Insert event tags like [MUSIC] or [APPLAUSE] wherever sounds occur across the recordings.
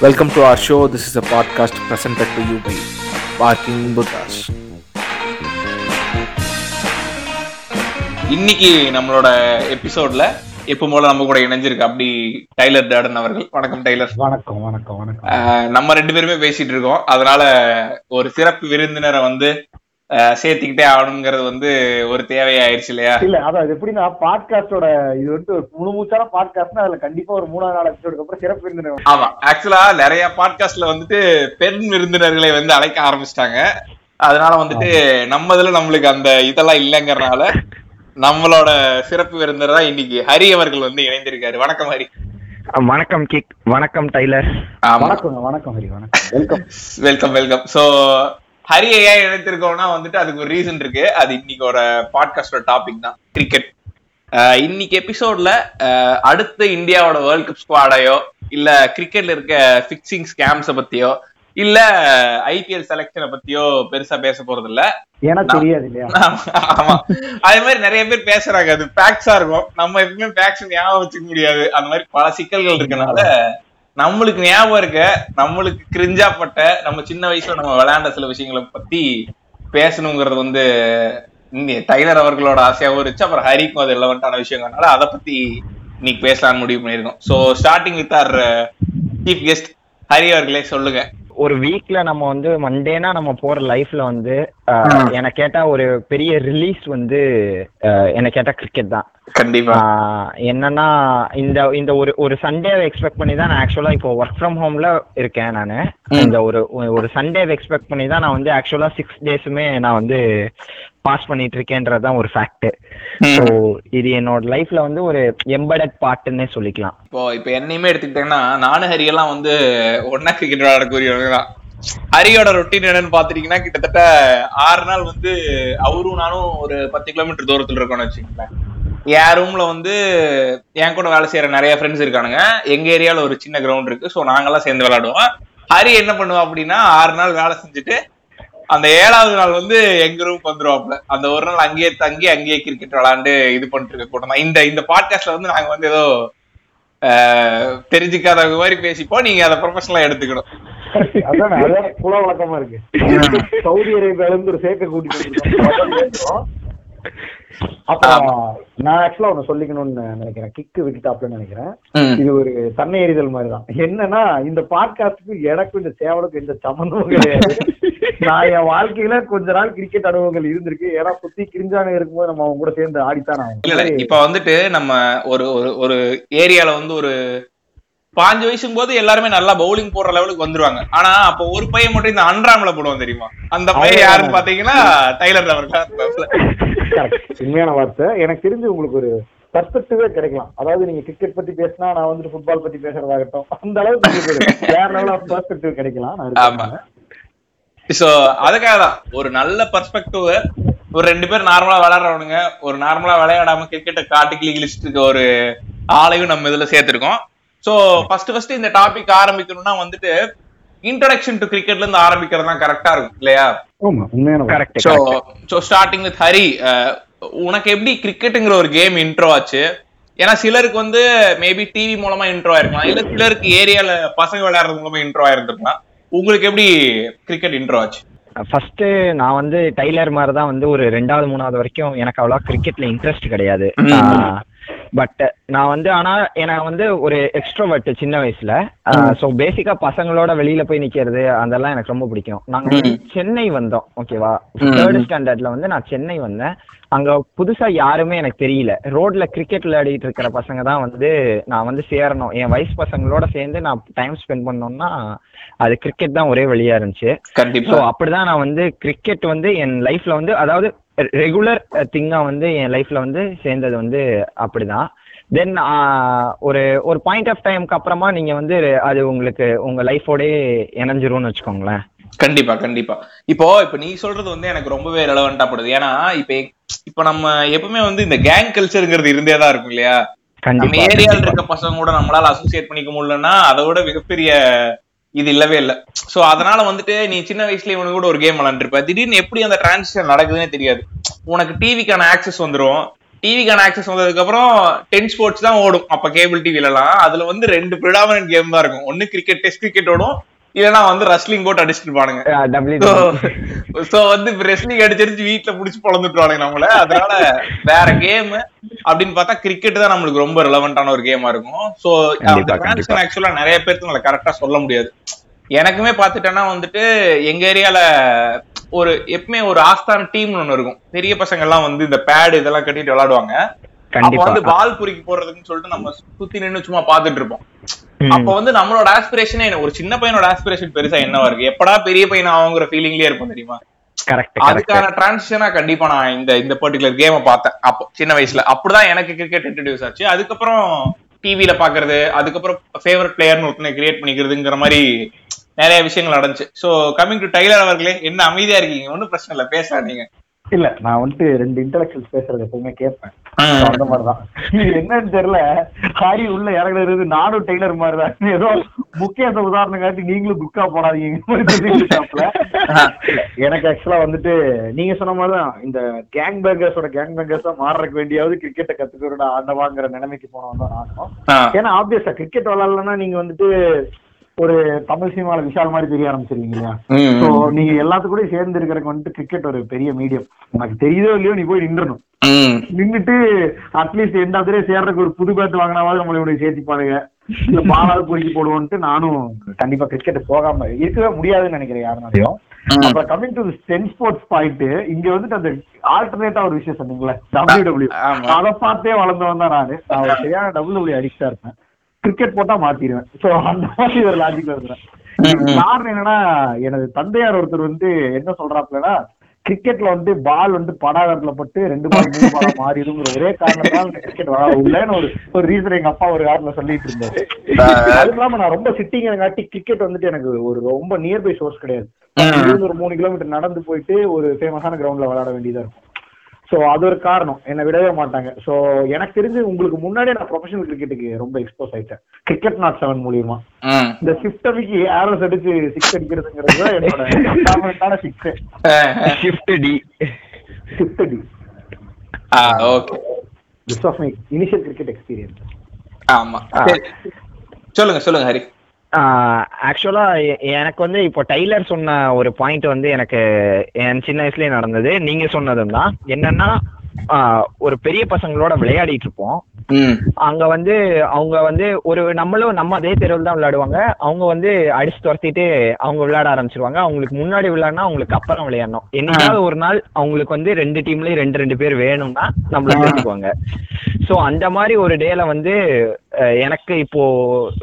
Welcome to our show. This is a podcast presented to you by Barking Buddhas. இன்னைக்கு நம்மளோட எபிசோட்ல எப்போ போல நம்ம கூட இணைஞ்சிருக்கு அப்படி டைலர் டேடன் அவர்கள் வணக்கம் டைலர் வணக்கம் வணக்கம் வணக்கம் நம்ம ரெண்டு பேருமே பேசிட்டு இருக்கோம் அதனால ஒரு சிறப்பு விருந்தினரை வந்து சேர்த்துக்கிட்டே ஆகணுங்கிறது வந்து ஒரு தேவையாயிருச்சு இல்லையா? இல்ல அதான் இது எப்படின்னா பாட்காஸ்டோட இது வந்து ஒரு முழு மூச்சான பாட்காஸ்ட்னா அதுல கண்டிப்பா ஒரு மூணாவது நாள் எபிசோடுக்கு அப்புறம் சிறப்பு விருந்தினர் ஆமா ஆக்சுவலா நிறைய பாட்காஸ்ட்ல வந்துட்டு பெண் விருந்தினர்களை வந்து அழைக்க ஆரம்பிச்சிட்டாங்க. அதனால வந்துட்டு நம்ம இதுல நம்மளுக்கு அந்த இதெல்லாம் இல்லைங்கறனால நம்மளோட சிறப்பு விருந்தினர் தான் இன்னைக்கு ஹரி அவர்கள் வந்து இணைந்திருக்காரு. வணக்கம் ஹரி. வணக்கம் கிக். வணக்கம் டைலர். வணக்கம் வணக்கம் ஹரி வணக்கம். வெல்கம் வெல்கம் வெல்கம் சோ ஹரியை ஏன் இணைத்திருக்கோம்னா வந்துட்டு அதுக்கு ஒரு ரீசன் இருக்கு. அது இன்னைக்கோட பாட்காஸ்டோட டாபிக் தான் கிரிக்கெட் இன்னைக்கு எபிசோட்ல அடுத்த இந்தியாவோட வேர்ல்ட் கப் ஸ்குவாடையோ இல்ல கிரிக்கெட்ல இருக்க பிக்சிங் ஸ்கேம்ஸ பத்தியோ இல்ல ஐபிஎல் செலக்ஷனை பத்தியோ பெருசா பேச போறது இல்ல தெரியாது இல்லையா? [LAUGHS] ஆமா அதே மாதிரி நிறைய பேர் பேசுறாங்க. அது ஃபேக்ஸா இருக்கும். நம்ம எப்பவுமே ஃபேக்ஸ் ஞாபகம் வச்சுக்க முடியாது. அந்த மாதிரி பல சிக்கல்கள் இருக்கனால நம்மளுக்கு ஞாபகம் இருக்க நம்மளுக்கு கிரிஞ்சாப்பட்ட நம்ம சின்ன வயசுல நம்ம விளையாண்ட சில விஷயங்களை பத்தி பேசணுங்கிறது வந்து டைலர் அவர்களோட ஆசையாகவும் இருந்துச்சு. அப்புறம் ஹரிக்கும் அது ரெலவெண்டான விஷயங்கிறனால அதை பத்தி இன்னைக்கு பேசலாம்னு முடிவு பண்ணியிருக்கோம். So starting with our chief guest Hari அவர்களே சொல்லுங்க. ஒரு வீக்ல நம்ம வந்து மண்டேனா நம்ம போற லைஃப்ல வந்து என்ன கேட்டா ஒரு பெரிய ரிலீஸ் வந்து என்ன கேட்டா கிரிக்கெட் தான். கண்டிப்பா. என்னன்னா இந்த இந்த ஒரு ஒரு சண்டேவை எக்ஸ்பெக்ட் பண்ணி தான் நான் ஆக்சுவலா இப்போ ஒர்க் ஃப்ரம் ஹோம்ல இருக்கேன் நான். இந்த ஒரு ஒரு சண்டேவை எக்ஸ்பெக்ட் பண்ணி தான் நான் வந்து ஆக்சுவலா சிக்ஸ் டேஸுமே நான் வந்து பாஸ் பண்ணிட்டு இருக்கேன்றது தான் ஒரு ஃபேக்ட் ஸோ இது என்னோட லைஃப்ல வந்து ஒரு எம்படட் பார்ட்டுன்னே சொல்லிக்கலாம். இப்போ இப்ப என்னையுமே எடுத்துக்கிட்டேன்னா நானும் ஹரியெல்லாம் வந்து ஒன்னா கிரிக்கெட் விளையாடக்கூடியவங்க தான் ஹரியோட ரொட்டீன் என்னன்னு பாத்துட்டீங்கன்னா கிட்டத்தட்ட ஆறு நாள் வந்து அவரும் நானும் ஒரு பத்து கிலோமீட்டர் தூரத்துல இருக்கோம்னு வச்சுக்கோங்களேன். என் ரூம்ல வந்து என் கூட வேலை செய்யற நிறைய ஃப்ரெண்ட்ஸ் இருக்கானுங்க. எங்க ஏரியால ஒரு சின்ன கிரவுண்ட் இருக்கு. ஸோ நாங்கெல்லாம் சேர்ந்து விளையாடுவோம். ஹரி என்ன பண்ணுவோம் அப்படின்னா ஆறு நாள் வேலை செஞ்சுட்டு அந்த ஏழாவது நாள் வந்து எங்க ரூம் வந்துருவாப்ல அந்த ஒரு நாள் அங்கேயே தங்கி அங்கேயே கிரிக்கெட் விளையாண்டு இது பண்ணிட்டு இருக்க கூட்டம். இந்த இந்த பாட்காஸ்ட்ல வந்து நாங்க வந்து ஏதோ ஆஹ், மாதிரி பேசிப்போம். நீங்க அதை ப்ரொஃபஷனலா எடுத்துக்கணும். அதான் அதான் குல வழக்கமா இருக்கு. சவுதி அரேபியால இருந்து ஒரு சேர்க்க கூட்டிட்டு. அப்புறம் நான் ஆக்சுவலா ஒண்ணு சொல்லிக்கணும்னு நினைக்கிறேன். கிக்கு விட்டுட்டாப்லன்னு நினைக்கிறேன். இது ஒரு தன்னை எறிதல் மாதிரி தான் என்னன்னா இந்த பாட்காஸ்டுக்கு எனக்கும் இந்த சேவலுக்கும் எந்த சம்மந்தமும் கிடையாது. நான் என் வாழ்க்கையில கொஞ்ச நாள் கிரிக்கெட் அனுபவங்கள் இருந்திருக்கு. ஏன்னா சுத்தி கிரிஞ்சானு இருக்கும்போது நம்ம அவங்க கூட சேர்ந்து ஆடித்தான் ஆகும் இப்ப வந்துட்டு நம்ம ஒரு ஒரு ஏரியால வந்து ஒரு பாஞ்சு வயசும் போது எல்லாருமே நல்லா பவுலிங் போடுற லெவலுக்கு வந்துருவாங்க. ஆனா அப்ப ஒரு பையன் மட்டும் இந்த அன்றாம்ல போடுவோம் தெரியுமா? அந்த பையன் யாருன்னு பாத்தீங்கன்னா டைலர் அவர்கள். உண்மையான வார்த்தை. எனக்கு தெரிஞ்சு உங்களுக்கு ஒரு பர்ஸ்பெக்டிவே கிடைக்கலாம். அதாவது நீங்க கிரிக்கெட் பத்தி பேசினா நான் வந்துட்டு ஃபுட்பால் பத்தி பேசுறதாகட்டும் அந்த அளவுக்கு வேற லெவல் ஆஃப் பர்ஸ்பெக்டிவ் கிடைக்கலாம். சோ அதுக்காக தான். ஒரு நல்ல பர்ஸ்பெக்டிவ் ஒரு ரெண்டு பேர் நார்மலா விளையாடுறவனுங்க ஒரு நார்மலா விளையாடாம கிரிக்கெட்டை காட்டு கிளிகிழிச்சிட்டு இருக்க ஒரு ஆளையும் நம்ம இதுல சேர்த்திருக்கோம். சோ ஃபர்ஸ்ட் ஃபர்ஸ்ட் இந்த டாபிக் ஆரம்பிக்கணும்னா வந்துட்டு இன்ட்ரடக்ஷன் டு கிரிக்கெட்ல இருந்து ஆரம்பிக்கிறது தான் கரெக்டா இருக்கும் இல்லையா? So so starting with Hari உனக்கு எப்படி கிரிக்கெட்டுங்கிற ஒரு கேம் இன்ட்ரோ ஆச்சு? ஏன்னா சிலருக்கு வந்து மேபி டிவி மூலமா இன்ட்ரோ ஆயிருக்கலாம் இல்ல சிலருக்கு ஏரியால பசங்க விளையாடுறது மூலமா இன்ட்ரோ ஆயிருந்திருக்கலாம். உங்களுக்கு எப்படி கிரிக்கெட் இன்ட்ரோ ஆச்சு? ஃபர்ஸ்ட் நான் வந்து டைலர் மாதிரி தான் வந்து ஒரு ரெண்டாவது மூணாவது வரைக்கும் எனக்கு அவ்வளோ கிரிக்கெட்ல இன்ட்ரெஸ்ட் கிடையாது. பட் நான் வந்து ஆனா எனக்கு வந்து ஒரு எக்ஸ்ட்ரோவர்ட் சின்ன வயசுல. ஸோ பேசிக்கா பசங்களோட வெளியில போய் நிக்கிறது அதெல்லாம் எனக்கு ரொம்ப பிடிக்கும். நாங்க சென்னை வந்தோம் ஓகேவா தேர்ட் ஸ்டாண்டர்ட்ல வந்து நான் சென்னை வந்தேன். அங்க புதுசா யாருமே எனக்கு தெரியல. ரோட்ல கிரிக்கெட் விளையாடிட்டு இருக்கிற பசங்க தான் வந்து நான் வந்து சேரணும். என் வயசு பசங்களோட சேர்ந்து நான் டைம் ஸ்பெண்ட் பண்ணோம்னா அது கிரிக்கெட் தான் ஒரே வழியா இருந்துச்சு. ஸோ அப்படிதான் நான் வந்து கிரிக்கெட் வந்து என் லைஃப்ல வந்து அதாவது ரெகுலர் திங்கா வந்து என் லைஃப்ல வந்து சேர்ந்தது வந்து அப்படிதான். தென் ஒரு ஒரு பாயிண்ட் ஆஃப் டைம்க்கு அப்புறமா நீங்க வந்து அது உங்களுக்கு உங்க லைஃபோட இணைஞ்சிரும்னு வச்சுக்கோங்களேன். கண்டிப்பா கண்டிப்பா. இப்போ இப்ப நீ சொல்றது வந்து எனக்கு ரொம்பவே ரெலவெண்டா படுது. ஏன்னா இப்ப இப்ப நம்ம எப்பவுமே வந்து இந்த கேங் கல்ச்சருங்கிறது இருந்தே தான் இருக்கும் இல்லையா? நம்ம ஏரியால இருக்க பசங்க கூட நம்மளால அசோசியேட் பண்ணிக்க முடியலன்னா அதை விட மிகப்பெரிய இது இல்லவே இல்ல. சோ அதனால வந்துட்டு நீ சின்ன வயசுல இவனு கூட ஒரு கேம் விளாண்டுருப்ப திடீர்னு எப்படி அந்த டிரான்சிஷன் நடக்குதுன்னே தெரியாது. உனக்கு டிவிக்கான ஆக்சஸ் வந்துடும் டிவிக்கான ஆக்சஸ் வந்ததுக்கு அப்புறம் டென் ஸ்போர்ட்ஸ் தான் ஓடும். அப்ப கேபிள் டிவில எல்லாம். அதுல வந்து ரெண்டு ப்ரிடாமினன்ட் கேம் தான் இருக்கும். ஒன்னு கிரிக்கெட் டெஸ்ட் கிரிக்கெட் ஓடும். இல்லனா வந்து ரஸ்லிங் போட்டு அடிச்சுட்டு டபிள்யூ சோ வந்து ரெஸ்லிங் அடிச்சிருச்சு வீட்டுல புடிச்சு பொழந்துட்டுவானுங்க நம்மள. அதனால வேற கேம் அப்படின்னு பார்த்தா கிரிக்கெட் தான் நம்மளுக்கு ரொம்ப ரிலவெண்டான ஒரு கேமா இருக்கும். சோ. ஆக்சுவலா நிறைய பேருக்கு நம்மள கரெக்டா சொல்ல முடியாது. எனக்குமே பாத்துட்டேன்னா வந்துட்டு எங்க ஏரியால ஒரு எப்பவுமே ஒரு ஆஸ்தான டீம் ஒண்ணு இருக்கும். பெரிய பசங்க எல்லாம் வந்து இந்த பேட் இதெல்லாம் கட்டிட்டு விளையாடுவாங்க. கண்டிப்பா. வந்து பால் குறிக்கு போடுறதுன்னு சொல்லிட்டு நம்ம சுத்தி நின்னு சும்மா பாத்துட்டு இருப்போம். அப்ப வந்து நம்மளோட ஆஸ்பிரேஷனே ஒரு சின்ன பையனோட ஆஸ்பிரேஷன் பெருசா என்னவா இருக்கு? எப்படா பெரிய பையன் ஆகுங்கிற ஃபீலிங்லயே இருப்போம் தெரியுமா? அதுக்கான டிரான்சிஷனா கண்டிப்பா நான் இந்த இந்த பர்டிகுலர் கேமை பார்த்தேன். அப்போ சின்ன வயசுல. அப்படிதான் எனக்கு கிரிக்கெட் இன்ட்ரடியூஸ் ஆச்சு. அதுக்கப்புறம் டிவில பாக்குறது அதுக்கப்புறம் ஃபேவரட் பிளேயர்னு ஒருத்தனை கிரியேட் பண்ணிக்கிறதுங்கிற மாதிரி நிறைய விஷயங்கள் நடந்துச்சு. சோ கமிங் டு டைலர் அவர்களே என்ன அமைதியா இருக்கீங்க? ஒன்னும் பிரச்சனை இல்ல. பேசாதீங்க. இல்ல நான் வந்துட்டு ரெண்டு இன்டலெக்சுவல்ஸ் பேசுறது எப்பவுமே கேட்பேன். அந்த மாதிரிதான். இது என்னன்னு தெரியல. ஹாரி உள்ள இறங்குறது நானும் டெய்லர் மாதிரிதான். ஏதோ முக்கியத்த உதாரணம் காட்டி நீங்களும் புக்கா போடாதீங்க. [LAUGHS] எனக்கு ஆக்சுவலா வந்துட்டு நீங்க சொன்ன மாதிரிதான் இந்த கேங் பேங்கர்ஸோட கேங் பேங்கர்ஸா மாறுறதுக்கு வேண்டியாவது கிரிக்கெட்டை கத்துக்கிறோட ஆண்டவாங்கிற நிலைமைக்கு போனவன் தான் ஆஹ் ஏன்னா ஆப்வியஸா கிரிக்கெட் விளாட்லன்னா நீங்க வந்துட்டு ஒரு தமிழ் சினிமால விஷால் மாதிரி தெரிய ஆரம்பிச்சிருவீங்க இல்லையா? சோ நீங்க எல்லாத்து கூட சேர்ந்து இருக்கிறதுக்கு வந்துட்டு கிரிக்கெட் ஒரு பெரிய மீடியம் உனக்கு தெரியுதோ இல்லையோ நீ போய் நின்றணும் உம் நின்னுட்டு அட்லீஸ்ட் எந்த ஆத்திரே சேர்றதுக்கு ஒரு புது பேட் வாங்கினாவது நம்மளை இவனுக்கு சேர்த்திப்பானுங்க இல்ல பாலாவது பொறுக்கி போடுவோன்ட்டு நானும் கண்டிப்பா கிரிக்கெட் போகாம இருக்கவே முடியாதுன்னு நினைக்கிறேன் யாருனாலையும். அப்புறம் coming to ten sports point இங்க வந்துட்டு அந்த ஆல்டர்னேட்டா ஒரு விஷயம் சொன்னீங்களே டபிள்யூ டபிள்யூ ஆமா. அதை பார்த்தே வளர்ந்தவன் தான் நானு. நான் சரியான டபிள்யூ டபிள்யூ அடிக்டா இருப்பேன். கிரிக்கெட் போட்டா மாத்திடுவேன் சோ அந்த மாதிரி ஒரு லாஜிக்ல இருக்கிறேன். காரணம் என்னன்னா எனது தந்தையார் ஒருத்தர் வந்து என்ன சொல்றாப்புலன்னா கிரிக்கெட்ல வந்து பால் வந்து படாகரத்துல பட்டு ரெண்டு பால் மூணு பால் மாறிடுங்கிற ஒரே காரணத்தால் கிரிக்கெட் விளையாட உள்ளேன்னு ஒரு ஒரு ரீசன் எங்க அப்பா ஒரு காரணம் சொல்லிட்டு இருந்தாரு. அது இல்லாம நான் ரொம்ப சிட்டிங்காட்டி கிரிக்கெட் வந்துட்டு எனக்கு ஒரு ரொம்ப நியர்பை சோர்ஸ் கிடையாது. ஒரு மூணு கிலோமீட்டர் நடந்து போயிட்டு ஒரு ஃபேமஸான கிரவுண்ட்ல விளையாட வேண்டியதா இருக்கும். சோ அது ஒரு காரணம். என்ன விடவே மாட்டாங்க. சோ எனக்கு தெரிஞ்சு உங்களுக்கு முன்னாடியே நான் ப்ரொஃபஷனல் கிரிக்கெட்டுக்கு ரொம்ப எக்ஸ்போஸ் ஆயிட்டேன். கிரிக்கெட் நாட் செவன் மூலியமா. இந்த சிப்டமிக்கு ஏரோஸ் அடிச்சு சிக்ஸ் அடிக்கிறதுங்கிறது தான் என்னோட சிக்ஸ் ஷிஃப்ட் டி சிப்ட் அடி okay this of my initial cricket experience ஆமா. சொல்லுங்க சொல்லுங்க ஹரி. ஆக்சுவலா எனக்கு வந்து இப்போ டைலர் சொன்ன ஒரு பாயிண்ட் வந்து எனக்கு என் சின்ன வயசுலயே நடந்தது. நீங்க சொன்னதும் தான். என்னன்னா ஒரு பெரிய பசங்களோட விளையாடிட்டு இருப்போம் அங்க வந்து அவங்க வந்து ஒரு நம்மளும் நம்ம அதே தெருவில் தான் விளையாடுவாங்க. அவங்க வந்து அடிச்சு துரத்திட்டு அவங்க விளையாட ஆரம்பிச்சிருவாங்க. அவங்களுக்கு முன்னாடி விளையாடினா அவங்களுக்கு அப்புறம் விளையாடணும். என்னைக்காவது ஒரு நாள் அவங்களுக்கு வந்து ரெண்டு டீம்லயும் ரெண்டு ரெண்டு பேர் வேணும்னா நம்மள சேர்த்துக்குவாங்க. சோ அந்த மாதிரி ஒரு டேல வந்து எனக்கு இப்போ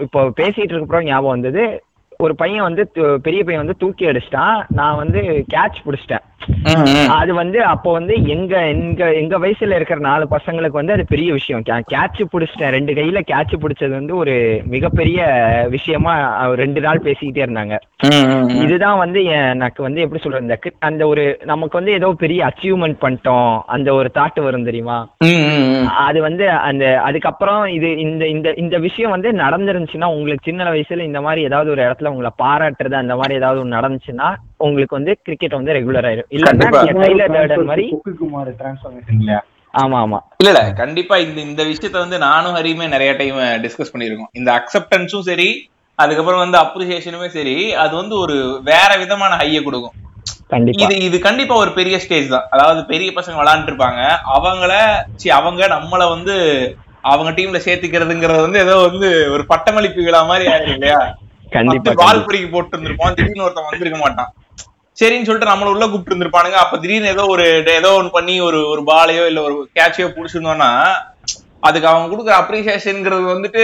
இப்போ பேசிட்டு இருக்கப்பறம் ஞாபகம் வந்தது ஒரு பையன் வந்து பெரிய பையன் வந்து தூக்கி அடிச்சிட்டான். நான் வந்து கேட்ச் பிடிச்சிட்டேன். அது வந்து அப்போ வந்து எங்க எங்க எங்க வயசுல இருக்கிற நாலு பசங்களுக்கு வந்து அது பெரிய விஷயம். கேட்ச் பிடிச்சிட்டேன். ரெண்டு கையில கேட்ச் பிடிச்சது வந்து ஒரு மிகப்பெரிய விஷயமா ரெண்டு நாள் பேசிக்கிட்டே இருந்தாங்க. இதுதான் வந்து எனக்கு வந்து எப்படி சொல்றது அந்த ஒரு நமக்கு வந்து ஏதோ பெரிய அச்சீவ்மெண்ட் பண்ணிட்டோம். அந்த ஒரு தாட் வரும் தெரியுமா? அது வந்து அந்த அதுக்கப்புறம் இது இந்த இந்த இந்த விஷயம் வந்து நடந்துருந்துச்சுன்னா உங்களுக்கு சின்ன வயசுல இந்த மாதிரி ஏதாவது ஒரு இடத்துல உங்களை பாராட்டுறது அந்த மாதிரி ஏதாவது ஒன்று நடந்துச்சுன்னா உங்களுக்கு வந்து கிரிக்கெட் வந்து ரெகுலர் ஆயிரும். இல்லன்னா ஆமா ஆமா. இல்ல இல்ல கண்டிப்பா இந்த இந்த விஷயத்த வந்து நானும் ஹரியுமே நிறைய டைம் டிஸ்கஸ் பண்ணிருக்கோம் இந்த அக்செப்டன்ஸும் சரி அதுக்கப்புறம் வந்து அப்ரிசியேஷனுமே சரி அது வந்து ஒரு வேற விதமான ஹைய கொடுக்கும். கண்டிப்பா. இது இது கண்டிப்பா ஒரு பெரிய ஸ்டேஜ் தான். அதாவது பெரிய பசங்க விளையாண்டு இருப்பாங்க. அவங்கள சி அவங்க நம்மள வந்து அவங்க டீம்ல சேர்த்துக்கிறதுங்கிறது வந்து ஏதோ வந்து ஒரு பட்டமளிப்பு விழா மாதிரி ஆயிடும் இல்லையா? கண்டிப்பா பால் பிடிக்க போட்டு இருந்திருப்போம் திடீர்னு ஒருத்தன் வந்திருக்க மாட்டான். சரின்னு சொல்லிட்டு நம்மள உள்ள கூப்பிட்டு இருந்திருப்பானுங்க. அப்ப திடீர்னு ஏதோ ஒரு ஏதோ ஒன்று பண்ணி ஒரு ஒரு பாலையோ இல்ல ஒரு கேட்சையோ புடிச்சிருந்தோம்னா அதுக்கு அவங்க கொடுக்குற அப்ரிசியேஷன்ங்கிறது வந்துட்டு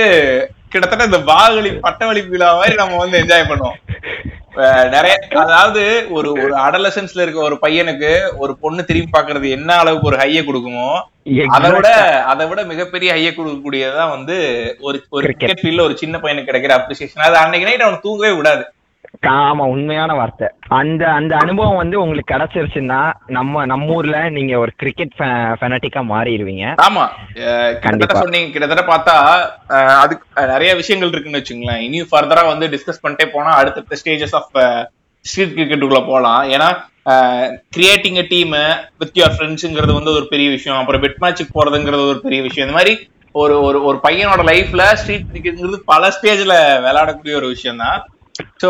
கிட்டத்தட்ட இந்த பாகலி பட்டவழிப்பு விழா மாதிரி நம்ம வந்து என்ஜாய் பண்ணுவோம். நிறைய அதாவது ஒரு ஒரு அடலசன்ஸ்ல இருக்க ஒரு பையனுக்கு ஒரு பொண்ணு திரும்பி பாக்குறது என்ன அளவுக்கு ஒரு ஹைய கொடுக்குமோ அதை விட அதை விட மிகப்பெரிய ஹைய கொடுக்கக்கூடியதுதான் வந்து ஒரு ஒரு. கிரிக்கெட் ஃபீல்ட்ல ஒரு சின்ன பையனுக்கு கிடைக்கிற அப்ரிசியேஷன் அது அன்னைக்கு நைட் அவன் தூங்கவே விடாது. ஆமா உண்மையான வார்த்தை. அந்த அந்த அனுபவம் வந்து உங்களுக்கு கிடைச்சிருச்சுன்னா நம்ம நம்ம ஊர்ல நீங்க ஒரு கிரிக்கெட் ஃபெனட்டிக்கா மாறிடுவீங்க. ஆமா. கிட்டத்தட்ட கண்டிப்பா. சொன்னீங்க. கிட்டத்தட்ட பார்த்தா அதுக்கு நிறைய விஷயங்கள் இருக்குன்னு வச்சுங்களேன். இனியும் ஃபர்தரா வந்து டிஸ்கஸ் பண்ணிட்டே போனா அடுத்தடுத்த ஸ்டேஜஸ் ஆஃப் ஸ்ட்ரீட் கிரிக்கெட்டுக்குள்ள போகலாம் ஏன்னா creating a team with your ஃப்ரெண்ட்ஸுங்கிறது வந்து ஒரு பெரிய விஷயம். அப்புறம் பெட் மேட்சுக்கு போறதுங்கிறது ஒரு பெரிய விஷயம். இந்த மாதிரி ஒரு ஒரு ஒரு பையனோட லைஃப்ல ஸ்ட்ரீட் கிரிக்கெட்ங்கிறது பல ஸ்டேஜ்ல விளையாடக்கூடிய ஒரு விஷயம் தான் ஸோ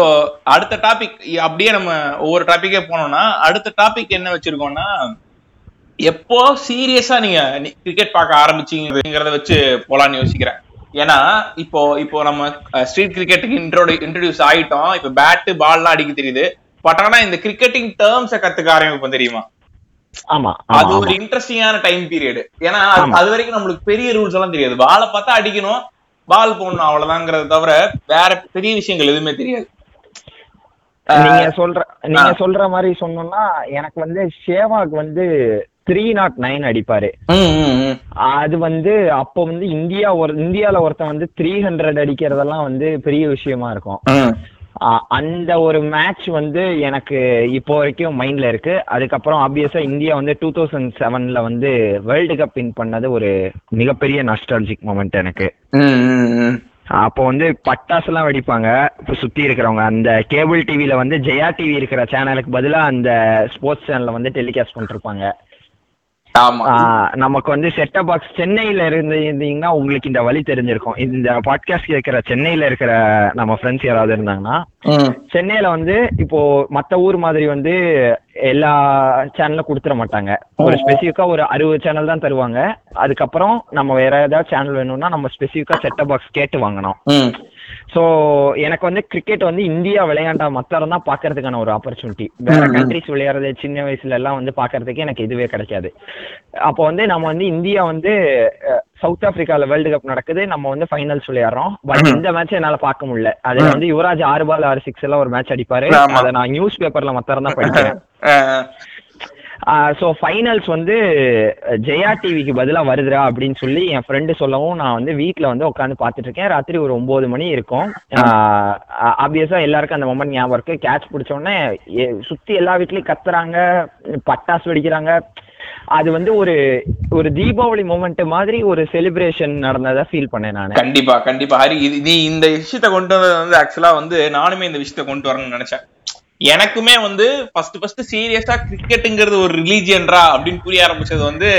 அடுத்த டாபிக் அப்படியே நம்ம ஒவ்வொரு டாபிக்கே போனோம்னா அடுத்த டாபிக் என்ன வச்சிருக்கோம்னா எப்போ சீரியஸா நீங்க கிரிக்கெட் பார்க்க ஆரம்பிச்சீங்கிறத வச்சு போலான்னு யோசிக்கிறேன். ஏன்னா இப்போ இப்போ நம்ம ஸ்ட்ரீட் கிரிக்கெட்டுக்கு இன்ட்ரோடு இன்ட்ரடியூஸ் ஆயிட்டோம். இப்போ பேட்டு பால்லாம் அடிக்க தெரியுது. பட் ஆனா இந்த கிரிக்கெட்டிங் டேர்ம்ஸை கத்துக்க ஆரம்பிப்போம் தெரியுமா? ஆமா அது ஒரு. இன்ட்ரெஸ்டிங்கான டைம் பீரியட் ஏன்னா. அது வரைக்கும் நம்மளுக்கு பெரிய ரூல்ஸ் எல்லாம் தெரியாது. பாலை பார்த்தா அடிக்கணும் பால் போடணும் அவ்வளவுதாங்கிறத தவிர வேற பெரிய விஷயங்கள் எதுவுமே தெரியாது. நீங்க சொல்ற நீங்க. சொல்ற மாதிரி சொன்னோம்னா எனக்கு வந்து ஷேவாக் வந்து த்ரீ நாட் நைன் அடிப்பாரு. அது வந்து அப்போ வந்து இந்தியா ஒரு இந்தியால ஒருத்தன் வந்து த்ரீ ஹண்ட்ரட் அடிக்கிறதெல்லாம் வந்து பெரிய விஷயமா இருக்கும் அந்த ஒரு மேட்ச் வந்து எனக்கு இப்போ வரைக்கும் மைண்ட்ல இருக்கு அதுக்கப்புறம் ஆப்வியஸா இந்தியா வந்து டூ தௌசண்ட் செவன்ல வந்து வேர்ல்டு கப் வின் பண்ணது ஒரு மிகப்பெரிய நஸ்டாலஜிக் மொமெண்ட் எனக்கு. அப்போ வந்து பட்டாசு எல்லாம் வெடிப்பாங்க. இப்போ சுத்தி இருக்கிறவங்க. அந்த கேபிள் டிவில வந்து ஜெயா டிவி இருக்கிற சேனலுக்கு பதிலா அந்த ஸ்போர்ட்ஸ் சேனல்ல வந்து டெலிகாஸ்ட் பண்ணிருப்பாங்க நமக்கு வந்து செட்டப் பாக்ஸ் சென்னையில இருந்து இருந்தீங்கன்னா உங்களுக்கு இந்த வழி தெரிஞ்சிருக்கும். இந்த பாட்காஸ்ட் கேட்கிற சென்னையில இருக்கிற நம்ம ஃப்ரெண்ட்ஸ் யாராவது இருந்தாங்கன்னா. சென்னையில வந்து இப்போ மத்த ஊர் மாதிரி வந்து எல்லா சேனலும் கொடுத்துட மாட்டாங்க. ஒரு ஸ்பெசிஃபிக்கா ஒரு அறுபது சேனல் தான் தருவாங்க. அதுக்கப்புறம் நம்ம வேற ஏதாவது சேனல் வேணும்னா நம்ம ஸ்பெசிஃபிக்கா செட்டப் பாக்ஸ் கேட்டு வாங்கணும். ஸோ எனக்கு வந்து கிரிக்கெட் வந்து இந்தியா விளையாண்டா மாத்திரம் தான் பார்க்கறதுக்கான ஒரு ஆப்பர்ச்சுனிட்டி வேற. கண்ட்ரிஸ் விளையாடுறது சின்ன வயசுல எல்லாம் வந்து பார்க்கறதுக்கு எனக்கு இதுவே கிடைக்காது. அப்போ வந்து நம்ம வந்து இந்தியா வந்து சவுத் ஆப்பிரிக்கால வேர்ல்டு கப் நடக்குது. நம்ம வந்து ஃபைனல்ஸ் விளையாடுறோம். பட் இந்த மேட்ச் என்னால பார்க்க முடியல. அதுல வந்து யுவராஜ் ஆறு பால் ஆறு சிக்ஸ் எல்லாம் ஒரு மேட்ச் அடிப்பாரு. அதை நான் நியூஸ் பேப்பர்ல மாத்திரம் தான் படிக்கிறேன் ஸோ ஃபைனல்ஸ் வந்து ஜெயா டிவிக்கு பதிலாக வருதுடா அப்படின்னு சொல்லி என் ஃப்ரெண்டு சொல்லவும் நான் வந்து வீட்டில் வந்து உட்காந்து பார்த்துட்டு இருக்கேன் ராத்திரி ஒரு ஒம்பது மணி இருக்கும். ஆப்வியஸாக எல்லாருக்கும் அந்த மொமெண்ட் ஞாபகம் இருக்கு. கேட்ச் பிடிச்சோடனே சுற்றி சுத்தி எல்லா வீட்லேயும் கத்துறாங்க பட்டாசு வெடிக்கிறாங்க. அது வந்து ஒரு ஒரு தீபாவளி மூமெண்ட் மாதிரி ஒரு செலிப்ரேஷன் நடந்ததா ஃபீல் பண்ணேன் நான். கண்டிப்பா கண்டிப்பா. ஹரி இது நீ இந்த விஷயத்த கொண்டு வந்தது வந்து ஆக்சுவலா வந்து நானுமே இந்த விஷயத்த கொண்டு வரணும்னு நினைச்சேன். எனக்குமே வந்து ஃபர்ஸ்ட் ஃபர்ஸ்ட் சீரியஸா கிரிக்கெட்டுங்கிறது ஒரு ரிலீஜியன்ரா அப்படின்னு புரிய ஆரம்பிச்சது வந்து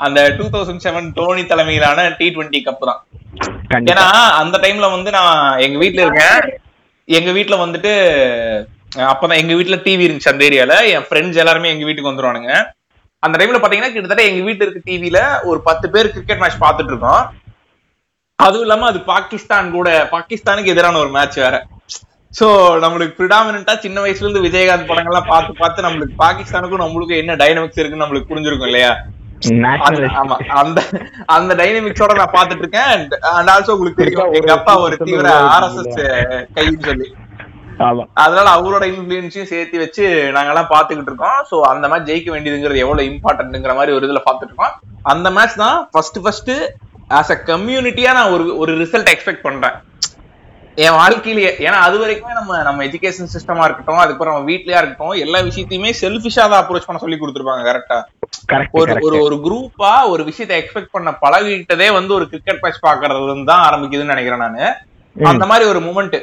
அந்த டூ தௌசண்ட் செவன் தோனி தலைமையிலான டி டுவெண்ட்டி கப் தான். ஏன்னா அந்த டைம்ல வந்து நான் எங்க வீட்ல இருக்கேன். எங்க வீட்ல வந்துட்டு அப்பதான் எங்க வீட்ல டிவி இருந்துச்சு அந்த ஏரியால என் ஃப்ரெண்ட்ஸ் எல்லாருமே எங்க வீட்டுக்கு வந்துருவானுங்க. அந்த டைம்ல பாத்தீங்கன்னா கிட்டத்தட்ட எங்க வீட்டுல இருக்க டிவில ஒரு பத்து பேர் கிரிக்கெட் மேட்ச் பார்த்துட்டு இருக்கோம். அதுவும் இல்லாம அது பாகிஸ்தான் கூட பாகிஸ்தானுக்கு எதிரான ஒரு மேட்ச் வேற. சோ நம்மளுக்கு ப்ரிடாமினா சின்ன வயசுல இருந்து விஜயகாந்த் படங்கள்லாம் பார்த்து பார்த்து நம்மளுக்கு பாகிஸ்தானுக்கும் நம்மளுக்கு என்ன டைனமிக்ஸ் இருக்குன்னு நம்மளுக்கு புரிஞ்சிருக்கும் இல்லையா? அந்த- ஆமா அந்த அந்த டைனமிக்ஸோட நான் பாத்துட்டு இருக்கேன். அண்ட் ஆல்சோ உங்களுக்கு தெரியும் எங்க அப்பா ஒரு தீவிர ஆர்எஸ்எஸ் கைன்னு சொல்லி. அதனால அவரோட இன்ஃபுளுன்ஸையும் சேர்த்து வச்சு நாங்கெல்லாம் பாத்துக்கிட்டு இருக்கோம். சோ அந்த மேட்ச் ஜெயிக்க வேண்டியதுங்கிறது எவ்வளவு இம்பார்ட்டன்ட்ங்கிற மாதிரி ஒரு இதுல பாத்துட்டு இருக்கோம். அந்த மேட்ச் தான் ஃபர்ஸ்ட் ஃபர்ஸ்ட் ஆஸ் அ கம்யூனிட்டியா நான் ஒரு ஒரு ரிசல்ட் எக்ஸ்பெக்ட் பண்றேன். என் வாழ்க்கையிலேயே ஏன்னா அது வரைக்குமே நம்ம நம்ம எஜுகேஷன் சிஸ்டமா இருக்கட்டும் அதுக்கப்புறம் நம்ம வீட்லயா இருக்கட்டும் எல்லா விஷயத்தையுமே செல்ஃபிஷா தான் அப்ரோச் பண்ண சொல்லி கொடுத்துருப்பாங்க கரெக்டா ஒரு ஒரு ஒரு குரூப்பா ஒரு விஷயத்தை எக்ஸ்பெக்ட் பண்ண பழகிட்டதே வந்து ஒரு கிரிக்கெட் மேட்ச் பாக்குறது தான் ஆரம்பிக்குதுன்னு நினைக்கிறேன் நானு. அந்த மாதிரி ஒரு மூமெண்ட்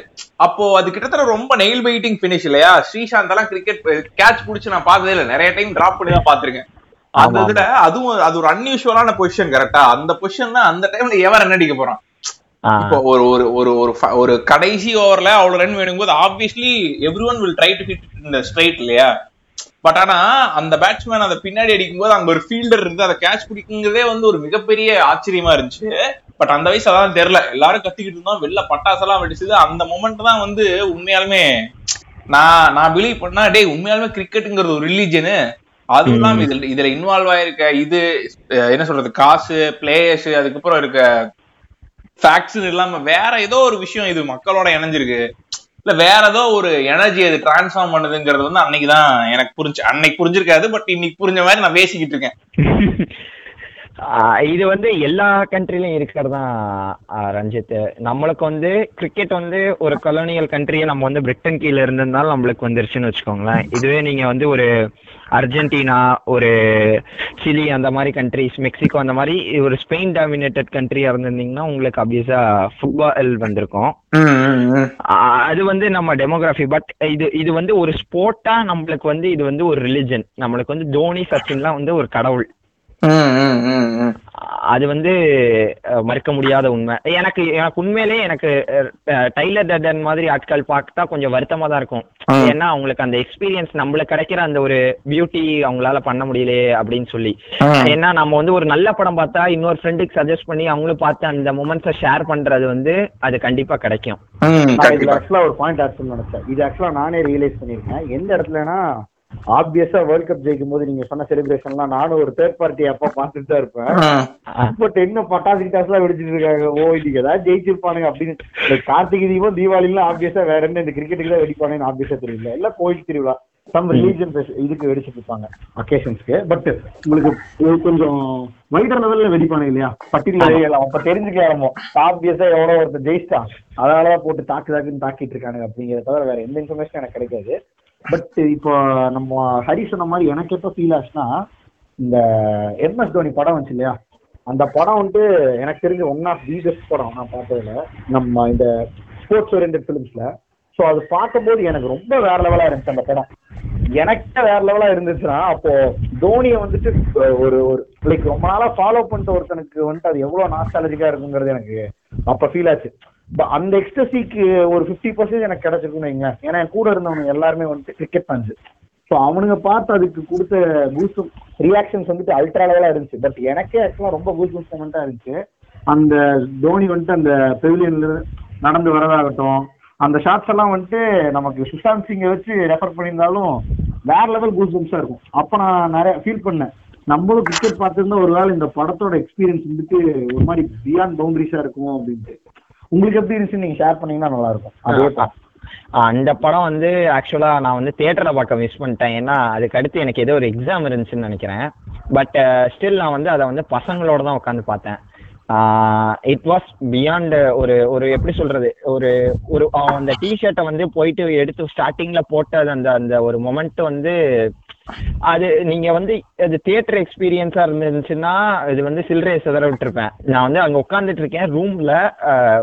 அப்போ அது கிட்டத்தட்ட ரொம்ப நெயில் பைட்டிங் ஃபினிஷ் இல்லையா? ஸ்ரீசாந்த் எல்லாம் கிரிக்கெட் கேட்ச் புடிச்சு நான் பார்த்ததே இல்ல. நிறைய டைம் டிராப் பண்ணி தான் பாத்திருக்கேன் அந்த இதுல அதுவும் அது ஒரு அன்யூஷுவலான பொசிஷன் கரெக்டா அந்த பொசிஷன் தான் அந்த டைம்ல எவன் ரன் அடிக்க போறான்? இப்போ ஒரு ஒரு ஒரு ஒரு ஒரு கடைசி ஓவர்ல அவ்வளவு run வேணும்போது obviously every one will try to hit இந்த ஸ்ட்ரைட் இல்லையா? பட் ஆனா அந்த பேட்ஸ்மேன் அதை பின்னாடி அடிக்கும்போது அங்க ஒரு ஃபீல்டர் இருந்து அதை கேட்ச் பிடிக்குங்கிறதே வந்து ஒரு மிகப்பெரிய ஆச்சரியமா இருந்துச்சு. பட் அந்த வயசு அதான் தெரியல எல்லாரும் கத்திக்கிட்டு இருந்தோம். வெளில பட்டாசெல்லாம் வெடிச்சது. அந்த மொமெண்ட் தான் வந்து உண்மையாலுமே நான் நான் பிலீவ் பண்ணா டேய் உண்மையாலுமே கிரிக்கெட்டுங்கிறது ஒரு ரிலீஜனு அதுவும் இல்லாம இதுல இதுல இன்வால்வ் ஆயிருக்க இது என்ன சொல்றது காசு பிளேயர்ஸ் அதுக்கப்புறம் இருக்க ஃபேக்ட்ஸ் இல்லாம வேற ஏதோ ஒரு விஷயம் இது மக்களோட இணைஞ்சிருக்கு. இல்ல வேற ஏதோ ஒரு எனர்ஜி அது டிரான்ஸ்ஃபார்ம் பண்ணுதுங்கிறது வந்து அன்னைக்குதான் எனக்கு புரிஞ்சு அன்னைக்கு புரிஞ்சிருக்காது பட் இன்னைக்கு புரிஞ்ச மாதிரி நான் பேசிக்கிட்டு இருக்கேன். [LAUGHS] இது வந்து எல்லா கண்ட்ரிலையும் இருக்கிறதா ரஞ்சித்? நம்மளுக்கு வந்து கிரிக்கெட் வந்து ஒரு கொலோனியல் கண்ட்ரியை நம்ம வந்து பிரிட்டன் கீழ இருந்திருந்தாலும் நம்மளுக்கு வந்துருச்சுன்னு வச்சுக்கோங்களேன். இதுவே நீங்க வந்து ஒரு அர்ஜென்டினா ஒரு சிலி அந்த மாதிரி கண்ட்ரிஸ் மெக்சிகோ அந்த மாதிரி ஒரு ஸ்பெயின் டாமினேட்டட் கண்ட்ரியா இருந்திருந்தீங்கன்னா உங்களுக்கு அப்வியஸா ஃபுட்பால் வந்திருக்கும். அது வந்து நம்ம டெமோகிராஃபி பட் இது இது வந்து ஒரு ஸ்போர்ட்டா நம்மளுக்கு வந்து இது வந்து ஒரு ரிலிஜன் நம்மளுக்கு வந்து தோனி சச்சின்லாம் வந்து ஒரு கடவுள். அது வந்து மறுக்க முடியாத உண்மை. எனக்கு எனக்கு உண்மையிலேயே எனக்கு டைலர் டர்டன் மாதிரி ஆட்கள் பார்த்தா கொஞ்சம் வருத்தமா தான் இருக்கும். ஏன்னா அவங்களுக்கு அந்த எக்ஸ்பீரியன்ஸ் நம்மளுக்கு கிடைக்கிற அந்த ஒரு பியூட்டி அவங்களால பண்ண முடியலையே அப்படின்னு சொல்லி. ஏன்னா நம்ம வந்து ஒரு நல்ல படம் பார்த்தா இன்னொரு ஃப்ரெண்டுக்கு சஜஸ்ட் பண்ணி அவங்களும் பார்த்து அந்த மூமெண்ட்ஸை ஷேர் பண்றது வந்து அது கண்டிப்பா கிடைக்கும். ஆக்சுவலா ஒரு பாயிண்ட் பண்ண நினைச்சேன். இது ஆக்சுவலா நானே ரியலைஸ் பண்ணிருக்கேன் எந்த இடத்துலனா ஆப்வியஸா வேர்ல்ட் கப் ஜெயிக்கும் போது நீங்க சொன்ன செலிப்ரேஷன்லாம் நானும் ஒரு தேர்ட் பார்ட்டி அப்பா பார்த்துட்டு தான் இருப்பேன். பட் என்ன பட்டாசு கிட்டாசுலாம் வெடிச்சிட்டு இருக்காங்க. ஓ இன்னைக்கு ஏதாவது ஜெயிச்சிருப்பானுங்க அப்படின்னு. கார்த்திகை தீபம் தீபாவளிலாம் ஆப்வியஸா வேற என்ன இந்த கிரிக்கெட்டுக்கு தான் வெடிப்பானுன்னு ஆப்வியஸா தெரியல. எல்லாம் கோயில் திருவிழா. சம் ரிலீஜன் இதுக்கு வெடிச்சிட்டு இருப்பாங்க அக்கேஷன்ஸ்க்கு பட் உங்களுக்கு கொஞ்சம் வைடர் லெவல்ல வெடிப்பானுங்க இல்லையா? பர்டிகுலர் அப்ப தெரிஞ்சுக்கலாமோ? ஆப்வியஸா எவ்வளவு ஒருத்தர் ஜெயிச்சிட்டான். அதனாலதான் போட்டு தாக்கு தாக்குன்னு தாக்கிட்டு இருக்கானுங்க அப்படிங்கறத தவிர வேற எந்த இன்ஃபர்மேஷனும் எனக்கு கிடைக்காது. பட் uh, இப்போ நம்ம ஹரி சொன்ன மாதிரி எனக்கு எப்ப ஃபீல் ஆச்சுன்னா இந்த எம்எஸ் தோனி படம் வந்துச்சு இல்லையா? அந்த படம் வந்து எனக்கு தெரிஞ்ச ஒன் ஆஃப் தி பெஸ்ட் படம் நான் பார்த்ததுல. நம்ம இந்த ஸ்போர்ட்ஸ் ஓரியன்ட் ஃபிலிம்ஸ்ல ஸோ அது பார்க்கும்போது எனக்கு ரொம்ப வேற லெவலா இருந்துச்சு அந்த படம். எனக்கே வேற லெவலா இருந்துச்சுன்னா அப்போ தோனியை வந்துட்டு ஒரு ஒரு லைக் ரொம்ப நாளா ஃபாலோ பண்ணிட்ட ஒருத்தனுக்கு வந்துட்டு அது எவ்வளவு நாஸ்டாலஜிக்கா இருக்குங்கிறது எனக்கு அப்ப ஃபீல் ஆச்சு. அந்த எக்ஸ்டசிக்கு ஒரு ஃபிஃப்டி பர்சன்ட் எனக்கு கிடைச்சிருக்குன்னு வைங்க. ஏன்னா என் கூட இருந்தவங்க எல்லாருமே வந்துட்டு கிரிக்கெட் ஃபேன்ஸ் ஸோ அவனுங்க பார்த்து அதுக்கு கொடுத்த பூஸ்டும் ரியாக்ஷன்ஸ் வந்துட்டு அல்ட்ரா லெவலாக இருந்துச்சு. பட் எனக்கே ஆக்சுவலாக ரொம்ப பூஸ்ட் மூமெண்ட்டாக இருந்துச்சு. அந்த தோனி வந்துட்டு அந்த பெவிலியன்ல நடந்து வரதாகட்டும். அந்த ஷாட்ஸ் எல்லாம் வந்துட்டு நமக்கு சுஷாந்த் சிங்கை வச்சு ரெஃபர் பண்ணியிருந்தாலும் வேற லெவல் பூஸ் பம்ஸா இருக்கும். அப்ப நான் நிறைய ஃபீல் பண்ணேன். நம்மளும் கிரிக்கெட் பார்த்திருந்தா ஒருவேளை இந்த படத்தோட எக்ஸ்பீரியன்ஸ் வந்துட்டு ஒரு மாதிரி பியாண்ட் பவுண்டரிஸா இருக்கும் அப்படின்ட்டு. உங்களுக்கு எப்படி இருந்துச்சு? நீங்க ஷேர் பண்ணீங்கன்னா நல்லா இருக்கும் அதே தான் அந்த படம் வந்து ஆக்சுவலா நான் வந்து தியேட்டர்ல பார்க்க மிஸ் பண்ணிட்டேன். ஏன்னா அதுக்கு அடுத்து எனக்கு ஏதோ ஒரு எக்ஸாம் இருந்துச்சுன்னு நினைக்கிறேன். பட் ஸ்டில் நான் வந்து அதை வந்து பசங்களோட தான் உட்காந்து பார்த்தேன். இட் வாஸ் பியாண்ட் ஒரு ஒரு எப்படி சொல்றது? ஒரு ஒரு அந்த டிஷர்ட்டை வந்து போயிட்டு எடுத்து ஸ்டார்டிங்ல போட்டது அந்த அந்த ஒரு மொமெண்ட் வந்து அது நீங்க வந்து அது தியேட்டர் எக்ஸ்பீரியன்ஸா இருந்துச்சுன்னா இது வந்து சில்லறையை சிதற விட்டுருப்பேன். நான் வந்து அங்க உட்காந்துட்டு இருக்கேன் ரூம்ல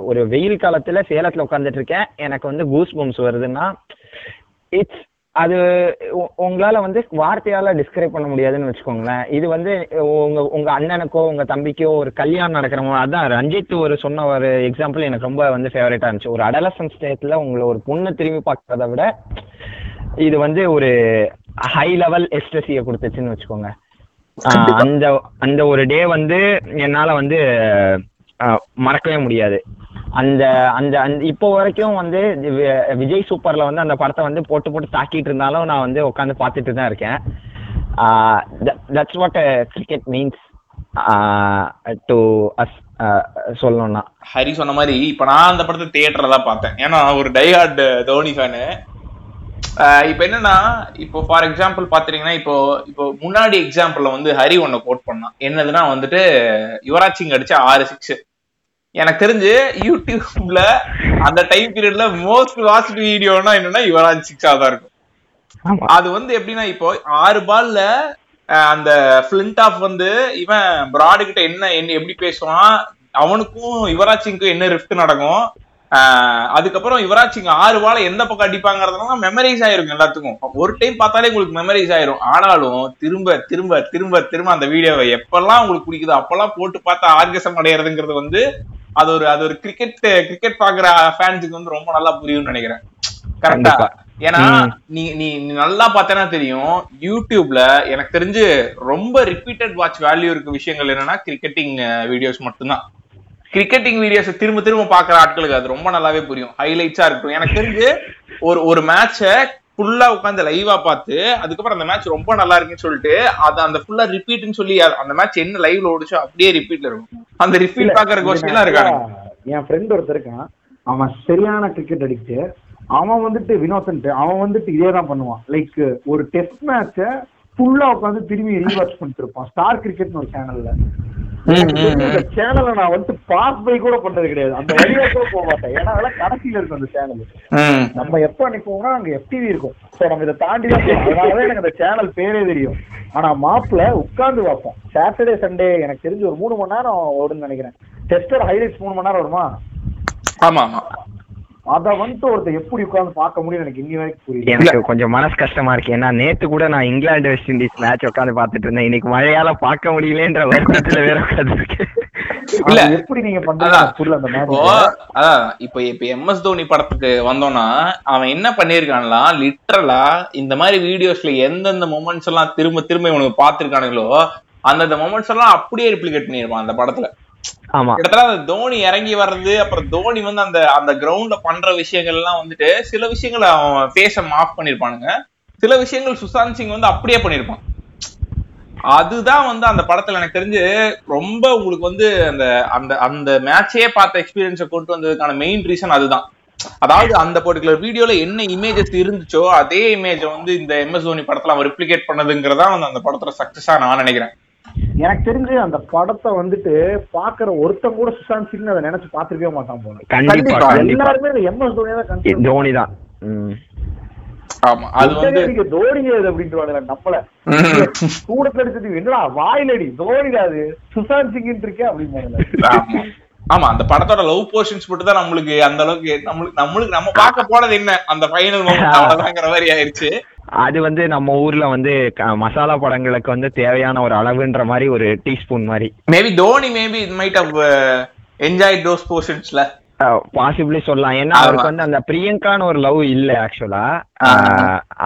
ஒரு வெயில் காலத்துல சேலத்துல உட்காந்துட்டு இருக்கேன் எனக்கு வந்து கூஸ் பம்ஸ் வருதுன்னா இட்ஸ் அது உங்களால வந்து வார்த்தையால டிஸ்கிரைப் பண்ண முடியாதுன்னு வச்சுக்கோங்களேன். இது வந்து உங்க உங்க அண்ணனுக்கோ உங்க தம்பிக்கோ ஒரு கல்யாணம் நடக்கிறவங்க அதான் ரஞ்சித் ஒரு சொன்ன ஒரு எக்ஸாம்பிள் எனக்கு ரொம்ப வந்து ஃபேவரட்டா இருந்துச்சு. ஒரு அடலசன் ஸ்டேட்ல உங்களை ஒரு பொண்ணு திரும்பி பார்க்கறத விட இது வந்து ஒரு ஹை லெவல் எஸ்ட்ரஸியை கொடுத்துச்சுன்னு வச்சுக்கோங்க. அந்த அந்த ஒரு டே வந்து என்னால வந்து மறக்கவே முடியாது. அந்த அந்த அந்த இப்போ வரைக்கும் வந்து விஜய் சூப்பர்ல வந்து அந்த படத்தை வந்து போட்டு போட்டு தாக்கிட்டு இருந்தாலும் நான் வந்து உட்காந்து பார்த்துட்டு தான் இருக்கேன். That's what cricket means to us சொல்லணும்னா. ஹரி சொன்ன மாதிரி இப்ப நான் அந்த படத்தை தியேட்டர்ல தான் பார்த்தேன். ஏன்னா ஒரு டைஹார்ட் தோனி ஃபேனு இப்ப என்னன்னா இப்போ ஃபார் எக்ஸாம்பிள் பாத்தீங்கன்னா இப்போ இப்போ முன்னாடி எக்ஸாம்பிள்ல வந்து ஹரி ஒன்ன கோட் பண்ணான். என்னதுன்னா வந்துட்டு யுவராஜ் சிங் அடிச்ச ஆறு சிக்ஸ் எனக்கு தெரிஞ்சு யூடியூப்ல அந்த டைம் பீரியட்ல மோஸ்ட் வாஸ்ட் வீடியோனா என்னன்னா யுவராஜ் சிக்ஸா தான் இருக்கும். அது வந்து எப்படின்னா இப்போ ஆறு பால்ல அந்த ஃபிளின்ட் ஆஃப் வந்து இவன் பிராடு கிட்ட என்ன என்ன எப்படி பேசுவான் அவனுக்கும் யுவராஜ் சிங்க்கும் என்ன ரிஃப்ட் நடக்கும்? அதுக்கப்புறம் யுவராஜ் சிங் ஆறு பால எந்த பக்கம் அடிப்பாங்கிறதுலாம் மெமரைஸ் ஆயிருக்கும் எல்லாத்துக்கும். ஒரு டைம் பார்த்தாலே உங்களுக்கு மெமரைஸ் ஆயிரும். ஆனாலும் திரும்ப திரும்ப திரும்ப திரும்ப அந்த வீடியோவை எப்பெல்லாம் உங்களுக்கு பிடிக்குதோ அப்பெல்லாம் போட்டு பார்த்தா ஆர்கசம் அடையிறதுங்கிறது வந்து அது ஒரு அது ஒரு கிரிக்கெட் கிரிக்கெட் பாக்குற ஃபேன்ஸுக்கு வந்து ரொம்ப நல்லா புரியும்னு நினைக்கிறேன். கரெக்டா. ஏன்னா. நீ நீ நீ நல்லா பார்த்தேன்னா தெரியும் யூடியூப்ல எனக்கு தெரிஞ்சு ரொம்ப ரிப்பீட்டட் வாட்ச் வேல்யூ இருக்க விஷயங்கள் என்னன்னா கிரிக்கெட்டிங் வீடியோஸ் மட்டும்தான். கிரிக்கெட்டிங் வீடியோஸ் திரும்ப திரும்ப பாக்குற ஆட்களுக்கு அது ரொம்ப நல்லாவே புரியும். ஹைலைட்ஸா இருக்கட்டும். எனக்கு தெரிஞ்சு ஒரு ஒரு மேட்ச ஃபுல்லா உட்காந்து லைவா பார்த்து அதுக்கப்புறம் அந்த மேட்ச் ரொம்ப நல்லா இருக்குன்னு சொல்லிட்டு அது அந்த ஃபுல்லா ரிப்பீட்னு சொல்லி அந்த மேட்ச் என்ன லைவ்ல ஓடிச்சோ அப்படியே ரிப்பீட்ல இருக்கும். அந்த ரிப்பீட் பாக்குற கோஷ்டி எல்லாம் இருக்காங்க என் ஃப்ரெண்ட் ஒருத்தர் இருக்கான். அவன் சரியான கிரிக்கெட் அடிக்ட் அவன் வந்துட்டு வினோசன்ட் அவன் வந்துட்டு இதே தான் பண்ணுவான். லைக் ஒரு டெஸ்ட் மேட்ச ஃபுல்லா உட்காந்து திரும்பி ரீவாட்ச் பண்ணிட்டு இருப்பான். ஸ்டார் கிரிக்கெட்னு ஒரு சேனல்ல இந்த சேனலை நான் வந்து பாஸ் பை கூட பண்றது கிடையாது. அந்த வழியா கூட போக மாட்டேன். ஏன்னா அதெல்லாம் கடைசியில இருக்கும் அந்த சேனல். நம்ம எப்ப அனுப்புவோம்னா அங்க எஃப்டிவி இருக்கும். சோ நம்ம இதை தாண்டி தான். அதனாலதான் எனக்கு அந்த சேனல் பேரே தெரியும். ஆனா மாப்ல உட்கார்ந்து பார்ப்போம். சாட்டர்டே சண்டே எனக்கு தெரிஞ்சு ஒரு மூணு மணி நேரம் ஓடுன்னு நினைக்கிறேன். டெஸ்டர் ஹைலைட்ஸ் மூணு மணி நேரம் வருமா ஆமா ஆமா. அத வந்துட்டு ஒருத்தர் எப்படி உட்கார்ந்து பார்க்க முடியும் எனக்கு இன்னி வரைக்கும் புரியல. எனக்கு கொஞ்சம் மனசு கஷ்டமா இருக்கு. ஏன்னா நேத்து கூட நான் இங்கிலாந்து வெஸ்ட் இண்டீஸ் மேட்ச் உட்காந்து பாத்துட்டு இருந்தேன். இன்னைக்கு மழையால பார்க்க முடியலன்ற வருத்தத்துல வேற உட்காந்துருக்கேன் [LAUGHS] இல்ல. எப்படி நீங்க பண்றீங்க அதான். புரியல அந்த இப்போ மேட்ச் அதான். இப்ப இப்ப எம்எஸ் தோனி படத்துக்கு வந்தோம்னா அவன் என்ன பண்ணிருக்கான்லாம் லிட்டரலா இந்த மாதிரி வீடியோஸ்ல எந்தெந்த மொமெண்ட்ஸ் எல்லாம் திரும்ப திரும்ப இவனுக்கு பாத்துருக்கானுங்களோ அந்தந்த மொமெண்ட்ஸ் எல்லாம் அப்படியே ரிப்ளிகேட் பண்ணிருப்பான் அந்த படத்துல. ஆமா. கிட்டத்தட்ட அந்த தோனி இறங்கி வர்றது அப்புறம் தோனி வந்து அந்த அந்த கிரவுண்ட்ல பண்ற விஷயங்கள் எல்லாம் வந்துட்டு சில விஷயங்களை அவன் பேச மாஃப் பண்ணிருப்பானுங்க. சில விஷயங்கள் சுசாந்த் சிங் வந்து அப்படியே பண்ணிருப்பான். அதுதான் வந்து அந்த படத்துல எனக்கு தெரிஞ்சு ரொம்ப உங்களுக்கு வந்து அந்த அந்த அந்த மேட்சே பார்த்த எக்ஸ்பீரியன்ஸை கொண்டு வந்ததுக்கான மெயின் ரீசன் அதுதான். அதாவது அந்த பர்டிகுலர் வீடியோல என்ன இமேஜஸ் இருந்துச்சோ அதே இமேஜை வந்து இந்த எம்எஸ் தோனி படத்துல அவன் ரிப்ளிகேட் பண்ணதுங்கிறதா வந்து அந்த படத்துல சக்சஸா நான் நினைக்கிறேன். எனக்கு தெரிஞ்சு அந்த படத்தை வந்துட்டு பாக்குற ஒருத்தன் கூட சுசாந்த் சிங் அதை நினைச்சு பாத்துருக்கவே மாட்டான் போல. கண்டிப்பா எல்லாருமே எம்எஸ் தோனியா தான் தோனி தான். ம். ஆமா அது வந்து நீங்க தோனி அது அப்படின்ட்டு நம்மள ம். கூட கிடைச்சது என்னடா வாயிலடி தோனி அது? சுசாந்த் சிங் இருக்கே அப்படின்னு ஆமா. ஆமா அந்த படத்தோட லவ் போர்ஷன்ஸ் மட்டும் தான் நம்மளுக்கு அந்த அளவுக்கு நம்மளுக்கு நம்மளுக்கு நம்ம பார்க்க போனது என்ன? அந்த ஃபைனல் மொமெண்ட் அவ்வளவுதாங்கிற மாதிரி ஆயிருச்சு. அது வந்து நம்ம ஊர்ல வந்து மசாலா படங்களுக்கு வந்து தேவையான ஒரு அளவுன்ற மாதிரி ஒரு டீஸ்பூன் மாதிரி. மேபி தோனி மேபி இது மைட் ஹவ் என்ஜாய் தோஸ் போர்ஷன்ஸ்ல பாசிபிளி சொல்லலாம். ஏன்னா. அவருக்கு வந்து அந்த பிரியங்கான்னு ஒரு லவ் இல்ல ஆக்சுவலா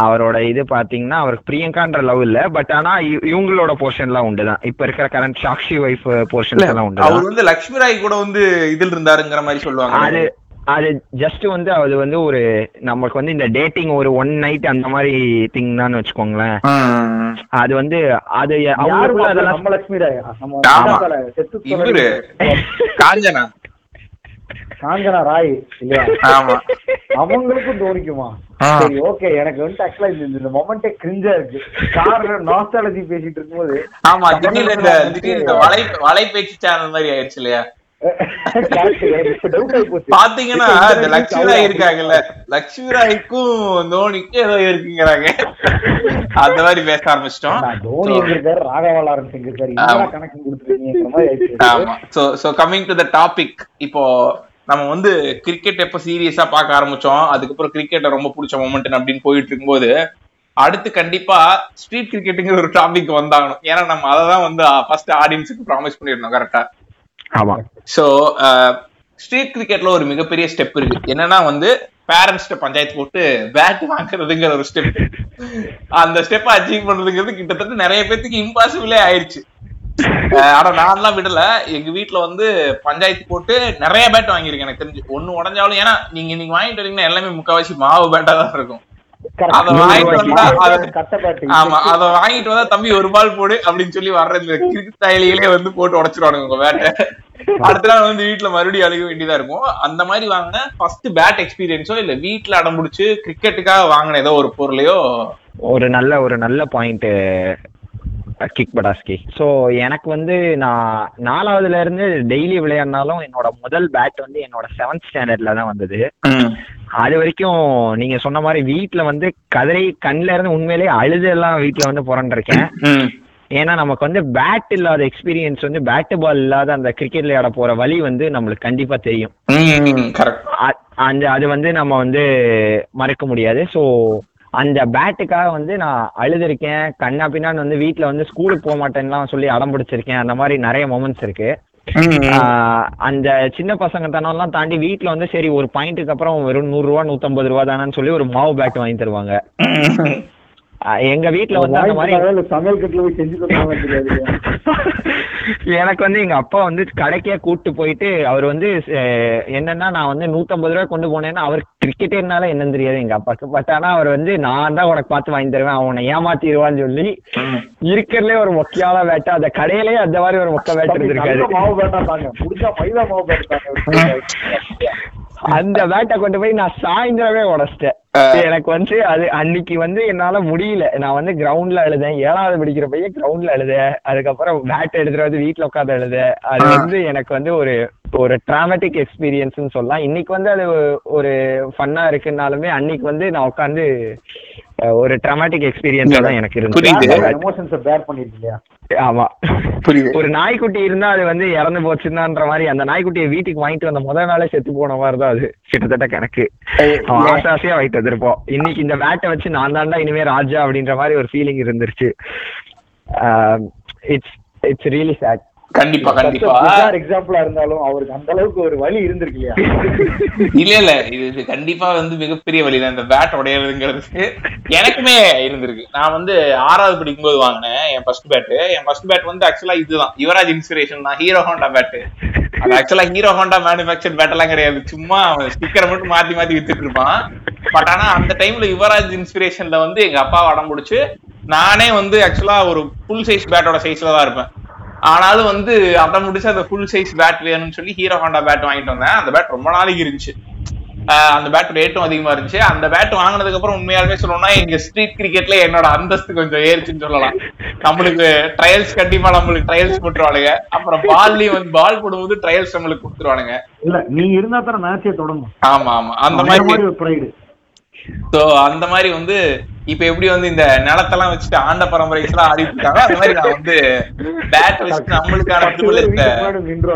அவரோட இது பாத்தீங்கன்னா அவருக்கு பிரியங்கான்ற லவ் இல்ல. பட் ஆனா இவங்களோட போர்ஷன்லாம் உண்டுதான் இப்ப இருக்கிற கரண்ட் சாக்ஷி ஒய்ஃப் போர்ஷன்ஸ் எல்லாம் உண்டுதான் அவர் வந்து லக்ஷ்மி ராய் கூட வந்து இதில் இருந்தாருங்கிற மாதிரி சொல்லுவாங்க. அது ஜஸ்ட் வந்து அது வந்து ஒரு நமக்கு வந்து இந்த டேட்டிங் ஒரு ஒன் நைட் அந்த மாதிரி திங் தான் வச்சுக்கோங்களேன். அது வந்து அது அவங்களுக்குள்ள அதெல்லாம் நம்ம லட்சுமி ராய்? இவரு. [LAUGHS] காஞ்சனா. காஞ்சனா ராய் இல்லையா? ஆமா. அவங்களுக்கும் தோணிக்குமா. சரி ஓகே எனக்கு வந்து ஆக்சுவலா இந்த இந்த மொமெண்டே கிரிஞ்சா இருக்கு. கார்ல நாஸ்டாலஜி பேசிட்டு இருக்கும்போது ஆமா திடீர்னு இந்த திடீர்னு இந்த வலை வலைபேச்சு சேனல் மாதிரி ஆயிடுச்சு இல்லையா? போச்சு [LAUGHS] பாத்தீங்கன்னா இந்த லட்சுமி ராய் இருக்காங்கல்ல லட்சுமி ராய்க்கும் தோனிக்கும் ஏதோ இருக்குங்கிறாங்க. அந்த மாதிரி பேச ஆரம்பிச்சிட்டோம். தோனி இருக்காரு ஆமா. So so coming to the topic இப்போ நம்ம வந்து கிரிக்கெட் எப்ப சீரியஸா பார்க்க ஆரம்பிச்சோம் அதுக்கப்புறம் கிரிக்கெட்டை ரொம்ப பிடிச்ச மொமெண்ட் அப்படின்னு போயிட்டு இருக்கும்போது அடுத்து கண்டிப்பா ஸ்ட்ரீட் கிரிக்கெட்டுங்கிற ஒரு டாபிக் வந்தாகணும். ஏன்னா நம்ம அதை தான் வந்து ஃபர்ஸ்ட் ஆடியன்ஸுக்கு ப்ராமிஸ் பண்ணிருந்தோம் கரெக்டா ஆமா. சோ ஸ்ட்ரீட் கிரிக்கெட்ல ஒரு மிகப்பெரிய ஸ்டெப் இருக்கு. என்னன்னா வந்து பேரண்ட்ஸ்ட பஞ்சாயத்து போட்டு பேட் வாங்குறதுங்கிற ஒரு ஸ்டெப் அந்த ஸ்டெப் அச்சீவ் பண்றதுங்கிறது கிட்டத்தட்ட நிறைய பேத்துக்கு இம்பாசிபிளே ஆயிருச்சு. ஆனா ஆனா நான்லாம் விடல. எங்க வீட்டுல வந்து பஞ்சாயத்து போட்டு நிறைய பேட் வாங்கியிருக்கேன் எனக்கு தெரிஞ்சு. ஒண்ணு உடஞ்சாலும் ஏன்னா நீங்க நீங்க வாங்கிட்டு வரீங்கன்னா எல்லாமே முக்காவாசி மாவு பேட்டா தான் இருக்கும். வாங்கிட்டு வந்தா அத- கட்டப்பாட்டு. ஆமா அத வாங்கிட்டு வந்தா தம்பி ஒரு பால் போடு அப்படின்னு சொல்லி வர்ற இந்த கிரிக்கெட் வந்து போட்டு உடைச்சிருவானுங்க உங்க பேட்டை அடுத்த நாள் வந்து வீட்டுல மறுபடியும் அழுக வேண்டியதா இருக்கும். அந்த மாதிரி வாங்கின ஃபர்ஸ்ட் பேட் எக்ஸ்பீரியன்ஸோ இல்ல வீட்டுல அடம்பிடிச்சு கிரிக்கெட்டுக்காக வாங்கின ஏதோ ஒரு பொருளையோ? ஒரு நல்ல ஒரு நல்ல பாயிண்ட் கிக் படாஸ்கி ஸோ எனக்கு வந்து நான் நாலாவதுல இருந்து டெய்லி விளையாடினாலும் என்னோட முதல் பேட் வந்து என்னோட செவன்த் ஸ்டாண்டர்ட்ல தான் வந்தது. அது வரைக்கும் நீங்க சொன்ன மாதிரி வீட்ல வந்து கதறி கண்ணுல இருந்து உண்மையிலேயே அழுது எல்லாம் வீட்ல வந்து புரண்டிருக்கேன். ஏன்னா நமக்கு வந்து பேட் இல்லாத எக்ஸ்பீரியன்ஸ் வந்து பேட் பால் இல்லாத அந்த கிரிக்கெட் விளையாட போற வழி வந்து நம்மளுக்கு கண்டிப்பா தெரியும். அந்த அது வந்து நம்ம வந்து மறக்க முடியாது. ஸோ அந்த பேட்டுக்காக வந்து நான் அழுதுருக்கேன். கண்ணா பின்னான்னு வந்து வீட்டில் வந்து ஸ்கூலுக்கு போக மாட்டேன்லாம் சொல்லி அடம் பிடிச்சிருக்கேன். அந்த மாதிரி நிறைய மொமெண்ட்ஸ் இருக்கு. அந்த சின்ன பசங்க தனம்லாம் தாண்டி வீட்டில் வந்து சரி ஒரு பாயிண்ட்டுக்கு அப்புறம் வெறும் நூறுரூவா நூற்றம்பது ரூபா தானேன்னு சொல்லி ஒரு மாவு பேட் வாங்கி தருவாங்க. எங்க வீட்டில் வந்து அந்த மாதிரி சமையல் கட்டுல போய் செஞ்சு தெரியாது. எனக்கு வந்து எங்க அப்பா வந்து கடைக்கே கூட்டு போயிட்டு அவர் வந்து என்னன்னா நான் வந்து நூத்தம்பது ரூபாய் கொண்டு போனேன்னா அவர் கிரிக்கெட்டர்னால என்னன்னு தெரியாது எங்க அப்பாக்கு பட் ஆனா அவர் வந்து நான் தான் உனக்கு பார்த்து வாங்கி தருவேன் அவனை ஏமாத்திடுவான்னு சொல்லி இருக்கிறதுலே ஒரு மொக்கையான வேட்டை அந்த கடையிலேயே அந்த மாதிரி ஒரு மொக்க வேட்டை இருந்திருக்காரு மாவு முடிஞ்சா மைதா மாவு அந்த பேட்டை கொண்டு போய் நான் சாயந்தரமே உடைச்சிட்டேன். எனக்கு வந்து அது அன்னைக்கு வந்து என்னால முடியல. நான் வந்து கிரவுண்ட்ல அழுதேன். ஏழாவது படிக்கிற பையன் கிரவுண்ட்ல அழுத. அதுக்கப்புறம் பேட் எடுத்துட்டு வந்து வீட்டுல உட்காந்து அழுத. அது. வந்து எனக்கு வந்து ஒரு ஒரு டிராமட்டிக் எக்ஸ்பீரியன்ஸ்னு சொல்லலாம். இன்னைக்கு வந்து அது ஒரு ஃபன்னா இருக்குன்னாலுமே அன்னைக்கு வந்து நான் உட்காந்து ஒரு டிராமட்டிக் எக்ஸ்பீரியன்ஸா தான் எனக்கு புரியுது. இருந்துச்சு ஆமா. புரியுது. ஒரு நாய்க்குட்டி இருந்தா அது வந்து இறந்து போச்சுன்னான்ற மாதிரி அந்த நாய்க்குட்டியை வீட்டுக்கு வாங்கிட்டு வந்த முதல் நாளே செத்து போன மாதிரி தான் அது. கிட்டத்தட்ட கணக்கு. அவன் ஆசை ஆசையா வாங்கிட்டு வந்திருப்போம் இன்னைக்கு இந்த வேட்டை வச்சு நான் தாண்டா இனிமே ராஜா அப்படின்ற மாதிரி ஒரு ஃபீலிங் இருந்துருச்சு. இட்ஸ் இட்ஸ் ரியலி சேட் கண்டிப்பா கண்டிப்பா. எக்ஸாம்பிளா இருந்தாலும் அவருக்கு அந்த அளவுக்கு ஒரு வழி இருந்திருக்கு இல்லையா? இல்ல இல்ல. இது கண்டிப்பா வந்து மிகப்பெரிய வழி தான் இந்த பேட் உடையறதுங்கிறது எனக்குமே இருந்திருக்கு. நான் வந்து ஆறாவது படிக்கும்போது வாங்கினேன் என் ஃபர்ஸ்ட் பேட் என் ஃபர்ஸ்ட் பேட் வந்து ஆக்சுவலா இதுதான். யுவராஜ் இன்ஸ்பிரேஷன் தான். ஹீரோ ஹோண்டா பேட் அது ஆக்சுவலா ஹீரோ ஹோண்டா மேனுஃபேக்சர் பேட் எல்லாம் கிடையாது. சும்மா ஸ்டிக்கரை மட்டும் மாத்தி மாத்தி வித்துட்டு இருப்பான். பட் ஆனா அந்த டைம்ல யுவராஜ் இன்ஸ்பிரேஷன்ல வந்து எங்க அப்பா அடம் பிடிச்சு நானே வந்து ஆக்சுவலா ஒரு ஃபுல் சைஸ் பேட்டோட சைஸ்ல தான் இருப்பேன். ஆனாலும் வந்து அடம் முடிச்சு அந்த ஃபுல் சைஸ் பேட் வேணும்னு சொல்லி ஹீரோ ஹோண்டா பேட் வாங்கிட்டு வந்தேன். அந்த பேட் ரொம்ப நாளைக்கு இருந்துச்சு. அந்த பேட் ரேட்டும் அதிகமா இருந்துச்சு. அந்த பேட் வாங்கினதுக்கு அப்புறம் உண்மையாலுமே சொல்லணும்னா எங்க ஸ்ட்ரீட் கிரிக்கெட்ல என்னோட அந்தஸ்து கொஞ்சம் ஏறிச்சுன்னு சொல்லலாம். நம்மளுக்கு ட்ரையல்ஸ் கண்டிப்பா நம்மளுக்கு ட்ரையல்ஸ் போட்டுருவானுங்க. அப்புறம் பால்லயும் வந்து பால் போடும்போது ட்ரையல்ஸ் நம்மளுக்கு கொடுத்துருவானுங்க. இல்ல நீ இருந்தா தானே மேட்சே தொடங்கும். ஆமா ஆமா. அந்த மாதிரி சோ அந்த மாதிரி வந்து இப்ப எப்படி வந்து இந்த நிலத்தெல்லாம் வச்சுட்டு ஆண்ட பரம்பரைஸ் எல்லாம் ஆடிட்டு இருக்காங்க அந்த மாதிரி நான் வந்து பேட் வச்சு நம்மளுக்கான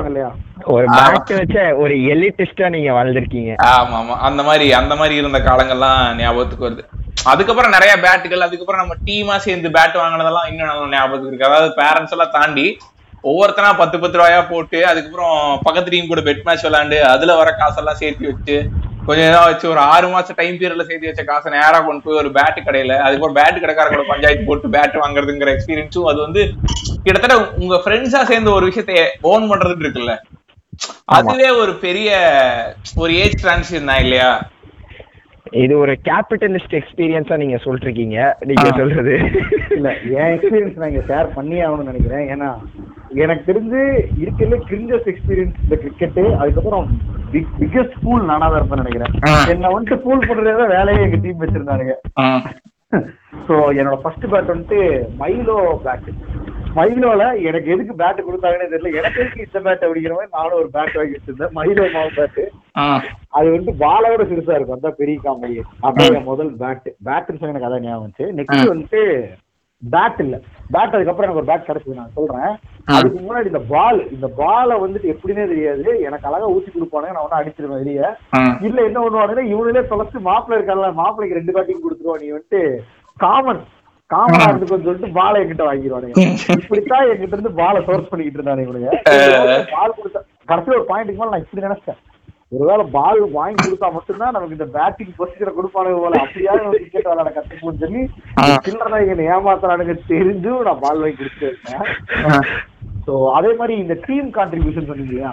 இல்லையா? ஒரு ஆமா. பேட் வச்ச ஒரு எலிட்டிஸ்டா நீங்க வாழ்ந்திருக்கீங்க. ஆமா ஆமா. அந்த மாதிரி அந்த மாதிரி இருந்த காலங்கள்லாம் ஞாபகத்துக்கு வருது. அதுக்கப்புறம் நிறைய பேட்டுகள் அதுக்கப்புறம் நம்ம டீமா சேர்ந்து பேட் வாங்கினதெல்லாம் இன்னும் நல்லா ஞாபகத்துக்கு இருக்கு. அதாவது பேரண்ட்ஸ் எல்லாம் தாண்டி ஒவ்வொருத்தனா பத்து பத்து ரூபாயா போட்டு அதுக்கப்புறம் பக்கத்து டீம் கூட பெட் மேட்ச் விளையாண்டு அதுல வர காசெல்லாம் சேர்த்து வச்சு கொஞ்சம் ஏதாவது வச்சு ஒரு ஆறு மாசம் டைம் பீரியட்ல சேர்த்து வச்ச காசை நேரா கொண்டு போய் ஒரு பேட் கடையில அதுக்கப்புறம் பேட் கடைக்கார கூட பஞ்சாயத்து போட்டு பேட் வாங்குறதுங்கிற எக்ஸ்பீரியன்ஸும் அது வந்து கிட்டத்தட்ட உங்க ஃப்ரெண்ட்ஸா சேர்ந்து ஒரு விஷயத்தை ஓன் பண்றது இருக்குல்ல. அதுவே ஒரு பெரிய ஒரு ஏஜ் டிரான்சிஷன் தான் இல்லையா? இது ஒரு கேபிட்டலிஸ்ட் எக்ஸ்பீரியன்ஸா நீங்க சொல்லிருக்கீங்க நீங்க. சொல்றது. இல்ல என் எக்ஸ்பீரியன்ஸ் நான் இங்க ஷேர் பண்ணியே ஆகணும்னு நினைக்கிறேன். ஏன்னா எனக்கு தெரிஞ்சு இருக்கிறதுல கிரிஞ்சஸ் எக்ஸ்பீரியன்ஸ் இந்த கிரிக்கெட் அதுக்கப்புறம் பிக்கஸ்ட் ஃபூல் நானா தான் இருப்பேன் நினைக்கிறேன். என்ன வந்துட்டு ஃபூல் பண்றதே வேலையே எங்க டீம் வச்சிருந்தானுங்க. சோ என்னோட ஃபர்ஸ்ட் பேட் வந்துட்டு மைலோ பேட் மைலோல எனக்கு எதுக்கு பேட் கொடுத்தாங்கன்னு தெரியல. எனக்கு எதுக்கு இந்த பேட் அப்படிங்கிற மாதிரி நானும் ஒரு பேட் வாங்கி வச்சிருந்தேன். மைலோ மாவு பேட் அது வந்து பாலோட சிறுசா இருக்கும். அதான் பெரிய காமெடி என் முதல் பேட் பேட்னு சொல்லி எனக்கு அதான் ஞாபகம் வந்துச்சு. நெக்ஸ்ட் வந்துட்டு பேட் இல்ல. பேட் அதுக்கப்புறம் எனக்கு ஒரு பேட் கிடைச்சது நான் சொல்றேன். அதுக்கு முன்னாடி இந்த பால் இந்த பாலை வந்துட்டு எப்படின்னே தெரியாது. எனக்கு அழகா ஊத்தி கொடுப்பானுங்க நான் ஒன்னும் அடிச்சிருவேன் வெளியே. இல்ல என்ன பண்ணுவானுங்க இவனுங்களே தொலைச்சு மாப்பிள்ளை இருக்கான்ல மாப்பிள்ளைக்கு ரெண்டு பேட்டிங் கொடுத்துருவான் நீ வந்துட்டு காமன் காமனா இருந்துக்கும் சொல்லிட்டு பாலை என்கிட்ட வாங்கிடுவானுங்க. இப்படித்தான் என்கிட்ட இருந்து பாலை சோர்ஸ் பண்ணிக்கிட்டு இருந்தானே இவனுங்க. பால் கொடுத்தா கடைசியில் ஒரு பாயிண்ட்டுக்கு மேல நான் இப்படி நினைச்சேன் ஒருவேளை பால் வாங்கி கொடுத்தா மட்டும்தான் நமக்கு இந்த பேட்டிங் பொசிஷனை கொடுப்பானுங்க போல. அப்படியாவது நம்ம கிரிக்கெட் விளையாட கத்துக்கணும்னு சொல்லி சில்லறை என்னை ஏமாத்துறானுங்க தெரிஞ்சும் நான் பால் வாங்கி கொடுத்துட்டு சோ அதே மாதிரி இந்த டீம் கான்ட்ரிபியூஷன் சொன்னீங்க இல்லையா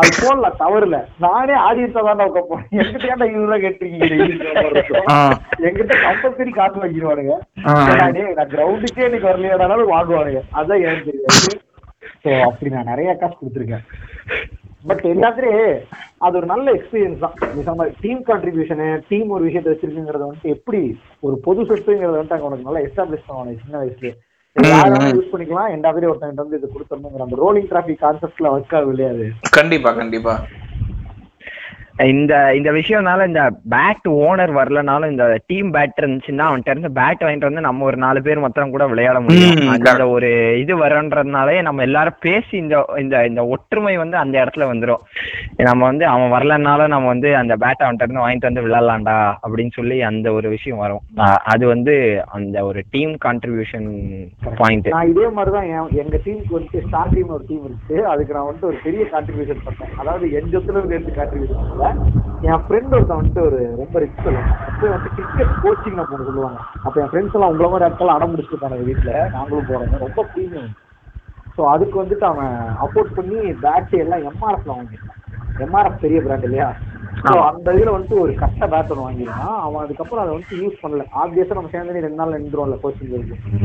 அது போடல தவறுல. நானே ஆடியன்ஸா தான் உட்க போறேன் எங்கிட்ட ஏன்டா கேட்டிருக்கீங்க? எங்கிட்ட கம்பல்சரி காசு வாங்கிடுவானுங்க. நான் கிரவுண்டுக்கே இன்னைக்கு வரலையாடாலும் வாங்குவானுங்க. அதான் எனக்கு தெரியாது. சோ அப்படி நான் நிறைய காசு கொடுத்துருக்கேன். பட் எல்லாத்துலயே அது ஒரு நல்ல எக்ஸ்பீரியன்ஸ் தான். நீ சொன்ன டீம் கான்ட்ரிபியூஷனு டீம் ஒரு விஷயத்தை வச்சிருக்குங்கிறத வந்துட்டு எப்படி ஒரு பொது சொத்துங்கிறத வந்துட்டு அங்க உனக்கு நல்லா எஸ்டாப்ளிஷ் பண்ணுவாங்க சின்ன வயசுலயே. யூஸ் பண்ணிக்கலாம். எண்டாவது ஒருத்தங்கிட்ட வந்து இது கொடுத்துடணுங்கிற அந்த ரோலிங் டிராஃபிக் கான்செப்ட்ல ஒர்க் ஆகும் இல்லையா கண்டிப்பா கண்டிப்பா. இந்த இந்த விஷயம்னால இந்த பேட் ஓனர் வரலனாலும் இந்த டீம் பேட் இருந்துச்சுன்னா அவன்கிட்ட இருந்து பேட் வாங்கிட்டு வந்து நம்ம ஒரு நாலு பேர் மொத்தம் கூட விளையாட முடியும். அந்த. ஒரு இது வரன்றதுனாலே நம்ம எல்லாரும் பேசி இந்த இந்த இந்த ஒற்றுமை வந்து அந்த இடத்துல வந்துரும். நம்ம வந்து அவன் வரலனாலும் நம்ம வந்து அந்த பேட் அவன்கிட்ட இருந்து வாங்கிட்டு வந்து விளையாடலாம்டா அப்படின்னு சொல்லி அந்த ஒரு விஷயம் வரும். அது வந்து அந்த ஒரு டீம் கான்ட்ரிபியூஷன் பாயிண்ட் நான் இதே மாதிரிதான் என் எங்க டீமுக்கு வந்துட்டு ஸ்டார் டீம் ஒரு டீம் இருக்கு அதுக்கு நான் வந்துட்டு ஒரு பெரிய கான்ட்ரிபியூஷன் பண்ணேன். அதாவது என் சொத்துல இருந்து கான்ட்ரிபியூஷன் பண்ணல. என் ஃப்ரெண்ட் ஒருத்தன் வந்துட்டு ஒரு ரொம்ப ரிஸ்க் அப்போ வந்து கிரிக்கெட் கோச்சிங் நான் போன சொல்லுவாங்க. அப்ப என் ஃப்ரெண்ட்ஸ் எல்லாம் உங்கள மாதிரி ஆட்கள் அடம் முடிச்சுட்டு இருக்காங்க வீட்டுல நாங்களும் போறோம். ரொம்ப ப்ரீமியம் ஸோ அதுக்கு வந்துட்டு அவன் அஃபோர்ட் பண்ணி பேட் எல்லாம் எம்ஆர்எஃப்ல வாங்கியிருக்கான் எம்ஆர்எஃப் பெரிய பிராண்ட் இல்லையா? ஸோ அந்த இதுல வந்துட்டு ஒரு கட்ட பேட் ஒன்று வாங்கியிருக்கான் அவன் அதுக்கப்புறம் அதை வந்துட்டு யூஸ் பண்ணல. ஆப்வியஸா நம்ம சேர்ந்து ரெண்டு நாள் நின்றுவோம்ல கோச்சிங்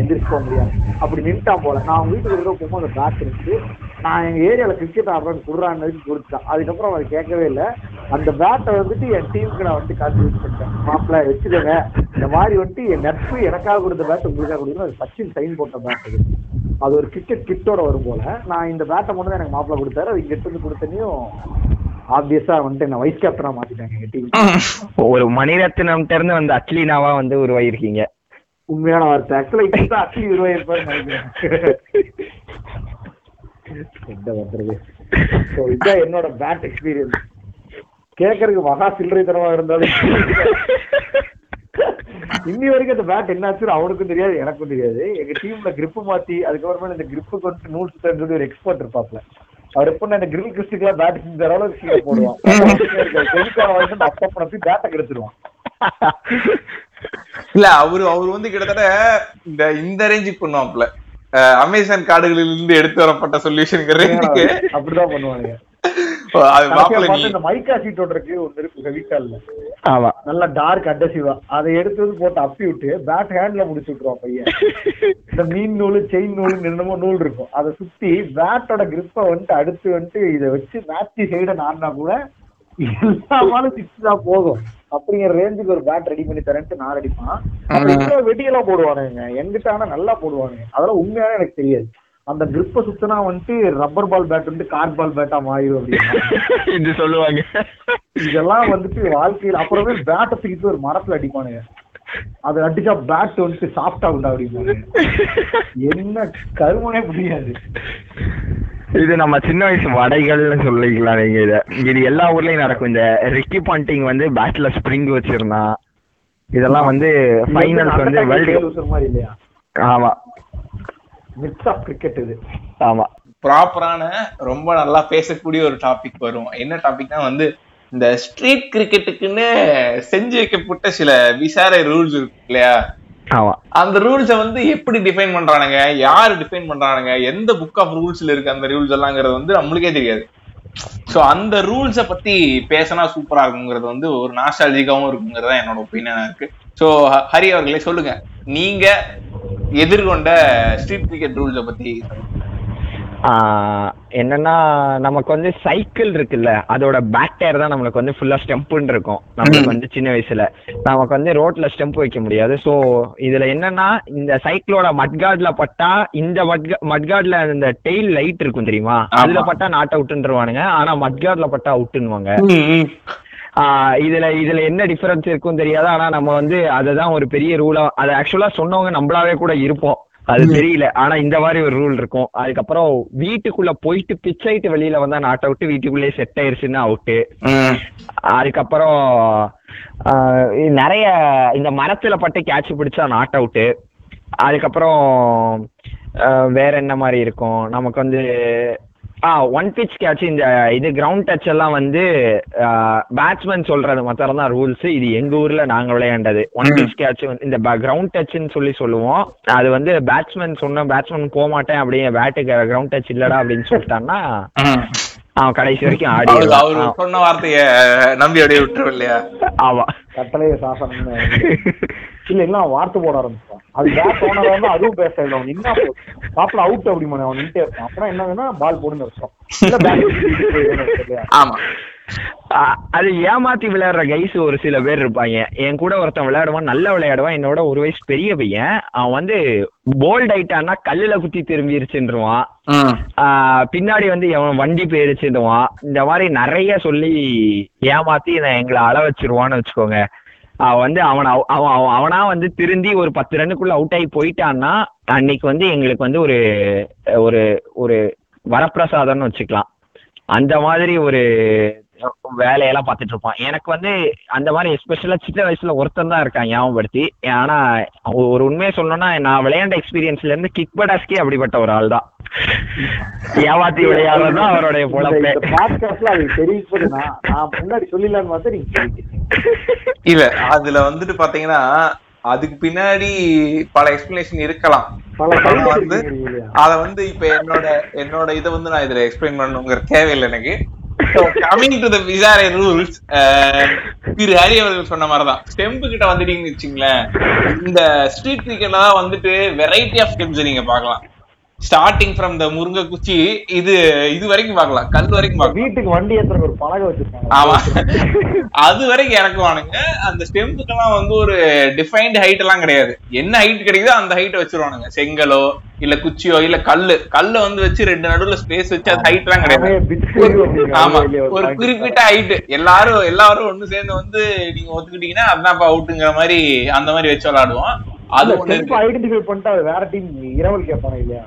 எந்திரிச்சு போக முடியாது. அப்படி நின்ட்டான் போல. நான் அவங்க வீட்டுக்கு இருக்க போகும்போது அந்த பேட் இருந்துச்சு. நான் எங்க ஏரியால கிரிக்கெட் ஆடுறேன் குடுறான்னு கொடுத்தான் அதுக்கப்புறம் அவன் கேட்கவே இல்லை. அந்த பேட்டை வந்துட்டு என் டீமுக்கு நான் வந்துட்டு கான்ட்ரிபியூட் பண்ணிட்டேன். மாப்பிள்ள வச்சுக்கோங்க. இந்த மாதிரி வந்துட்டு என் நட்பு எனக்காக கொடுத்த பேட் உங்களுக்காக கொடுக்கணும். அது சச்சின் சைன் போட்ட பேட் அது. அது ஒரு கிரிக்கெட் கிட்டோட வரும் போல. நான் இந்த பேட்டை மட்டும் தான் எனக்கு மாப்பிள்ள கொடுத்தாரு. அது இங்க எடுத்து வந்து கொடுத்தனையும் ஆப்வியஸா வந்துட்டு என்ன வைஸ் கேப்டனா மாத்திட்டாங்க எங்க டீம் ஒரு மணிரத்னம் இருந்து வந்து அட்லீனாவா வந்து உருவாயிருக்கீங்க. உண்மையான வார்த்தை. ஆக்சுவலா இப்பதான் அட்லி உருவாயிருப்பாரு நினைக்கிறேன். [LAUGHS] என்ன பண்றது? என்னோட பேட் எக்ஸ்பீரியன்ஸ் கேட்கறதுக்கு மகா சில்லறைத்தனமா இருந்தாலும் [LAUGHS] இன்னி வரைக்கும் அந்த பேட் என்னாச்சுன்னு அவனுக்கும் தெரியாது எனக்கும் தெரியாது. எங்க டீம்ல grip மாத்தி அதுக்கப்புறமா இந்த grip கொண்டு நூல் சுத்தன்னு சொல்லி ஒரு எக்ஸ்பர்ட் இருப்பாப்ல அவர் எப்ப இந்த கிரில் கிறிஸ்டுக்கெல்லாம் பேட் செஞ்சு தர அளவுக்கு கீழே [LAUGHS] போடுவான். அப்பா பண்ணி பேட்டை கெடுத்துருவான். [LAUGHS] இல்ல அவரு அவரு வந்து கிட்டத்தட்ட இந்த இந்த ரேஞ்சுக்கு பண்ணுவாப்ல அமேசான் காடுகளில் இருந்து எடுத்து வரப்பட்ட சொல்யூஷன் அப்படிதான் பண்ணுவானுங்க. இந்த மைக்கா சீட் இருக்கு ஒண்ணு இருக்கு ஆமா. நல்லா டார்க் அட்ரஸிவா அதை எடுத்து வந்து போட்டு அப்பி விட்டு பேட் ஹேண்ட்ல முடிச்சு விட்டுருவான் பையன். [LAUGHS] இந்த மீன் நூல் செயின் நூல் என்னமோ நூல் இருக்கும் அதை சுத்தி பேட்டோட கிரிப்பை வந்துட்டு அடுத்து வந்துட்டு இதை வச்சு மேட்ச் சைட நான்னா கூட எல்லாமாலும் சிக்ஸ் தான் போகும் அப்படிங்கிற ரேஞ்சுக்கு ஒரு பேட் ரெடி பண்ணி தரேன்ட்டு நான் அடிப்பான் அப்புறம் இவ்வளவு வெட்டியெல்லாம் போடுவானுங்க. எங்கிட்ட ஆனா நல்லா போடுவானுங்க. அதெல்லாம் உண்மையான எனக்கு தெரியாது. அந்த கிரிப்பை சுத்தினா வந்துட்டு ரப்பர் பால் பேட் வந்து கார் பால் பேட்டா மாறிடும் அப்படின்னு சொல்லுவாங்க. இதெல்லாம் வந்துட்டு வாழ்க்கையில அப்புறமே பேட்டை தூக்கிட்டு ஒரு மரத்துல அடிப்பானுங்க. அதை அடிச்சா பேட் வந்துட்டு சாஃப்டா உண்டா அப்படிம்பாங்க என்ன கருமனே புரியாது. இது நம்ம சின்ன வயசு வடைகள்னு சொல்லிக்கலாம் நீங்க இத? இது எல்லா ஊர்லயும் நடக்கும். இந்த ரிக்கி பாண்டிங் வந்து பேட்ல ஸ்ப்ரிங் வச்சிருந்தான். இதெல்லாம் வந்து ஃபைனல்ஸ் வந்து வேர்ல்டு இல்லையா? ஆமா. மிக்ஸ் ஆஃப் கிரிக்கெட் இது. ஆமா. ப்ராப்பரான ரொம்ப நல்லா பேசக்கூடிய ஒரு டாபிக் வரும். என்ன டாபிக்னா வந்து இந்த ஸ்ட்ரீட் கிரிக்கெட்டுக்குன்னு செஞ்சு வைக்கப்பட்ட சில விசார ரூல்ஸ் இருக்கு இல்லையா? ஆமா. அந்த ரூல்ஸை வந்து எப்படி டிஃபைன் பண்றானுங்க? யாரு டிஃபைன் பண்றானுங்க? எந்த புக் ஆஃப் ரூல்ஸ்ல இருக்கு அந்த ரூல்ஸ் எல்லாங்கிறது வந்து நம்மளுக்கே தெரியாது. சோ அந்த ரூல்ஸை பத்தி பேசினா சூப்பரா இருக்குங்கிறது வந்து ஒரு நாஸ்டாலஜிக்காவும் இருக்குங்கிறது தான் என்னோட ஒப்பீனியனா இருக்கு. சோ ஹரி அவர்களே சொல்லுங்க. நீங்க எதிர்கொண்ட ஸ்ட்ரீட் கிரிக்கெட் ரூல்ஸை பத்தி என்னன்னா நமக்கு வந்து சைக்கிள் இருக்குல்ல அதோட பேக் டயர் தான் நம்மளுக்கு வந்து ஃபுல்லா ஸ்டெம்புன்னு இருக்கும். நம்மளுக்கு வந்து சின்ன வயசுல. நமக்கு வந்து ரோட்ல ஸ்டெம்ப் வைக்க முடியாது. சோ இதுல என்னன்னா இந்த சைக்கிளோட மட்கார்ட்ல பட்டா இந்த மட்கார்ட்ல இந்த டெயில் லைட் இருக்கும் தெரியுமா? அதுல பட்டா நாட் அவுட்ன்றவானுங்க ஆனா மட்கார்ட்ல பட்டா அவுட்டுன்னுவாங்க இதுல இதுல என்ன டிஃபரன்ஸ் இருக்கும் தெரியாது. ஆனா நம்ம வந்து அததான் ஒரு பெரிய ரூலா அதை ஆக்சுவலா சொன்னவங்க நம்மளாவே கூட இருப்போம். அது தெரியல. ஆனா இந்த மாதிரி ஒரு ரூல் இருக்கும். அதுக்கப்புறம் வீட்டுக்குள்ள போயிட்டு பிச் ஆயிட்டு வெளியில வந்தா நாட் அவுட் வீட்டுக்குள்ளேயே செட் ஆயிருச்சுன்னா அவுட்டு அதுக்கப்புறம் நிறைய இந்த மரத்துல பட்டு கேட்ச் பிடிச்சா நாட் அவுட்டு அதுக்கப்புறம் வேற என்ன மாதிரி இருக்கும்? நமக்கு வந்து ஆ ஒன் பிச் கேட்ச் இந்த இது கிரவுண்ட் டச் எல்லாம் வந்து பேட்ஸ்மேன் சொல்றது மாத்திரம் தான் ரூல்ஸ் இது எங்க ஊர்ல நாங்க விளையாண்டது. ஒன் பிச் கேட்ச் இந்த கிரவுண்ட் டச்னு சொல்லி சொல்லுவோம். அது வந்து பேட்ஸ்மேன் சொன்ன பேட்ஸ்மேன் போக மாட்டேன் அப்படியே பேட்டுக்கு கிரவுண்ட் டச் இல்லடா அப்படின்னு சொல்லிட்டான்னா அவன் கடைசி வரைக்கும் ஆடி அவரு சொன்ன வார்த்தைய நம்பி அப்படியே விட்டுரும் இல்லையா ஆமா. கட்டளைய சாசனம் இல்ல இல்ல அவன் வார்த்தை போட ஆரம்பிச்சான் அது பேட் ஓனர் வந்து அதுவும் பேச இல்லை அவன் நின்னா பாப்பல அவுட் அப்படிமா அவன் நின்ட்டே இருப்பான். அப்புறம் என்ன வேணா பால் போடுன்னு இல்ல இல்லையா? ஆமா. அது ஏமாத்தி விளையாடுற கைஸ் ஒரு சில பேர் இருப்பாங்க. என் கூட ஒருத்தன் விளையாடுவான் நல்லா விளையாடுவான். என்னோட ஒரு வயசு பெரிய பையன். அவன் வந்து போல்ட் ஆயிட்டான்னா கல்லுல குத்தி திரும்பிருச்சுன்றுவான். ஆஹ் பின்னாடி வந்து எவன் வண்டி போயிருச்சுடுவான் இந்த மாதிரி நிறைய சொல்லி ஏமாத்தி எங்களை அள வச்சிருவான்னு வச்சுக்கோங்க. அவன் வந்து அவன் அவ- அவன் அவன் அவனா வந்து திருந்தி ஒரு பத்து ரன்னுக்குள்ள அவுட் ஆகி போயிட்டான்னா அன்னைக்கு வந்து எங்களுக்கு வந்து ஒரு ஒரு ஒரு வரப்பிரசாதம்னு வச்சுக்கலாம். அந்த மாதிரி ஒரு வேலையெல்லாம் பார்த்துட்டு இருப்பான். எனக்கு வந்து அந்த மாதிரி எஸ்பெஷலா சின்ன வயசுல ஒருத்தன் தான் இருக்கான் ஞாபகப்படுத்தி. ஆனா ஒரு உண்மையை சொல்லணும்னா நான் விளையாண்ட எக்ஸ்பீரியன்ஸ்ல இருந்து கிக் படாஸ்கே அப்படிப்பட்ட ஒரு ஆள் தான். ஏமாத்தி விளையாடுறது தான் அவருடைய பொழப்பே. பாட்காஸ்ட்ல அது நான் முன்னாடி சொல்லிடலான்னு பார்த்தா நீங்க இல்ல அதுல வந்துட்டு பாத்தீங்கன்னா அதுக்கு பின்னாடி பல எக்ஸ்பிளனேஷன் இருக்கலாம். வந்து? அத வந்து இப்ப என்னோட என்னோட இதை வந்து நான் இதுல எக்ஸ்பிளைன் பண்ணணுங்கிற தேவையில்லை எனக்கு. கமிங் டு த விசாரை ரூல்ஸ் திரு ஹரி அவர்கள் சொன்ன மாதிரிதான். ஸ்டெம்பு கிட்ட வந்துட்டீங்கன்னு வச்சுங்களேன் இந்த ஸ்ட்ரீட் கிரிக்கெட்ல தான் வந்துட்டு வெரைட்டி ஆஃப் ஸ்டெம்ஸ் நீங்க பாக்கலாம் ஸ்டார்டிங் ஃப்ரம் த முருங்கை குச்சி இது இது வரைக்கும் பார்க்கலாம் கல் வரைக்கும் பார்க்கலாம் வீட்டுக்கு வண்டி ஏத்துறதுக்கு ஒரு பலகை வச்சிருக்காங்க. ஆமா. அது வரைக்கும் இறக்குவானுங்க அந்த ஸ்டெம்புக்கெல்லாம் வந்து ஒரு டிஃபைன்டு ஹைட் எல்லாம் கிடையாது. என்ன ஹைட் கிடைக்குதோ அந்த ஹைட் வச்சிருவானுங்க. செங்கலோ இல்ல குச்சியோ இல்ல கல்லு. கல்ல வந்து வச்சு ரெண்டு நடுவுல ஸ்பேஸ் வச்சு அது ஹைட் எல்லாம் கிடையாது. ஆமா. ஒரு. குறிப்பிட்ட ஹைட் எல்லாரும் எல்லாரும் ஒண்ணு சேர்ந்து வந்து நீங்க ஒத்துக்கிட்டீங்கன்னா அதுதான் அவுட்டுங்கிற மாதிரி அந்த மாதிரி வச்சு விளையாடுவோம். அது identify பண்ணிட்டு அது வேற டீம் இரவல் கேட்பாங்க இல்லையா.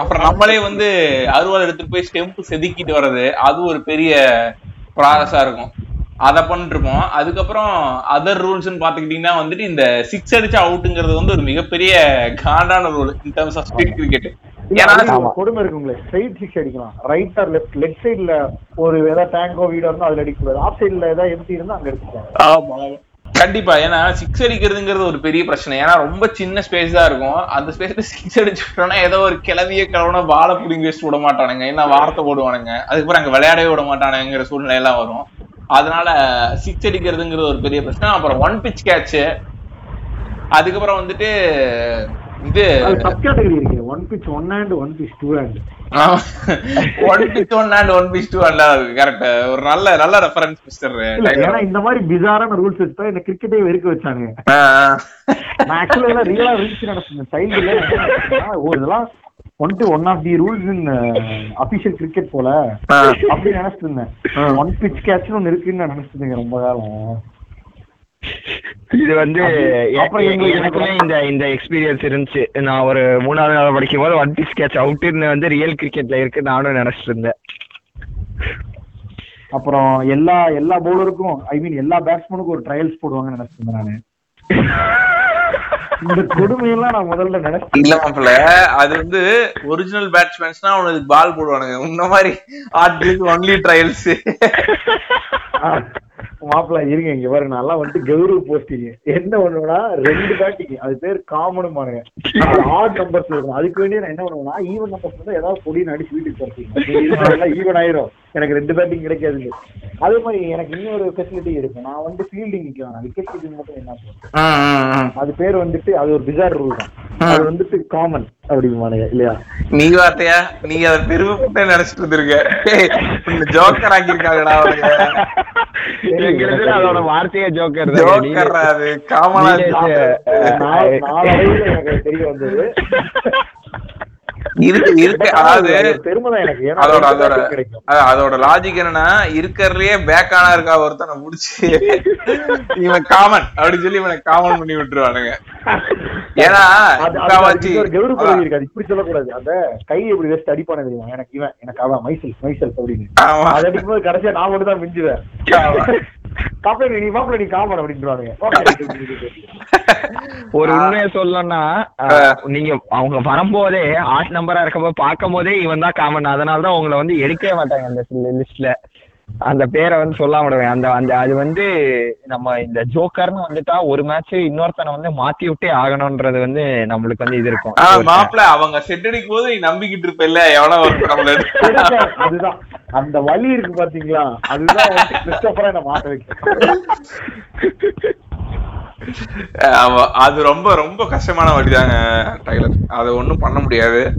அப்புறம் நம்மளே வந்து அறுவாள் எடுத்துட்டு போய் ஸ்டெம்ப் செதுக்கிட்டு வர்றது அது ஒரு பெரிய ப்ராசஸா இருக்கும். அத பண்ணிட்டு இருப்போம். அதுக்கப்புறம் அதர் ரூல்ஸ்னு பாத்துக்கிட்டீங்கன்னா வந்துட்டு இந்த சிக்ஸ் அடிச்சா அவுட்டுங்கிறது வந்து ஒரு மிகப்பெரிய காண்டான rule in terms of street cricket கொடுமை இருக்குங்களே ஸ்ட்ரைட் சிக்ஸ் அடிக்கலாம். ரைட் ஆர் லெஃப்ட் லெஃப்ட் சைடுல ஒரு ஏதாவது டேங்கோ வீடோ இருந்தா அதுல அடிக்க கூடாது. ஆஃப் சைடுல ஏதாவது எம்டி இருந்தா அங்க அடிச்சுக்கலாம் கண்டிப்பா. ஏன்னா சிக்ஸ் அடிக்கிறதுங்கிறது ஒரு பெரிய பிரச்சனை. ஏன்னா ரொம்ப சின்ன ஸ்பேஸ் தான் இருக்கும். அந்த ஸ்பேஸ்ல சிக்ஸ் அடிச்சுட்டோம்னா ஏதோ ஒரு கிளவிய கிளவுன வாழை பிடிங்கி வச்சு விட மாட்டானுங்க. என்ன வார்த்தை போடுவானுங்க. அதுக்கப்புறம் அங்க விளையாடவே விட மாட்டானுங்கிற சூழ்நிலை எல்லாம் வரும். அதனால சிக்ஸ் அடிக்கிறதுங்கிறது ஒரு பெரிய பிரச்சனை. அப்புறம் ஒன் பிச் கேட்ச் அதுக்கப்புறம் வந்துட்டு இது one pitch one and one pitch two and one and one pitch two correct ஒரு நல்ல நல்ல ரெஃபரன்ஸ் மிஸ்டர் ஏன்னா இந்த மாதிரி பிசாரான ரூல்ஸ் இந்த கிரிக்கெட்டே வெறுக்க வச்சாங்க. நான் ஆக்சுவலா எல்லாம் ரியலா ரீச் நடத்தினேன் சைல்டுல ஓ இதெல்லாம் one to one of the rules in official cricket போல. அப்படி நினைச்சிட்டு இருந்தேன். ஒன் பிச் கேட்ச்னு ஒன்னு இருக்குன்னு நான் நினைச்சிட்டு இருந்தேன் ரொம்ப காலம். இது வந்து எனக்குமே இந்த இந்த எக்ஸ்பீரியன்ஸ் இருந்துச்சு. நான் ஒரு மூணாவது நாள் படிக்கும் போது ஒன் பீஸ் கேட்ச் அவுட்டுன்னு வந்து ரியல் கிரிக்கெட்ல இருக்கு நானும் நினைச்சிட்டு இருந்தேன். அப்புறம் எல்லா எல்லா பவுலருக்கும் ஐ மீன் எல்லா பேட்ஸ்மேனுக்கும் ஒரு ட்ரையல்ஸ் போடுவாங்கன்னு நினைச்சிட்டு இருந்தேன் நானு. இந்த கொடுமையெல்லாம் நான் முதல்ல நினைச்சேன் இல்ல மாப்பிள்ள அது வந்து ஒரிஜினல் பேட்ஸ்மேன்ஸ்னா அவனுக்கு பால் போடுவானுங்க. இந்த மாதிரி ஆட்களுக்கு ஒன்லி ட்ரையல்ஸ் மாப்பிள்ள இருங்க இங்க பாருங்க நல்லா வந்துட்டு கௌரவ போஸ்டிங் என்ன பண்ணுவேன்னா ரெண்டு பேட்டிங் அது பேர் காமனும் பாருங்க. ஆட் நம்பர்ஸ் இருக்கும். அதுக்கு வேண்டிய நான் என்ன பண்ணுவேன்னா ஈவன் நம்பர்ஸ் வந்து ஏதாவது பொடின்னு அடிச்சு வீட்டுக்கு போறீங்க ஈவன் ஆயிரும். எனக்கு ரெண்டு பேட்டிங் கிடைக்காது அதே மாதிரி எனக்கு இன்னொரு ஃபெசிலிட்டி இருக்கு. நான் வந்து ஃபீல்டிங் நிக்கலாம் விக்கெட் கீப்பிங் மட்டும் என்ன பண்ணுவேன்? அது பேர் வந்துட்டு அது ஒரு பிசார் ரூல் தான். அது வந்துட்டு காமன் அப்படிங்குவானுங்க இல்லையா? நீ வார்த்தையா? நீ அத பெருமைப்பட்ட நினைச்சிட்டு இருந்திருக்க. ஜோக்கர் ஆக்கியிருக்காங்கடா எங்களுக்கு அதோட வார்த்தையே ஜோக்கர் ஜோக்கர் அது காமனா நாள்- நாளடைவுல எனக்கு தெரிய வந்தது. [LAUGHS] அதோட லாஜிக் என்னன்னா இருக்கறதுலயே பேக்கானா இருக்கா ஒருத்தனை முடிச்சு [LAUGHS] இவன் காமன் அப்படின்னு சொல்லி இவனை காமன் பண்ணி விட்டுருவானுங்க. ஏன்னா அது- அது- முக்காவாசி- அதுக்கு ஒரு கௌரவ அதான். பதவி இருக்கு. அது இப்படி சொல்லக்கூடாது. அந்த கை எப்படி வச்சு அடிப்பானே தெரியுமா? எனக்கு இவன் எனக்கு அவன் மைசல் மைசல் அப்படின்னு. அது அடிக்கும்போது கடைசியா நான் மட்டும் தான் மிஞ்சுவேன் ஆமா. காப்பி நீ மாப்பிள்ள நீ காமன் அப்படின்றானுங்க. ஒரு உண்மையை சொல்லணும்னா அஹ், நீங்க அவங்க வரும்போதே ஆட் நம்பரா இருக்கும்போது பார்க்கும் போதே இவன் தான் காமன். அதனால தான் உங்களை வந்து எடுக்கவே மாட்டாங்க அந்த லிஸ்ட்ல அந்த பேரை வந்து சொல்லாம விடுவேன். அந்த அந்த அது வந்து நம்ம இந்த ஜோக்கர்னு வந்துட்டா ஒரு மேட்ச் இன்னொருத்தனை வந்து மாத்தி விட்டே ஆகணும்ன்றது வந்து நம்மளுக்கு வந்து இது இருக்கும். ஆனா மாப்பிள்ள அவங்க செட் அடிக்கும் போது நம்பிக்கிட்டு இருப்ப எவனோ ஒருத்தர் நம்மள எடுத்து- [LAUGHS] அதுதான். அந்த வலி இருக்கு பாத்தீங்களா? அதுதான் கிறிஸ்டோபரா என்ன மாட்ட வைக்கும். ஆமா. அது ரொம்ப ரொம்ப கஷ்டமான வழிதாங்க டைலர் அது ஒண்ணும் பண்ண முடியாது.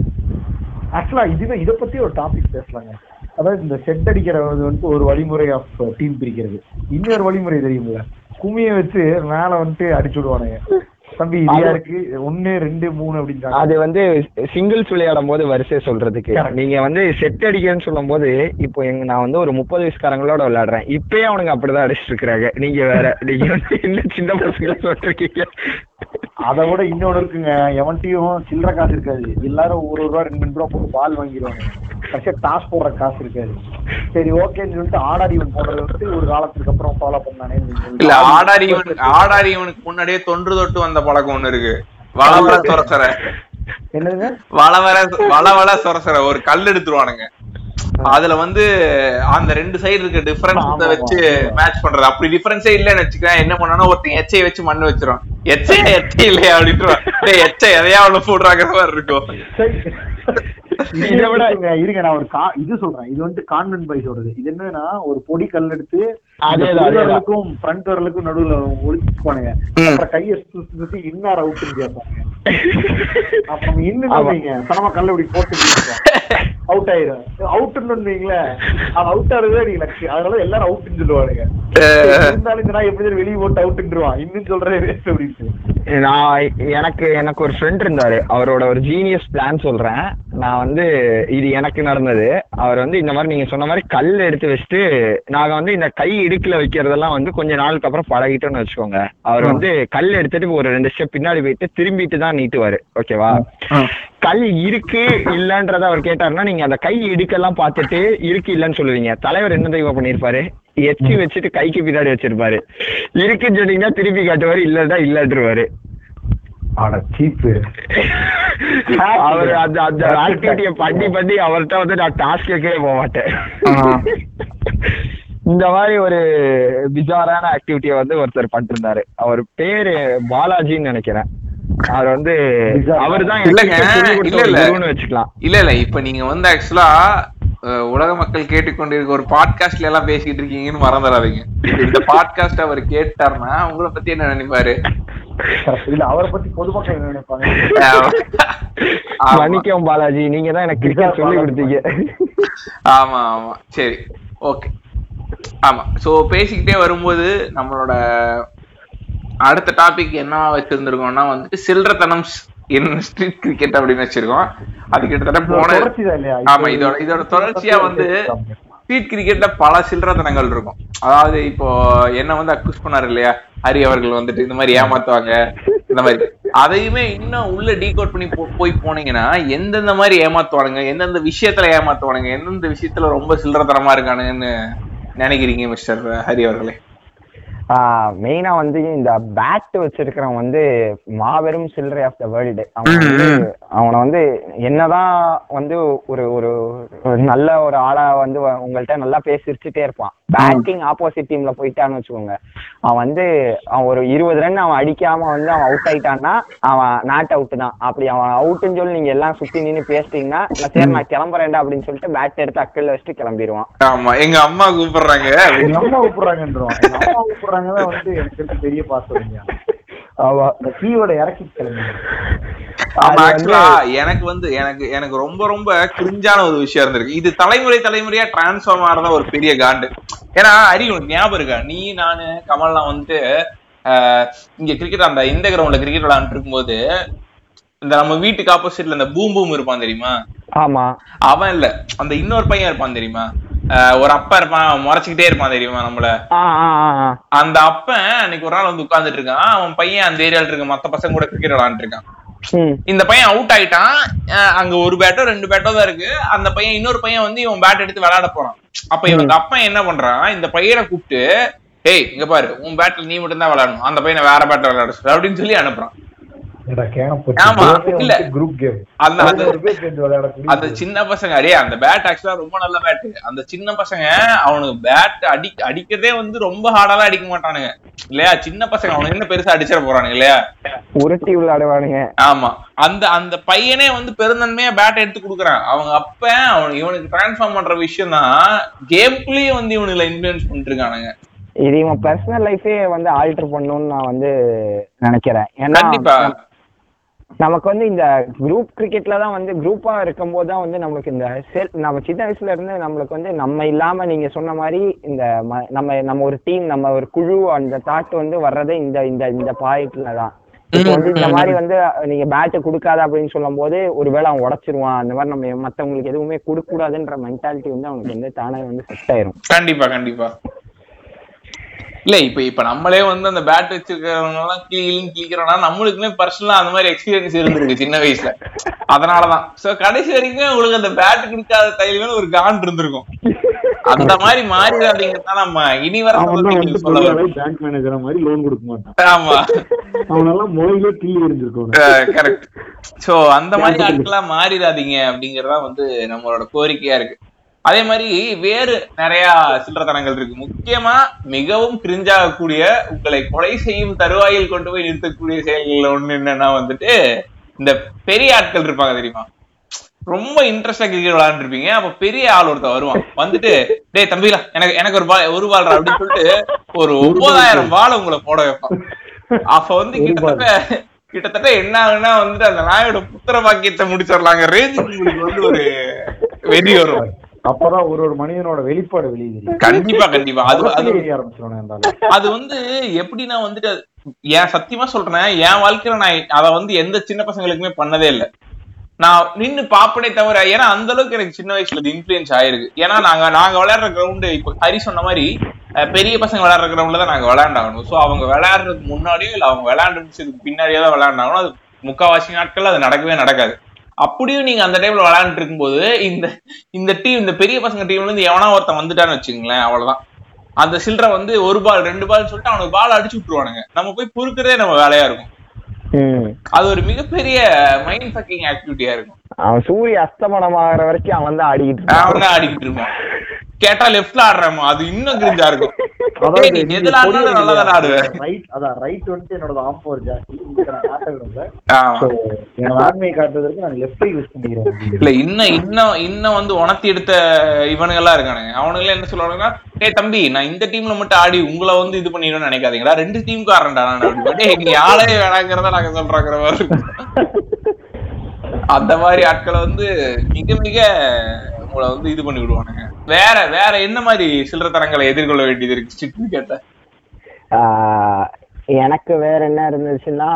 ஆக்சுவலா இதுவே இத பத்தி ஒரு டாபிக் பேசலாங்க. அதாவது இந்த செட் அடிக்கிறது வந்து ஒரு வழிமுறை ஆஃப் டீம் பிரிக்கிறது. இன்னொரு வழிமுறை தெரியுமில்ல குமிய வச்சு மேல வந்துட்டு அடிச்சு விடுவானுங்க. தம்பி இது இருக்கு ஒன்னு ரெண்டு மூணு அப்படின்றாங்க. அது வந்து சிங்கிள்ஸ் விளையாடும் போது வரிசை சொல்றதுக்கு. நீங்க வந்து செட் அடிக்கன்னு சொல்லும் போது இப்போ எங்க நான் வந்து ஒரு முப்பது வயசுக்காரங்களோட விளையாடுறேன். இப்பயே அவனுங்க அப்படிதான் அடிச்சிட்டு இருக்காங்க நீங்க வேற நீங்க வந்து இன்னும் சின்ன பசங்களை சொல்லிருக்கீங்க? அதை விட இன்னொன்னு இருக்குங்க. எவன்ட்டையும் சில்லற காசு இருக்காது. எல்லாரும் ஒரு ஒரு ரூபா ரெண்டு ரெண்டு ரூபா போட்டு பால் வாங்கிடுவாங்க. கடைசியா டாஸ் போடுற காசு இருக்காது. சரி ஓகேன்னு சொல்லிட்டு ஆடாடி இவன் போடுறது வந்து ஒரு காலத்துக்கு அப்புறம் ஃபாலோ பண்ணானே இல்ல ஆடாரி ஆடாரி இவனுக்கு முன்னாடியே தொன்று தொட்டு வந்த பழக்கம் ஒண்ணு இருக்கு. வளவள சொரசர என்னதுங்க? வளவர வளவள சொரசர ஒரு கல் எடுத்துருவானுங்க. அதுல வந்து அந்த ரெண்டு சைடு இருக்க டிஃபரன்ஸ் வச்சு. மேட்ச் பண்றது. அப்படி டிஃபரன்ஸே இல்லன்னு வச்சுக்கேன் என்ன பண்ணானா ஒருத்தன் எச்சையை வச்சு மண்ணு வச்சிரும் எச்சையா எச்சை இல்லையா அப்படின்ட்டு எச்சை எதையா அவ்வளவு போடுறாங்க மாதிரி இருக்கும். இதை விட- இருங்க, நான் ஒரு கா இது சொல்றேன். இது வந்து கான்வென்ட் பை சொல்றது. இது என்னன்னா ஒரு பொடி கல் எடுத்து அதேதான், ஃப்ரண்ட் வரலுக்கும் நடுவுல ஒழிச்சுப்பானுங்க. அப்புறம் கையை சுத்தி சுத்தி இன்னார் அவுட்டுன்னு கேட்பாங்க அப்ப நம்ம இன்னும் சனமா கல்ல இப்படி போட்டு அவுட் ஆயிரும். அவுட்னு அது அவுட் ஆகுறதே நீங்க லட்சியம் அதனால எல்லாரும் அவுட்னு சொல்லுவானுங்க. இருந்தாலும் இந்த நான் எப்படி வெளியே போட்டு அவுட்ன்றுவான் இன்னும் சொல்றேன் அப்படின்னு நான் எனக்கு எனக்கு ஒரு ஃப்ரெண்ட் இருந்தாரு. அவரோட ஒரு ஜீனியஸ் பிளான் சொல்றேன். நான் வந்து இது எனக்கு நடந்தது. அவர் வந்து இந்த மாதிரி நீங்க சொன்ன மாதிரி கல் எடுத்து வச்சுட்டு நாங்க வந்து இந்த கை இடுக்குல வைக்கிறதெல்லாம் வந்து கொஞ்ச நாளுக்கு அப்புறம் பழகிட்டோம்னு வச்சுக்கோங்க. அவர் வந்து கல் எடுத்துட்டு ஒரு ரெண்டு ஸ்டெப் பின்னாடி போயிட்டு திரும்பிட்டு தான் நீட்டுவாரு. ஓகேவா கல் இருக்கு இல்லன்றத அவர் கேட்டாருன்னா நீங்க அந்த கை இடுக்கெல்லாம் பார்த்துட்டு இருக்கு இல்லன்னு சொல்லுவீங்க. தலைவர் என்ன தெய்வம் பண்ணிருப்பாரு எச்சி வச்சுட்டு கைக்கு பின்னாடி வச்சிருப்பாரு. இருக்குன்னு சொன்னீங்கன்னா திருப்பி காட்டுவாரு இல்லன்னா இல்லன்றுவாரு. அவர் அந்த அந்த ஆக்டிவிட்டிய பண்ணி பண்ணி அவர்கிட்ட வந்து நான் டாஸ்க் கேட்கவே போக மாட்டேன். இந்த மாதிரி ஒரு பிஜாரான ஆக்டிவிட்டிய வந்து ஒருத்தர் பண்ணிருந்தாரு. அவர் பேரு பாலாஜின்னு நினைக்கிறேன். அவர் வந்து அவர் தான் இல்லைங்க, இல்ல, இல்ல. குருன்னு வச்சுக்கலாம். இல்ல இல்ல இப்ப நீங்க வந்து ஆக்சுவலா உலக மக்கள் கேட்டுக்கொண்டிருக்க ஒரு பாட்காஸ்ட்ல எல்லாம் பேசிட்டு இருக்கீங்கன்னு மறந்துடாதீங்க இந்த பாட்காஸ்ட் அவர் கேட்டாருன்னா உங்களை பத்தி என்ன நினைப்பாரு? இல்ல அவரை பத்தி பொதுமக்கள் என்ன நினைப்பாங்க. மன்னிக்கவும் பாலாஜி. நீங்க தான் எனக்கு கிரிக்கெட் சொல்லி கொடுத்தீங்க. ஆமா ஆமா. சரி ஓகே. ஆமா. சோ பேசிக்கிட்டே வரும்போது நம்மளோட அடுத்த டாபிக் என்ன வச்சிருந்திருக்கோம்னா வந்துட்டு சில்லறத்தனம் இன் ஸ்ட்ரீட் கிரிக்கெட் அப்படின்னு வச்சிருக்கோம். அது கிட்டத்தட்ட போன ஆமா இதோட இதோட தொடர்ச்சியா வந்து ஸ்ட்ரீட் கிரிக்கெட்ல பல சில்லறத்தனங்கள் இருக்கும். அதாவது இப்போ என்ன வந்து அக்யூஸ் பண்ணாரு இல்லையா? ஹரி அவர்கள் வந்துட்டு இந்த மாதிரி ஏமாத்துவாங்க. இந்த மாதிரி. அதையுமே இன்னும் உள்ள டீகோட் பண்ணி போய் போனீங்கன்னா எந்தெந்த மாதிரி ஏமாத்துவானுங்க? எந்தெந்த விஷயத்துல ஏமாத்துவானுங்க? எந்தெந்த விஷயத்துல ரொம்ப சில்லறத்தனமா இருக்கானுங்கன்னு நினைக்கிறீங்க மிஸ்டர் ஹரி அவர்களே? மெயினா வந்து இந்த பேட் வச்சிருக்கிறவன் வந்து மாபெரும் சில்லறை ஆஃப் த வேர்ல்டு அவன் வந்து அவனை வந்து என்னதான் வந்து ஒரு ஒரு நல்ல ஒரு ஆளா வந்து உங்கள்ட்ட நல்லா பேசி சிரிச்சுட்டே இருப்பான் பேட்டிங் ஆப்போசிட் டீம்ல போயிட்டான்னு வச்சுக்கோங்க. அவன் வந்து அவன் ஒரு இருபது ரன் அவன் அடிக்காம வந்து அவன் அவுட் ஆயிட்டான்னா அவன் நாட் அவுட் தான். அப்படி அவன் அவுட்னு சொல்லி நீங்க எல்லாம் சுத்தி நின்னு பேசிட்டீங்கன்னா நான் சரி நான் கிளம்புறேன்டா அப்படின்னு சொல்லிட்டு பேட் எடுத்து அக்கல்ல வச்சுட்டு கிளம்பிடுவான் ஆமா எங்க அம்மா கூப்பிடுறாங்க. எங்க அம்மா கூப்பிடுறாங்கன்றோம். கூப்பிடுறாங்கதான் வந்து எனக்கு தெரிஞ்சு பெரிய பாசம் ஆமா. இந்த இறக்கி எனக்கு வந்து எனக்கு எனக்கு ரொம்ப ரொம்ப கிரிஞ்சான ஒரு விஷயம் இருந்திருக்கு. இது தலைமுறை தலைமுறையா டிரான்ஸ்ஃபார்ம் ஆறதா ஒரு பெரிய காண்டு. ஏன்னா அரி உனக்கு ஞாபகம் இருக்கா? நீ நானு கமல்லாம் வந்துட்டு இங்க கிரிக்கெட் அந்த இந்த கிரவுண்ட்ல கிரிக்கெட் விளையாண்டு இருக்கும்போது இந்த நம்ம வீட்டுக்கு ஆப்போசிட்ல இந்த பூம் பூம் இருப்பான் தெரியுமா? ஆமா. அவன் இல்ல. அந்த இன்னொரு பையன் இருப்பான் தெரியுமா? ஒரு அப்பா இருப்பான் முறைச்சுக்கிட்டே இருப்பான் தெரியுமா நம்மள? அந்த அப்பன் அன்னைக்கு ஒரு நாள் வந்து உட்கார்ந்துட்டு இருக்கான். அவன் பையன் அந்த ஏரியால இருக்க மத்த பசங்க கூட கிரிக்கெட் விளையாண்டு இருக்கான். இந்த பையன் அவுட் ஆயிட்டான். அங்க ஒரு பேட்டோ ரெண்டு பேட்டோ தான் இருக்கு. அந்த பையன் இன்னொரு பையன் வந்து இவன் பேட் எடுத்து விளையாட போறான். அப்ப இவனுக்கு அப்பன் என்ன பண்றான்? இந்த பையனை கூப்பிட்டு ஏய் இங்க பாரு உன் பேட்ல நீ மட்டும் தான் விளையாடணும். அந்த பையனை வேற பேட்ல விளையாட சொல்லு அப்படின்னு சொல்லி அனுப்புறான். அந்த சின்ன பசங்க அடே அந்த பேட் ஆக்சுவலா ரொம்ப நல்ல பேட் அந்த சின்ன பசங்க அவனுக்கு பேட் அடி அடிக்கிறதே வந்து ரொம்ப ஹார்டாலாம் அடிக்க மாட்டானுங்க. இல்லையா? சின்ன பசங்க அவனுக்கு என்ன பெருசா அடிச்சிட போறானுங்க இல்லையா? உருட்டி விளையாடுவானுங்க. ஆமா. அந்த அந்த பையனே வந்து பெருந்தன்மையா பேட் எடுத்து குடுக்குறான். அவங்க அப்ப அவன் இவனுக்கு டிரான்ஸ்ஃபார்ம் பண்ற விஷயம் தான் கேம்குள்ளேயே வந்து இவனுல இன்ஃபுளுன்ஸ் பண்ணிட்டு இருக்கானுங்க இது இவன் பர்சனல் லைஃபே வந்து ஆல்டர் பண்ணணும்னு நான் வந்து நினைக்கிறேன். ஏன்னா நமக்கு வந்து இந்த குரூப் கிரிக்கெட்ல தான் வந்து குரூப்பா இருக்கும்போது தான் வந்து நம்மளுக்கு இந்த செல் நம்ம சின்ன வயசுல இருந்து நம்மளுக்கு வந்து நம்ம இல்லாம நீங்க சொன்ன மாதிரி இந்த நம்ம நம்ம ஒரு டீம் நம்ம ஒரு குழு அந்த தாட் வந்து வர்றதே இந்த இந்த இந்த பாயிண்ட்ல தான். இப்போ வந்து இந்த மாதிரி வந்து நீங்க பேட்டு கொடுக்காத அப்படின்னு சொல்லும் போது ஒருவேளை அவன் உடைச்சிருவான் அந்த மாதிரி நம்ம மத்தவங்களுக்கு எதுவுமே கொடுக்க கூடாதுன்ற மென்டாலிட்டி வந்து அவனுக்கு வந்து தானே வந்து செட் ஆயிரும். கண்டிப்பா கண்டிப்பா. இல்ல இப்ப இப்ப நம்மளே வந்து அந்த பேட் வச்சிருக்கிறவங்க எல்லாம் கிளின்னு கிளிக்கிறோம்னா நம்மளுக்குமே பர்சனலா அந்த மாதிரி எக்ஸ்பீரியன்ஸ் இருந்திருக்கு சின்ன வயசுல. அதனாலதான். சோ கடைசி வரைக்கும் உங்களுக்கு அந்த பேட் கொடுக்காத தைரியமே ஒரு காண்ட் இருந்திருக்கும். அந்த மாதிரி மாறிடாதீங்க தான் நம்ம இனி வர. பேங்க் மேனேஜர் மாதிரி லோன் கொடுக்க மாட்டான். ஆமா. அவனெல்லாம் முளையிலே கிள்ளி எரிஞ்சிருக்கணும் கரெக்ட் சோ அந்த மாதிரி ஆட்களா மாறிடாதீங்க அப்படிங்கறதா வந்து நம்மளோட கோரிக்கையா இருக்கு. அதே மாதிரி வேறு நிறைய சில்லறத்தனங்கள் இருக்கு. முக்கியமா மிகவும் கிரிஞ்சாகக்கூடிய உங்களை கொலை செய்யும் தருவாயில் கொண்டு போய் நிறுத்தக்கூடிய செயல்கள் ஒண்ணு என்னன்னா வந்துட்டு இந்த பெரிய ஆட்கள் இருப்பாங்க தெரியுமா? ரொம்ப இன்ட்ரெஸ்டா கிரிக்கெட் விளையாண்டு இருப்பீங்க அப்ப பெரிய ஆள் ஒருத்தன் வருவான். வந்துட்டு டேய் தம்பிகளா எனக்கு எனக்கு ஒரு பால் ஒரு பால் அப்படின்னு சொல்லிட்டு ஒரு ஒன்பதாயிரம் பால் உங்களை போட வைப்பான். அப்ப வந்து கிட்டத்தட்ட கிட்டத்தட்ட என்ன ஆகுன்னா வந்துட்டு அந்த நாயோட புத்திர பாக்கியத்தை முடிச்சிடலாங்க. ரேஞ்சுக்கு உங்களுக்கு வந்து ஒரு வெறி வரும். அப்பதான் ஒரு ஒரு மனிதனோட வெளிப்பாடு வெளியே கண்டிப்பா [LAUGHS] கண்டிப்பா. அது அது. அது வந்து எப்படின்னா வந்துட்டு என் சத்தியமா சொல்றேன் என் வாழ்க்கையில நான் அத வந்து எந்த சின்ன பசங்களுக்குமே பண்ணதே இல்ல. நான் நின்னு பாப்பனே தவிர ஏன்னா அந்த அளவுக்கு எனக்கு சின்ன வயசுல இது இன்ஃபுளுயன்ஸ் ஆயிருக்கு. ஏன்னா நாங்க நாங்க விளையாடுற கிரவுண்டு இப்போ ஹரி சொன்ன மாதிரி பெரிய பசங்க விளையாடுற கிரவுண்ட்ல தான் நாங்க விளையாண்டாகணும். சோ அவங்க விளையாடுறதுக்கு முன்னாடியோ இல்ல அவங்க விளையாண்டுறதுக்கு பின்னாடியோ தான் விளையாண்டாகணும். அது முக்காவாசி நாட்கள் அது நடக்கவே நடக்காது. அப்படியும் நீங்க அந்த டைம்ல விளையாண்டுட்டு இருக்கும்போது இந்த இந்த டீம் இந்த பெரிய பசங்க டீம்ல இருந்து எவனா ஒருத்தன் வந்துட்டான்னு வச்சுங்களேன் அவ்வளவுதான். அந்த சில்லறை வந்து ஒரு பால் ரெண்டு பால் சொல்லிட்டு அவனுக்கு பால் அடிச்சு விட்டுருவானுங்க. நம்ம போய் பொறுக்கிறதே நம்ம வேலையா இருக்கும். அது ஒரு மிகப்பெரிய மைண்ட் ஃபக்கிங் ஆக்டிவிட்டியா இருக்கும். அவன் சூரிய அஸ்தமனம் ஆகிற வரைக்கும் அவன் தான் ஆடிக்கிட்டு. அவன் தான் ஆடிக்கிட்டு இருப்பான். கேட்டா லெஃப்ட்ல ஆடுறாமா அது இன்னும் கிரிஞ்சா இருக்கும். ரைட் அதான் ரைட் என்னோட ஆம் பவர் ஜாஸ்தி இல்ல இன்னும் இன்னும் இன்னும் வந்து உணர்த்தி எடுத்த இவனுங்க எல்லாம் இருக்கானுங்க. அவனுங்க என்ன சொல்லுவானுங்கன்னா டேய் தம்பி நான் இந்த டீம்ல மட்டும் ஆடி உங்களை வந்து இது பண்ணிடணும்னு நினைக்காதீங்கடா. ரெண்டு டீமுக்கு ஆடுறேன்டா நான் நீ ஆளே வேணாங்கிறத நாங்க சொல்றாங்கிற மாதிரி. [LAUGHS] அந்த மாதிரி ஆட்களை வந்து மிக மிக உங்களை வந்து இது பண்ணி விடுவானுங்க. வேற வேற என்ன மாதிரி சில்லறத்தனங்களை எதிர்கொள்ள வேண்டியது இருக்கு? சிட்டு கேட்ட ஆஹ் எனக்கு வேற என்ன இருந்துச்சுன்னா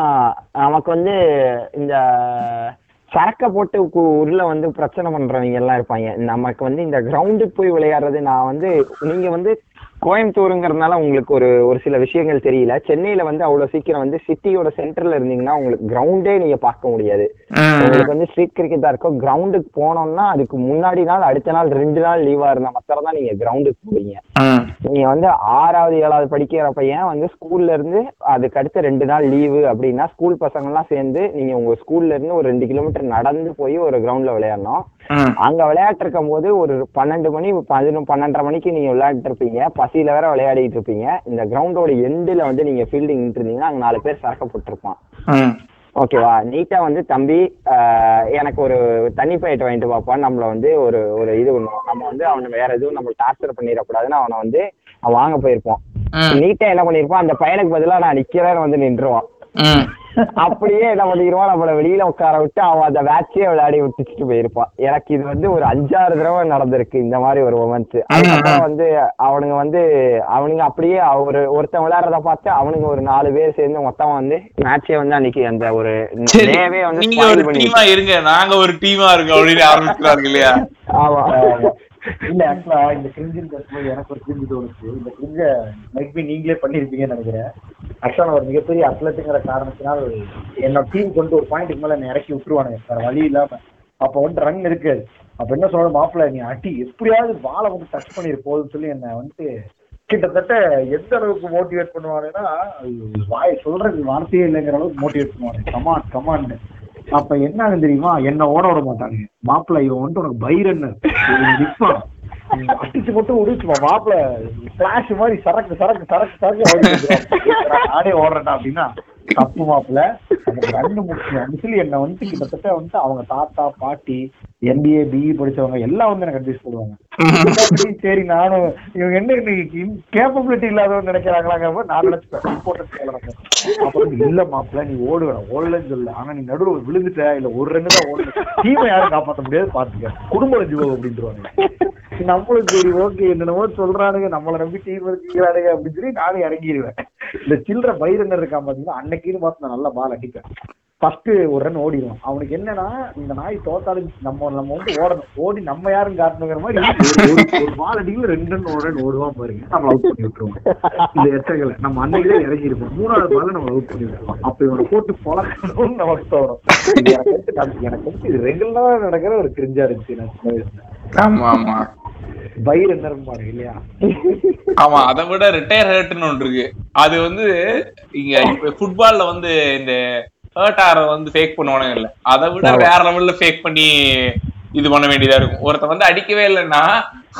நமக்கு வந்து இந்த சரக்கை போட்டு உள்ள வந்து பிரச்சனை பண்றவங்க எல்லாம் இருப்பாங்க. நமக்கு வந்து இந்த கிரவுண்டுக்கு போய் விளையாடுறது நான் வந்து நீங்க வந்து கோயம்புத்தூருங்கிறதுனால உங்களுக்கு ஒரு ஒரு சில விஷயங்கள் தெரியல. சென்னையில வந்து அவ்வளவு சீக்கிரம் வந்து சிட்டியோட சென்டர்ல இருந்தீங்கன்னா உங்களுக்கு கிரவுண்டே நீங்க பார்க்க முடியாது. உங்களுக்கு வந்து ஸ்ட்ரீட் கிரிக்கெட் தான் இருக்கும். கிரவுண்டுக்கு போனோம்னா அதுக்கு முன்னாடி நாள் அடுத்த நாள் ரெண்டு நாள் லீவா இருந்தா மாத்திரம் தான் நீங்க கிரவுண்டுக்கு போவீங்க. நீங்க வந்து ஆறாவது ஏழாவது படிக்கிற பையன் வந்து ஸ்கூல்ல இருந்து அதுக்கு அடுத்த ரெண்டு நாள் லீவு அப்படின்னா ஸ்கூல் பசங்க எல்லாம் சேர்ந்து நீங்க உங்க ஸ்கூல்ல இருந்து ஒரு ரெண்டு கிலோமீட்டர் நடந்து போய் ஒரு கிரவுண்ட்ல விளையாடணும். அங்க விளையாட்டு இருக்கும் போது ஒரு பன்னெண்டு மணி பதினொன்று பன்னெண்டரை மணிக்கு நீங்க விளையாட்டு இருப்பீங்க. பசியில வேற விளையாடிட்டு இருப்பீங்க. இந்த கிரவுண்டோட எண்டுல வந்து நீங்க ஃபீல்டிங் இருந்தீங்கன்னா அங்க நாலு பேர் சரக்க போட்டிருப்பான். ஓகேவா நீட்டா வந்து தம்பி எனக்கு ஒரு தண்ணி பையட் வாங்கிட்டு வாப்பான்னு நம்மள வந்து ஒரு ஒரு இது பண்ணுவோம் நம்ம வந்து அவனை வேற எதுவும் நம்ம டார்ச்சர் பண்ணிடக்கூடாதுன்னு அவனை வந்து அவன் வாங்க போயிருப்போம் நீட்டா என்ன பண்ணிருப்பான்? அந்த பையனுக்கு பதிலா நான் நிக்கிறேன்னு வந்து நின்றுவான் அப்படியே என்ன பண்ணிடுவான் நம்மள வெளியில உட்கார விட்டு அவன் அந்த மேட்சே விளையாடி விட்டுச்சுட்டு போயிருப்பான் எனக்கு இது வந்து ஒரு அஞ்சாறு தடவை நடந்திருக்கு இந்த மாதிரி ஒரு மொமெண்ட்ஸ் அதுக்கப்புறம் வந்து அவனுங்க வந்து அவனுங்க அப்படியே ஒரு ஒருத்தன் விளையாடுறத பார்த்து அவனுங்க ஒரு நாலு பேர் சேர்ந்து மொத்தமா வந்து மேட்சே வந்து அன்னைக்கு அந்த ஒரு டேவே வந்து நீங்க ஒரு டீமா இருங்க. நாங்க ஒரு டீமா இருக்கோம் அப்படின்னு ஆரம்பிக்கிறாங்க இல்லையா? ஆமா. இல்ல ஆக்சுவலா இந்த கிரிஞ்சின் கட்டும்போது எனக்கு ஒரு கிரிஞ்சு தோணுச்சு. இந்த கிரிஞ்ச மைக்பி நீங்களே பண்ணிருப்பீங்கன்னு நினைக்கிறேன். ஆக்சுவலா ஒரு மிகப்பெரிய அத்லட்டுங்கிற காரணத்தினால் என்னோட டீம் கொண்டு ஒரு பாயிண்ட்டுக்கு மேல என்னை இறக்கி விட்டுருவானுங்க. வேற வழி இல்லாம. அப்ப வந்து ரன் இருக்காது அப்ப என்ன சொல்ற மாப்பிள்ள நீ அடி எப்படியாவது வாழை வந்து டச் பண்ணிரு போதுன்னு சொல்லி என்ன வந்துட்டு கிட்டத்தட்ட எந்த அளவுக்கு மோட்டிவேட் பண்ணுவானுன்னா வாய் சொல்றது வார்த்தையே இல்லைங்கிற அளவுக்கு மோட்டிவேட் பண்ணுவானு கமான் கமான்னு அப்ப என்ன தெரியுமா? என்ன ஓட விட மாட்டாங்க மாப்பிள்ள இவன் வந்து உனக்கு பைரன். நிப்பான் அடிச்சு மட்டும் உடிச்சுமா மாப்பிள்ள பிளாஷ் மாதிரி சரக்கு சரக்கு சரக்கு சரக்கு [LAUGHS] நானே ஓடுறேன்டா அப்படின்னா தப்பு மாப்பிள்ள ரெண்டு முக்கியம் சொல்லி என்ன வந்து கிட்டத்தட்ட வந்து அவங்க தாத்தா பாட்டி எம்பிஏ பிஇ படிச்சவங்க எல்லாம் வந்து எனக்கு அட்வைஸ் பண்ணுவாங்க [LAUGHS] சரி நானும் இவங்க என்ன இன்னைக்கு கேப்பபிலிட்டி இல்லாதவங்க நினைக்கிறாங்களாங்க நான் நினைச்சுப்பேன். இம்பார்ட்டன்ஸ் அப்புறம் இல்ல மாப்பிள்ள நீ ஓடுவ ஓடலன்னு சொல்ல ஆனா நீ நடுவுல விழுந்துட்ட இல்ல ஒரு ரெண்டு தான் ஓடு டீமை யாரும் காப்பாத்த முடியாது பாத்துக்க. குடும்ப ஜீவோ அப்படின்ட்டுருவாங்க. நம்மளும் சரி ஓகே என்னென்னமோ சொல்றானுங்க. நம்மளை நம்பி டீம் இருக்கிறானுங்க அப்படின்னு சொல்லி நானும் இறங்கிடுவேன். இந்த சில்லற பைரன்னர் இருக்கான் பாத்தீங்கன்னா கீழே பார்த்து நான் நல்லா பால் அடிப்பேன். ஃபர்ஸ்ட் ஒரு ரன் ஓடிடுவான் அவனுக்கு என்னன்னா இந்த நாய் தோத்தாலும் நம்ம நம்ம வந்து ஓடணும். ஓடி நம்ம யாரும் காட்டணுங்கிற மாதிரி ஒரு- பால் அடிக்கல ரெண்டு ரன் ஒரு ரன் ஓடுவான் பாருங்க. நம்ம அவுட் பண்ணி விட்டுருவோம் இந்த எச்சங்களை. நம்ம அன்னைக்குதான் இறங்கி இருப்போம் மூணாவது பால் நம்ம அவுட் பண்ணி விட்டுருவோம் அப்ப இவனை போட்டு பழக்கணும்னு நமக்கு தோணும். எனக்கு வந்து எனக்கு வந்து இது ரெகுலரா நடக்கிற ஒரு கிரிஞ்சா இருந்துச்சு நான் சின்ன வயசுல. ஆமா ஆமா. பயிர் இல்லையா? ஆமா அதை விட ரிட்டையர் ஹர்ட்னு ஒன்று இருக்கு. அது வந்து இங்க இப்ப ஃபுட்பால்ல வந்து இந்த ஹர்ட் ஆற வந்து ஃபேக் பண்ணுவானுங்க இல்ல. அதை விட வேற லெவல்ல ஃபேக் பண்ணி இது பண்ண வேண்டியதா இருக்கும். ஒருத்தன் வந்து அடிக்கவே இல்லைன்னா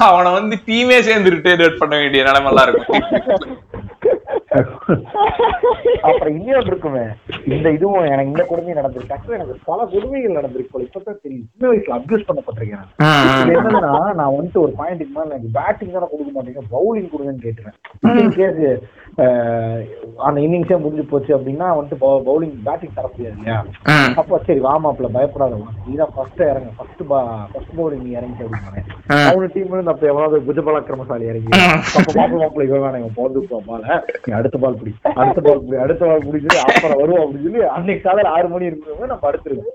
அவனை வந்து டீமே சேர்ந்து ரிட்டையர் பண்ண வேண்டிய நிலைமெல்லாம் இருக்கும். [LAUGHS] அப்புறம் இன்னொன்று இருக்குமே. இந்த இதுவும் எனக்கு இந்த கொடுமையும் நடந்திருக்கு. ஆக்சுவலா எனக்கு பல கொடுமைகள் நடந்திருக்கு இப்பதான் தெரியும் சின்ன வயசுல அபியூஸ் பண்ணப்பட்டிருக்கேன் என்னன்னா நான் வந்துட்டு ஒரு பாயிண்ட்டுக்கு மேல எனக்கு பேட்டிங் தானே கொடுக்க மாட்டேங்க பவுலிங் கொடுங்கன்னு கேட்டுறேன் கேஸ் அந்த இன்னிங்ஸே முடிஞ்சு போச்சு அப்படின்னா வந்துட்டு பவுலிங் பேட்டிங் தர முடியாது இல்லையா? அப்ப சரி வாமாப்ல பயப்படாத. நீதான் ஃபர்ஸ்ட் இறங்க. ஃபர்ஸ்ட் பா ஃபர்ஸ்ட் பவுலிங் நீ இறங்கி அப்படின்னு அவனு டீம் இருந்து அப்ப எவ்வளவு புஜபலாக்கிரமசாலி இறங்கி அப்ப மாப்பிள மாப்பிள இவன் வேணாம் இவன் போந்து பால நீ அடுத்த பால் பிடி. அடுத்த பால் பிடி அடுத்த பால் பிடி சொல்லி அப்புறம் வருவோம் அப்படின்னு சொல்லி அன்னைக்கு காலையில ஆறு மணி இருக்கிறவங்க நான் படுத்துருவேன்.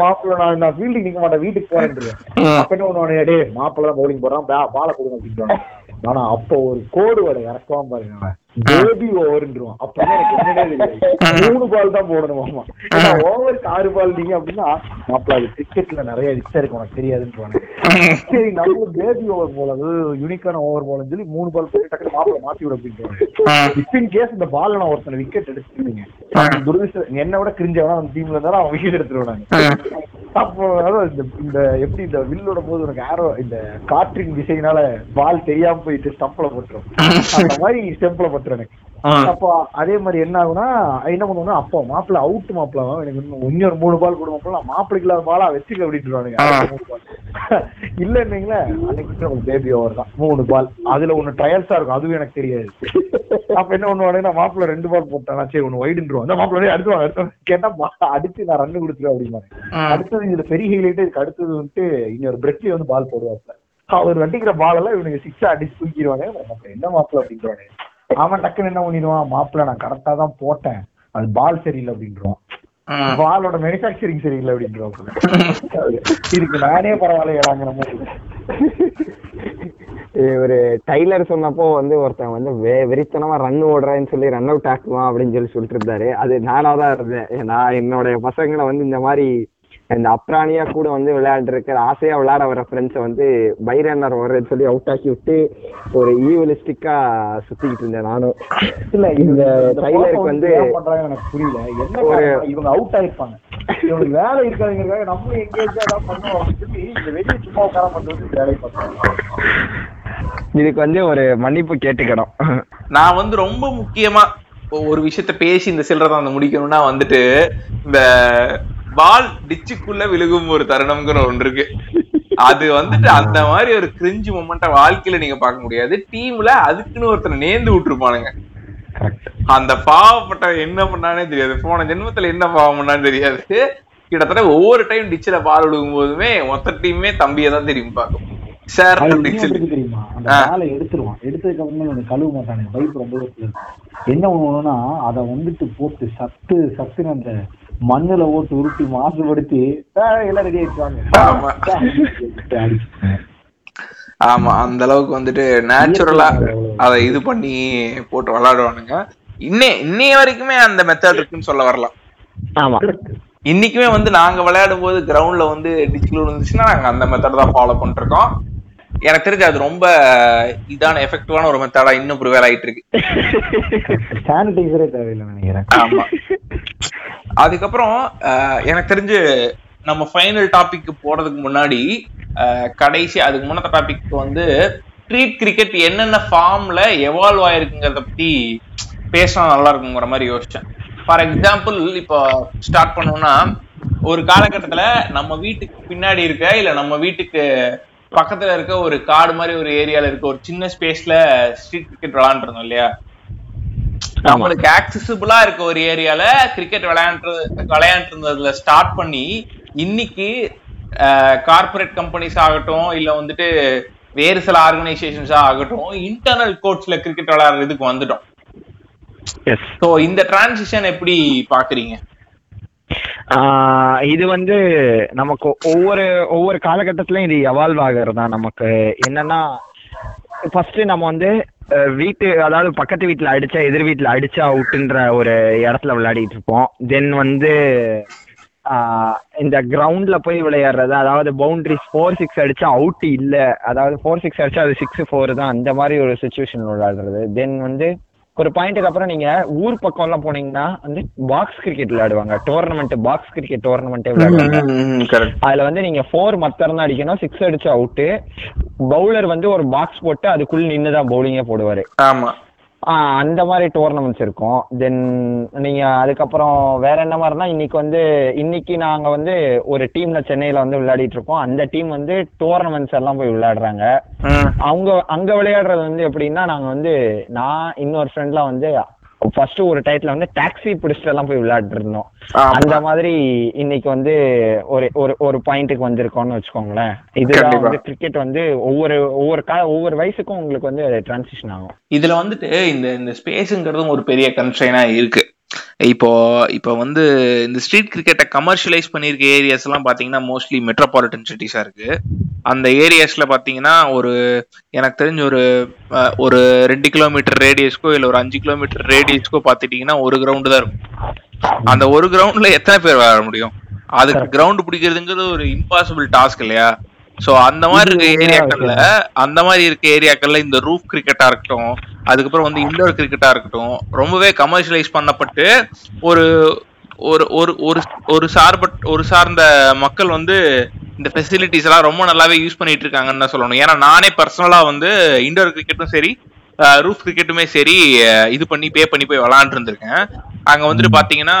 மாப்பிள்ள நான் நான் ஃபீல்டிங் நிக்க மாட்டேன் வீட்டுக்கு போறேன் அப்ப என்ன ஒண்ணு டே மாப்பிள்ள தான் பவுலிங் போறான் பாலை கொடுங்க அப்படின்னு ஆனா அப்ப ஒரு கோடு வரை இறக்குவான் பாருங்க. பேபி ஓவர்ன்றுவான். அப்ப எனக்கு மூணு பால் தான் போடணும்? ஆமா. ஓவருக்கு ஆறு பால் நீங்க அப்படின்னா மாப்பிள்ள அது கிரிக்கெட்ல நிறைய ரிக்ஸ் இருக்கு உனக்கு தெரியாதுன்றாங்க சரி நம்ம பேபி ஓவர் போல அது யூனிக்கான ஓவர் போலன்னு சொல்லி மூணு பால் போட்டு டக்குனு மாப்பிள்ள மாத்தி விட அப்படின்றாங்க. இப்ப இன் கேஸ் இந்த பால்ல நான் ஒருத்தனை விக்கெட் எடுத்துருவீங்க துரதிருஷ்டம் என்ன விட கிரிஞ்சவனா அந்த டீம்ல இருந்தாலும் அவன் விக்கெட் எடுத்துருவாங்க அப்போ இந்த எப்படி இந்த வில்லோட போது உனக்கு ஆரோ இந்த காற்றின் திசையினால பால் தெரியாம போயிட்டு ஸ்டம்ப்ல பட்டுரும். அந்த மாதிரி ஸ்டெம்ப்ல எனக்கு அப்போ அதே மாதிரி என்ன ஆகும்னா என்ன பண்ணுவோம்னா அப்போ மாப்பிள்ள அவுட் மாப்பிள்ள. எனக்கு இன்னும் இன்னொரு மூணு பால் கூட மாப்பிள்ள மாப்பிளைக்கு இல்லாத பாலா வச்சுக்க அப்படின்ட்டு இல்லன்னீங்களே அன்னைக்கு நமக்கு பேபி ஓவர் தான். மூணு பால் அதுல ஒண்ணு ட்ரையல்ஸா இருக்கும். அதுவும் எனக்கு தெரியாது. அப்ப என்ன பண்ணுவானுங்கன்னா மாப்பிள்ள ரெண்டு பால் போட்டானா சரி ஒண்ணு வைடுன்றுவோம் அந்த மாப்பிள்ள அடுத்து வாங்க, அடுத்து. கேட்டா அடிச்சு நான் ரன் கொடுத்துருவேன் அப்படிம்பாங்க. அடுத்தது இதுல பெரிய ஹைலைட் இதுக்கு அடுத்தது வந்துட்டு இன்னொரு பிரெட்லி வந்து பால் போடுவாப்ல அவர் வண்டிக்கிற பால் எல்லாம் இவனுக்கு சிக்ஸா அடிச்சு தூக்கிடுவாங்க என்ன மாப்பிள்ள அப்படின்றானே அவன் டக்குன்னு என்ன பண்ணிடுவான்? மாப்பிள்ள நான் கரெக்டா தான் போட்டேன். அது பால் சரியில்லை அப்படின்றான் பாலோட மேனுஃபேக்சரிங் சரியில்லை அப்படின்றான் இதுக்கு நானே பரவாயில்ல ஏடாங்கிற மாதிரி ஒரு டைலர் சொன்னப்போ வந்து ஒருத்தன் வந்து வெ- வெறித்தனமா ரன் ஓடுறேன்னு சொல்லி ரன் அவுட் ஆக்குவான் அப்படின்னு சொல்லி சொல்லிட்டு இருந்தாரு. அது நானா தான் இருந்தேன். நான் என்னோட பசங்களை வந்து இந்த மாதிரி இந்த அப்ராணியா கூட வந்து விளையாண்டு இருக்கிற ஆசையா விளையாட வர ஃப்ரெண்ட்ஸை வந்து பை ரன்னர் வர்றேன்னு சொல்லி அவுட் ஆக்கி விட்டு ஒரு ஈவலிஸ்டிக்கா சுத்திக்கிட்டு இருந்தேன் நானும். இல்ல இந்த டைலருக்கு வந்து எனக்கு புரியல. என்ன காரணம்? இவங்க அவுட் ஆயிருப்பாங்க. இவங்களுக்கு வேலை இருக்காதுங்கிறதுக்காக நம்ம எங்கேஜா தான் பண்ணுவோம் இந்த வெளியே சும்மா உட்கார பண்றது வேலை பார்த்தாங்க. இதுக்கு வந்து ஒரு மன்னிப்பு கேட்டுக்கணும். நான் வந்து ரொம்ப முக்கியமா ஒரு விஷயத்த பேசி இந்த சில்லறை அந்த முடிக்கணும்னா வந்துட்டு இந்த பால் டிச்சுக்குள்ள விழுகும் ஒரு தருணம்ங்கிற ஒன்று இருக்கு அது வந்துட்டு அந்த மாதிரி ஒரு கிரிஞ்சு மொமெண்ட வாழ்க்கையில நீங்க பார்க்க முடியாது. டீம்ல அதுக்குன்னு ஒருத்தனை நேர்ந்து விட்டுருப்பானுங்க. அந்த பாவப்பட்ட என்ன பண்ணானே தெரியாது. போன ஜென்மத்துல என்ன பாவம் பண்ணான்னு தெரியாது. கிட்டத்தட்ட ஒவ்வொரு டைம் டிச்சில பால் விழுகும் போதுமே மொத்த டீமே தம்பியை தான் திரும்பி பார்க்கும். சார் தெரியுமா? அந்த. பாலை எடுத்துருவான். எடுத்ததுக்கு அப்புறமே கழுவ மாட்டானுங்க. பைப் ரொம்ப. என்ன பண்ணுவோம்னா அதை வந்துட்டு போட்டு சத்து சத்துன்னு அந்த மண்ணுல ஓட்டு உருட்டி மாசுபடுத்தி எல்லாம் ரெடி ஆமா. ஆயிடுவாங்க ஆமா. அந்த அளவுக்கு வந்துட்டு நேச்சுரலா அதை இது பண்ணி போட்டு விளையாடுவானுங்க இன்னே இன்னைய வரைக்குமே அந்த மெத்தட் இருக்குன்னு சொல்ல வரலாம். ஆமா. இன்னைக்குமே வந்து நாங்க விளையாடும் போது கிரவுண்ட்ல வந்து டிச்சில் இருந்துச்சுன்னா நாங்க அந்த மெத்தட் தான் ஃபாலோ பண்ணிட்டு இருக்கோம். எனக்கு தெரிஞ்சு அது ரொம்ப இதான எஃபெக்டிவான ஒரு மெத்தடா இன்னும் ப்ரிவேல் ஆயிட்டு இருக்கு. சானிடைசரே தேவையில்லை நினைக்கிறேன். ஆமா. அதுக்கப்புறம் எனக்கு தெரிஞ்சு நம்ம ஃபைனல் டாபிக் போறதுக்கு முன்னாடி கடைசி அதுக்கு முன்னத்த டாபிக் வந்து ஸ்ட்ரீட் கிரிக்கெட் என்னென்ன ஃபார்ம்ல எவால்வ் ஆயிருக்குங்கிறத பத்தி பேசினா நல்லா இருக்குங்கிற மாதிரி யோசிச்சேன். ஃபார் எக்ஸாம்பிள் இப்போ ஸ்டார்ட் பண்ணோம்னா ஒரு காலகட்டத்துல நம்ம வீட்டுக்கு பின்னாடி இருக்க இல்ல நம்ம வீட்டுக்கு பக்கத்துல இருக்க ஒரு காடு மாதிரி ஒரு ஏரியால இருக்க ஒரு சின்ன ஸ்பேஸ்ல ஸ்ட்ரீட் கிரிக்கெட் விளையாண்டுருந்தோம் இல்லையா? நம்மளுக்கு ஆக்சசிபிளா இருக்க ஒரு ஏரியால கிரிக்கெட் விளையாண்டு விளையாண்டு இருந்ததுல ஸ்டார்ட் பண்ணி இன்னைக்கு கார்ப்பரேட் கம்பெனிஸ் ஆகட்டும் இல்ல வந்துட்டு வேறு சில ஆர்கனைசேஷன்ஸா ஆகட்டும் இன்டர்னல் கோர்ட்ஸ்ல கிரிக்கெட் விளையாடுறதுக்கு வந்துட்டோம். இந்த டிரான்சிஷன் எப்படி பாக்குறீங்க? இது வந்து நமக்கு ஒவ்வொரு ஒவ்வொரு காலகட்டத்திலயும் இது எவால்வ் ஆகிறது தான் நமக்கு. என்னன்னா ஃபர்ஸ்ட் நம்ம வந்து வீட்டு அதாவது பக்கத்து வீட்டுல அடிச்சா எதிர் வீட்டுல அடிச்சா அவுட்டுன்ற ஒரு இடத்துல விளையாடிட்டு இருப்போம். தென் வந்து ஆஹ், இந்த கிரவுண்ட்ல போய் விளையாடுறது அதாவது பவுண்டரிஸ் ஃபோர் சிக்ஸ் அடிச்சா அவுட் இல்ல. அதாவது ஃபோர் சிக்ஸ் அடிச்சா அது சிக்ஸ் ஃபோர் தான். அந்த மாதிரி ஒரு சுச்சுவேஷன் விளையாடுறது. தென் வந்து ஒரு பாயிண்ட்டுக்கு அப்புறம் நீங்க ஊர் பக்கம் எல்லாம் போனீங்கன்னா வந்து பாக்ஸ் கிரிக்கெட் விளையாடுவாங்க. டோர்னமெண்ட் பாக்ஸ் கிரிக்கெட் டோர்னமெண்ட்டே விளையாடுவாங்க. அதுல வந்து நீங்க ஃபோர் மத்தரம் தான் அடிக்கணும் சிக்ஸ் அடிச்சு அவுட்டு பவுலர் வந்து ஒரு பாக்ஸ் போட்டு அதுக்குள்ள நின்று தான் பவுலிங்கே போடுவாரு. ஆமா. அந்த மாதிரி டோர்னமெண்ட்ஸ் இருக்கும். தென் நீங்க அதுக்கப்புறம் வேற என்ன மாதிரினா இன்னைக்கு வந்து இன்னைக்கு நாங்க வந்து ஒரு டீம்ல சென்னையில வந்து விளையாடிட்டு இருக்கோம். அந்த டீம் வந்து டோர்னமெண்ட்ஸ் எல்லாம் போய் விளையாடுறாங்க. அவங்க அங்க விளையாடுறது வந்து எப்படின்னா நாங்க வந்து நான் இன்னொரு ஃப்ரெண்ட்லாம் வந்து ஃபர்ஸ்ட் ஒரு டயத்துல வந்து டாக்ஸி பிடிச்சிட்டு எல்லாம் போய் விளையாட்டு இருந்தோம் அந்த மாதிரி இன்னைக்கு வந்து ஒரு ஒரு ஒரு பாயிண்ட்டுக்கு வந்திருக்கோம்னு வச்சுக்கோங்களேன். இதுதான். வந்து கிரிக்கெட் வந்து ஒவ்வொரு ஒவ்வொரு கா ஒவ்வொரு வயசுக்கும் உங்களுக்கு வந்து டிரான்சிஷன் ஆகும். இதுல வந்துட்டு இந்த இந்த ஸ்பேஸுங்கிறதும் ஒரு பெரிய கன்ஸ்ட்ரைனா இருக்கு. இப்போ இப்போ வந்து இந்த ஸ்ட்ரீட் கிரிக்கெட்டை கமர்ஷியலைஸ் பண்ணியிருக்க ஏரியாஸ் எல்லாம் பாத்தீங்கன்னா மோஸ்ட்லி மெட்ரோபாலிட்டன் சிட்டிஸா இருக்கு. அந்த ஏரியாஸ்ல பாத்தீங்கன்னா ஒரு எனக்கு தெரிஞ்ச ஒரு ஒரு ரெண்டு கிலோமீட்டர் ரேடியஸ்க்கோ இல்ல ஒரு அஞ்சு கிலோமீட்டர் ரேடியஸ்க்கோ பாத்துட்டீங்கன்னா ஒரு கிரவுண்டு தான் இருக்கும். அந்த ஒரு கிரவுண்ட்ல எத்தனை பேர் விளையாட முடியும்? அதுக்கு கிரவுண்ட் பிடிக்கிறதுங்கிறது ஒரு இம்பாசிபிள் டாஸ்க் இல்லையா? சோ அந்த மாதிரி இருக்க ஏரியாக்கள்ல அந்த மாதிரி இருக்க ஏரியாக்கள்ல இந்த ரூஃப் கிரிக்கெட்டா இருக்கட்டும் அதுக்கப்புறம் வந்து இண்டோர் கிரிக்கெட்டா இருக்கட்டும் ரொம்பவே கமர்ஷியலைஸ் பண்ணப்பட்டு ஒரு ஒரு ஒரு ஒரு ஒரு சார்பட் ஒரு சார்ந்த மக்கள் வந்து இந்த ஃபெசிலிட்டிஸ் எல்லாம் ரொம்ப நல்லாவே யூஸ் பண்ணிட்டு இருக்காங்கன்னு தான் சொல்லணும். ஏன்னா நானே பர்சனலா வந்து இண்டோர் கிரிக்கெட்டும் சரி ரூஃப் கிரிக்கெட்டுமே சரி இது பண்ணி பே பண்ணி போய் விளாண்டு இருந்திருக்கேன். அங்க வந்துட்டு பாத்தீங்கன்னா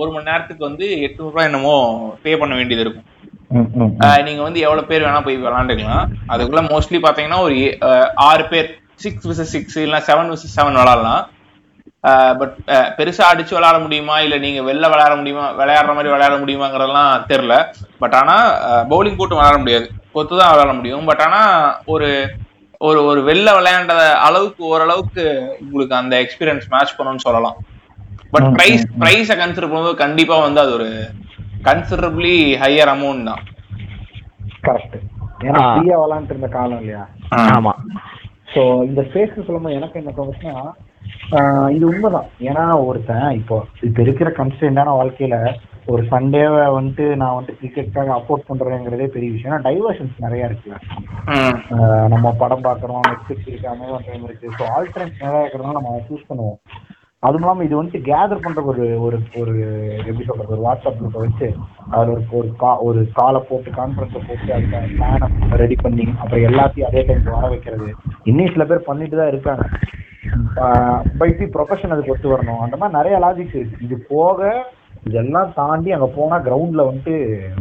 ஒரு மணி நேரத்துக்கு வந்து எட்நூறு ரூபாய் என்னமோ பே பண்ண வேண்டியது இருக்கும். நீங்க வந்து எவ்வளவு பேர் வேணா போய் விளாண்டுக்கலாம். அதுக்குள்ள மோஸ்ட்லி பாத்தீங்கன்னா ஒரு ஆறு பேர். சிக்ஸ் விசஸ் சிக்ஸ் இல்ல செவன் விசஸ் செவன் விளாடலாம். பட் பெருசா அடிச்சு விளையாட முடியுமா? இல்ல நீங்க வெளில விளையாட முடியுமா? விளையாடுற மாதிரி விளையாட முடியுமாங்கிறதெல்லாம் தெரியல. பட் ஆனா பவுலிங் போட்டு விளையாட முடியாது. கொத்து தான் விளையாட முடியும். பட் ஆனா ஒரு ஒரு ஒரு வெளில விளையாண்ட அளவுக்கு ஓரளவுக்கு உங்களுக்கு அந்த எக்ஸ்பீரியன்ஸ் மேட்ச் பண்ணணும்னு சொல்லலாம். But price. பிரைஸை கன்சிடர் பண்ணும்போது கண்டிப்பா வந்து அது ஒரு கன்சிடரபிளி ஹையர் அமௌண்ட் தான். கரெக்ட் ஏன்னா. ஃப்ரீயா விளாண்டுட்டு இருந்த காலம் இல்லையா? ஆமா. ஸோ இந்த ஸ்பேஸ் சொல்லும்போது எனக்கு என்ன தோணுச்சுன்னா இது உண்மைதான். ஏன்னா ஒருத்தன் இப்போ இப்போ இருக்கிற கன்ஸ்டன்டான வாழ்க்கையில ஒரு சண்டேவை வந்துட்டு நான் வந்துட்டு கிரிக்கெட்டுக்காக அஃபோர்ட் பண்றேங்கிறதே பெரிய விஷயம். ஏன்னா டைவர்ஷன்ஸ் நிறைய இருக்குல்ல. நம்ம படம் பார்க்குறோம் நெட்ஃபிளிக்ஸ் இருக்கு அமேசான் டைம் இருக்கு. ஸோ ஆல்டர்னேட் நிறைய இருக்கிறதுனால நம்ம சூஸ் பண்ணுவோம். அதுவும் இல்லாமல் இது வந்துட்டு கேதர் பண்ற ஒரு ஒரு ஒரு எப்படி சொல்றது ஒரு வாட்ஸ்அப் குரூப்பை வச்சு அதில் ஒரு ஒரு கா ஒரு காலை போட்டு கான்ஃபரன்ஸை போட்டு அதுக்கான பிளானை ரெடி பண்ணி அப்புறம் எல்லாத்தையும் அதே டைம் வர வைக்கிறது. இன்னும் சில பேர் பண்ணிட்டு தான் இருக்காங்க. பைட்டி ப்ரொஃபஷன் அதுக்கு ஒத்து வரணும். அந்த மாதிரி நிறைய லாஜிக்ஸ் இருக்கு. இது போக இதெல்லாம் தாண்டி அங்க போனா கிரவுண்ட்ல வந்துட்டு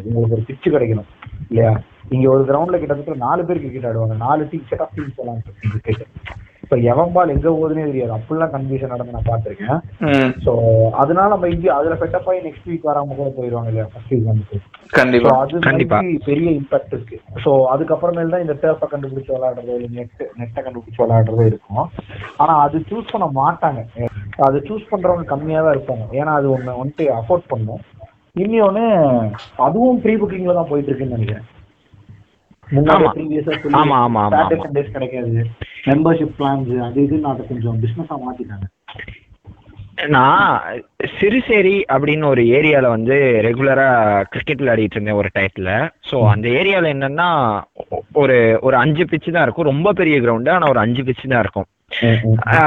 உங்களுக்கு ஒரு பிச்சு கிடைக்கணும். இல்லையா? இங்க ஒரு கிரவுண்ட்ல கிட்டத்தட்ட நாலு பேர் கிரிக்கெட் ஆடுவாங்க. நாலு டீம் செட் ஆஃப் டீம்ஸ் எல்லாம் கிரிக்கெட் இப்ப எவன் பால் எங்க போகுதுன்னே தெரியாது. அப்படிலாம் கன்ஃபியூஷன் நடந்து நான் பார்த்திருக்கேன். ம். ஸோ அதனால நம்ம இங்கே அதுல செட்டப் ஆகி நெக்ஸ்ட் வீக் வராம கூட போயிடுவாங்க இல்லையா? ஃபர்ஸ்ட் ஸோ கண்டிப்பா அது. மாதிரி பெரிய இம்பாக்ட் இருக்கு. ஸோ அதுக்கப்புறமேல் தான் இந்த டேர்ஃபை கண்டுபிடிச்சு விளையாடுறதோ இல்லை நெட் நெட்டை கண்டுபிடிச்சு விளையாடுறதோ இருக்கும். ஆனா அது சூஸ் பண்ண மாட்டாங்க. அது சூஸ் பண்றவங்க கம்மியா தான் இருப்பாங்க. ஏன்னா அது ஒண்ணு வந்துட்டு அஃபோர்ட் பண்ணும். இன்னொன்னு அதுவும் ப்ரீ புக்கிங்ல தான் போயிட்டு இருக்குன்னு நினைக்கிறேன். முன்னாடி. ப்ரீவியஸா ஆமா, ஆமா, ஆமா, சாட்டர்டே ஆமா. சண்டேஸ் கிடைக்காது. மெம்பர்ஷிப் பிளான்ஸ் அது இதுன்னு அதை கொஞ்சம் பிசினஸா மாத்திட்டாங்க. நான் சிறுசேரி அப்படின்னு ஒரு ஏரியால வந்து ரெகுலரா கிரிக்கெட் விளையாடிட்டு இருந்தேன் ஒரு டயத்துல ஸோ அந்த ஏரியால என்னன்னா ஒரு ஒரு அஞ்சு பிச்சு தான் இருக்கும். ரொம்ப பெரிய கிரவுண்டு ஆனா ஒரு அஞ்சு பிச்சு தான் இருக்கும்.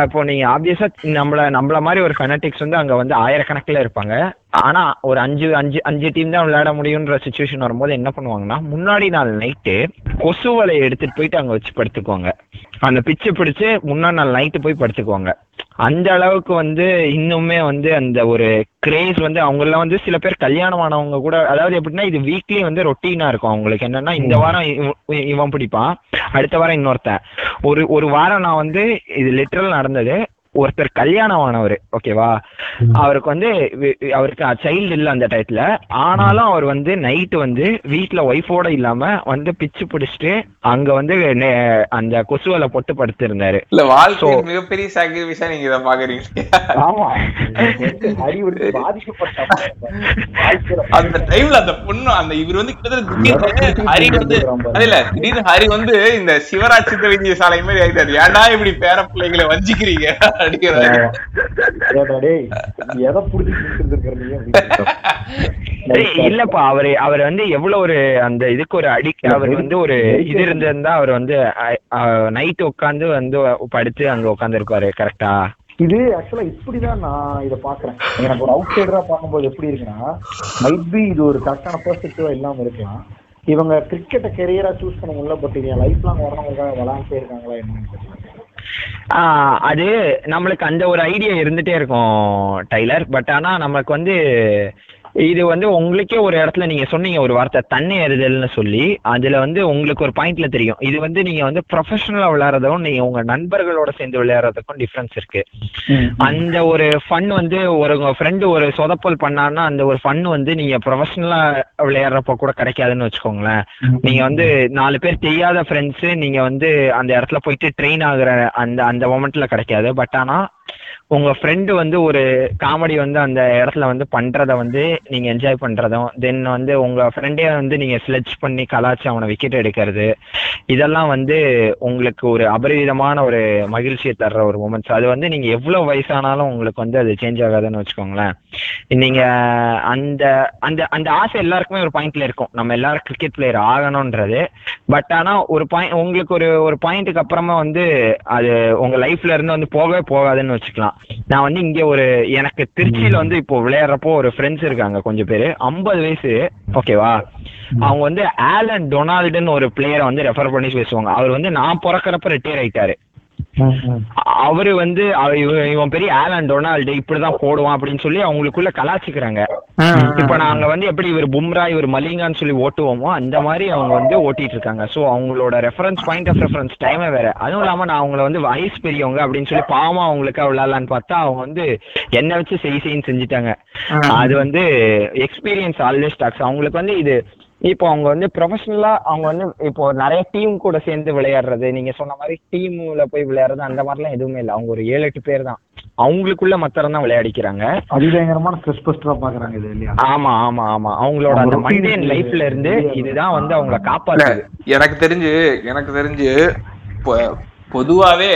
இப்போ நீங்க ஆப்வியஸா நம்மள நம்மள மாதிரி ஒரு ஃபெனட்டிக்ஸ் வந்து அங்க வந்து ஆயிரக்கணக்கில் இருப்பாங்க. ஆனா ஒரு அஞ்சு அஞ்சு அஞ்சு டீம் தான் விளையாட முடியுன்ற சுச்சுவேஷன் வரும்போது என்ன பண்ணுவாங்கன்னா முன்னாடி நாள் நைட்டு கொசு வலையை எடுத்துட்டு போயிட்டு அங்க வச்சு படுத்துக்குவாங்க. அந்த பிச்சு பிடிச்சு முன்னாடி நாள் நைட்டு போய் படுத்துக்குவாங்க. அந்த அளவுக்கு வந்து இன்னுமே வந்து அந்த ஒரு கிரேஸ் வந்து அவங்க எல்லாம் வந்து சில பேர் கல்யாணமானவங்க கூட அதாவது எப்படின்னா இது வீக்லி வந்து ரொட்டீனா இருக்கும். அவங்களுக்கு என்னன்னா இந்த வாரம் இவ- இவன் பிடிப்பான் அடுத்த வாரம் இன்னொருத்தன். ஒரு ஒரு வாரம் நான் வந்து இது லிட்டரல் நடந்தது. ஒருத்தர் கல்யாணம் ஆனவர் ஓகேவா அவருக்கு வந்து அவருக்கு சைல்டு இல்ல அந்த டயத்துல ஆனாலும் அவர் வந்து நைட்டு வந்து வீட்ல ஒய்ஃபோட இல்லாம வந்து பிச்சு பிடிச்சிட்டு அங்க வந்து நெ- அந்த கொசுவலை போட்டு படுத்திருந்தாரு. இல்ல வாழ்க்கை மிகப்பெரிய சாக்ரிஃபைஸா நீங்க இதை பாக்குறீங்க ஆமா. [LAUGHS] அந்த டைம்ல அந்த பொண்ணு அந்த இவர் வந்து கிட்டத்தட்ட ஹரி வந்து இல்ல திடீர்னு ஹரி வந்து இந்த சிவராஜ் சித்த வைத்திய சாலை மாதிரி ஆயிட்டாரு. ஏன்டா இப்படி பேர பிள்ளைகளை வஞ்சிக்கிறீங்க? [LAUGHS] இல்லப்பா அவரு அவர் வந்து எவ்வளவு ஒரு அந்த இதுக்கு ஒரு அடி அவர் வந்து ஒரு இது இருந்திருந்தா அவர் வந்து நைட் உட்காந்து வந்து படுத்து அங்க உட்கார்ந்து இருப்பாரு கரெக்டா இது ஆக்சுவலா இப்படிதான் நான் இத பாக்குறேன் எனக்கு ஒரு அவுட் சைடரா பார்க்கும்போது எப்படி இருக்குன்னா மைட் பி இது ஒரு கரெக்டான பெர்ஸ்பெக்டிவா இல்லாம இருக்கலாம். இவங்க கிரிக்கெட்டை கெரியரா சூஸ் பண்ண முடியல பட் இது லைஃப் லாங் வரவங்களுக்காக விளாண்டே இருக்காங்களா என்னன்னு தெரியல. அது நம்மளுக்கு அந்த ஒரு ஐடியா இருந்துட்டே இருக்கும் டைலர் பட் ஆனா நமக்கு வந்து இது வந்து உங்களுக்கே ஒரு இடத்துல நீங்க சொன்னீங்க ஒரு வார்த்தை தண்ணி எறிதல்னு சொல்லி அதுல வந்து உங்களுக்கு ஒரு பாயிண்ட்ல தெரியும். இது வந்து நீங்க வந்து ப்ரொஃபஷனலா விளையாடுறதும் நீங்க உங்க நண்பர்களோட சேர்ந்து விளையாடுறதுக்கும் டிஃபரன்ஸ் இருக்கு. அந்த ஒரு ஃபன் வந்து ஒரு உங்க ஃப்ரெண்டு ஒரு சொதப்பல் பண்ணான்னா அந்த ஒரு ஃபன் வந்து நீங்க ப்ரொஃபஷனலா விளையாடுறப்ப கூட கிடைக்காதுன்னு வச்சுக்கோங்களேன். நீங்க வந்து நாலு பேர் தெரியாத ஃப்ரெண்ட்ஸ் நீங்க வந்து அந்த இடத்துல போயிட்டு ட்ரெயின் ஆகுற அந்த அந்த மொமெண்ட்ல கிடைக்காது. பட் ஆனா உங்க ஃப்ரெண்டு வந்து ஒரு காமெடி வந்து அந்த இடத்துல வந்து பண்றத வந்து நீங்க என்ஜாய் பண்றதும் தென் வந்து உங்க ஃப்ரெண்டே வந்து நீங்க ஸ்லெட்ச் பண்ணி கலாச்சி அவனை விக்கெட் எடுக்கிறது இதெல்லாம் வந்து உங்களுக்கு ஒரு அபரிவிதமான ஒரு மகிழ்ச்சியை தர்ற ஒரு மூமெண்ட்ஸ் அது வந்து நீங்க எவ்வளவு வயசானாலும் உங்களுக்கு வந்து அது சேஞ்ச் ஆகாதுன்னு வச்சுக்கோங்களேன். நீங்க அந்த அந்த அந்த ஆசை எல்லாருக்குமே ஒரு பாயிண்ட்ல இருக்கும். நம்ம எல்லாரும் கிரிக்கெட் பிளேயர் ஆகணும்ன்றது. பட் ஆனா ஒரு பாயிண்ட் உங்களுக்கு ஒரு ஒரு பாயிண்ட்டுக்கு அப்புறமா வந்து அது உங்க லைஃப்ல இருந்து வந்து போகவே போகாதுன்னு வச்சுக்கலாம். நான் வந்து இங்க ஒரு எனக்கு திருச்சியில வந்து இப்போ விளையாடுறப்போ ஒரு ஃப்ரெண்ட்ஸ் இருக்காங்க கொஞ்சம் பேரு. ஐம்பது வயசு. ஓகேவா அவங்க வந்து ஆலன் டொனால்டுன்னு ஒரு பிளேயரை வந்து ரெஃபர் பண்ணி பேசுவாங்க. அவர் வந்து நான் பிறக்கறப்ப ரிட்டையர் ஆயிட்டாரு. அவரு வந்து இவன் பெரிய ஆலன் டொனால்டு இப்படிதான் போடுவான் அப்படின்னு சொல்லி அவங்களுக்குள்ள கலாச்சிக்கிறாங்க. இப்ப நாங்க வந்து எப்படி இவர் பும்ரா இவர் மலிங்கான்னு சொல்லி ஓட்டுவோமோ அந்த மாதிரி அவங்க வந்து ஓட்டிட்டு இருக்காங்க சோ அவங்களோட ரெஃபரன்ஸ் பாயிண்ட் ஆஃப் ரெஃபரன்ஸ் டைமே வேற. அதுவும் இல்லாம நான் அவங்கள வந்து வயசு பெரியவங்க அப்படின்னு சொல்லி பாவமா அவங்களுக்கா விளையாடலான்னு பார்த்தா அவங்க வந்து என்ன வச்சு செய் செய்ன்னு செஞ்சுட்டாங்க. அது வந்து எக்ஸ்பீரியன்ஸ் ஆல்வேஸ் டாக்ஸ் அவங்களுக்கு வந்து இது இப்போ அவங்க வந்து ப்ரொஃபஷனலா அவங்க வந்து இப்போ நிறைய டீம் கூட சேர்ந்து விளையாடுறது. நீங்க சொன்ன மாதிரி டீம்ல போய் விளையாடுறது அந்த மாதிரிலாம் எதுவுமே இல்லை. அவங்க ஒரு ஏழு எட்டு பேர் தான். அவங்களுக்குள்ள மத்தரம் தான் விளையாடிக்கிறாங்க. அதிபயங்கரமான ஸ்ட்ரெஸ் பஸ்டரா பாக்குறாங்க இது இல்லையா? ஆமா ஆமா ஆமா. அவங்களோட அந்த மண்டேன் லைஃப்ல இருந்து இது- இதுதான் வந்து அவங்கள இல்ல காப்பாத்துது. எனக்கு தெரிஞ்சு எனக்கு தெரிஞ்சு பொதுவாவே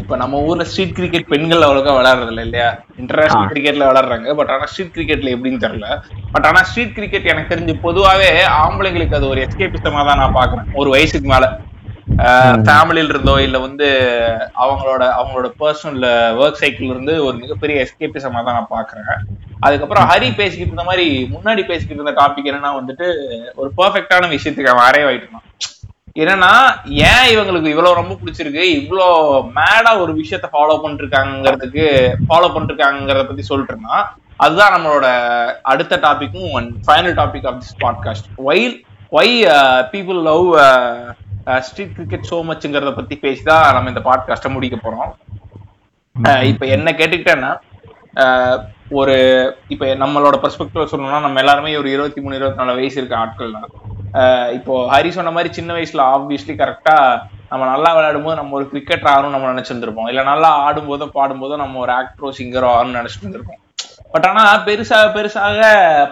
இப்ப நம்ம ஊர்ல ஸ்ட்ரீட் கிரிக்கெட் பெண்கள் அவ்வளோக்கா விளையாடுறது இல்ல இல்லையா இன்டர்நேஷனல். கிரிக்கெட்ல விளையாடுறாங்க பட் ஆனா ஸ்ட்ரீட் கிரிக்கெட்ல எப்படின்னு தெரியல. பட் ஆனா ஸ்ட்ரீட் கிரிக்கெட் எனக்கு தெரிஞ்சு பொதுவாவே ஆம்பளைங்களுக்கு அது ஒரு எஸ்கேபிசமா தான் நான் பாக்குறேன் ஒரு வயசுக்கு மேல. ஃபேமிலியில இருந்தோ இல்ல வந்து அவங்களோட அவங்களோட பர்சனல் ஒர்க் சைக்கிள் இருந்து ஒரு மிகப்பெரிய எஸ்கேபிசமா தான் நான் பாக்குறேன் அதுக்கப்புறம் ஹரி பேசிக்கிட்டு இருந்த மாதிரி முன்னாடி பேசிக்கிட்டு இருந்த டாபிக் என்னன்னா வந்துட்டு ஒரு பெர்ஃபெக்டான விஷயத்துக்கு அவன் அரைவ் ஆயிட்டான். என்னன்னா ஏன் இவங்களுக்கு இவ்வளவு ரொம்ப பிடிச்சிருக்கு? இவ்வளோ மேடா ஒரு விஷயத்த ஃபாலோ பண்ணிருக்காங்கிறதுக்கு ஃபாலோ பண்ணிருக்காங்கிறத பத்தி சொல்லிட்டு இருந்தான் அதுதான் நம்மளோட அடுத்த டாபிக்கும் final topic of this podcast why why people love street cricket so மச்ங்கிறத பத்தி பேசி தான் நம்ம இந்த பாட்காஸ்ட்டை முடிக்க போறோம். இப்ப என்ன கேட்டுக்கிட்டேன்னா ஒரு இப்ப நம்மளோட பெர்ஸ்பெக்டிவ் சொல்லணும்னா நம்ம எல்லாருமே ஒரு இருபத்தி மூணு இருபத்தி நாலு வயசு இருக்க ஆட்கள் தான் இப்போ ஹரி சொன்ன மாதிரி சின்ன வயசுல ஆப்வியஸ்லி கரெக்டா நம்ம நல்லா விளையாடும் போது நம்ம ஒரு கிரிக்கெட்டர் ஆகணும்னு நம்ம நினைச்சிருந்திருப்போம். இல்ல நல்லா ஆடும்போதோ பாடும்போதோ நம்ம ஒரு ஆக்டரோ சிங்கரோ ஆகணும்னு நினைச்சிட்டு இருந்திருப்போம். பட் ஆனா பெருசாக பெருசாக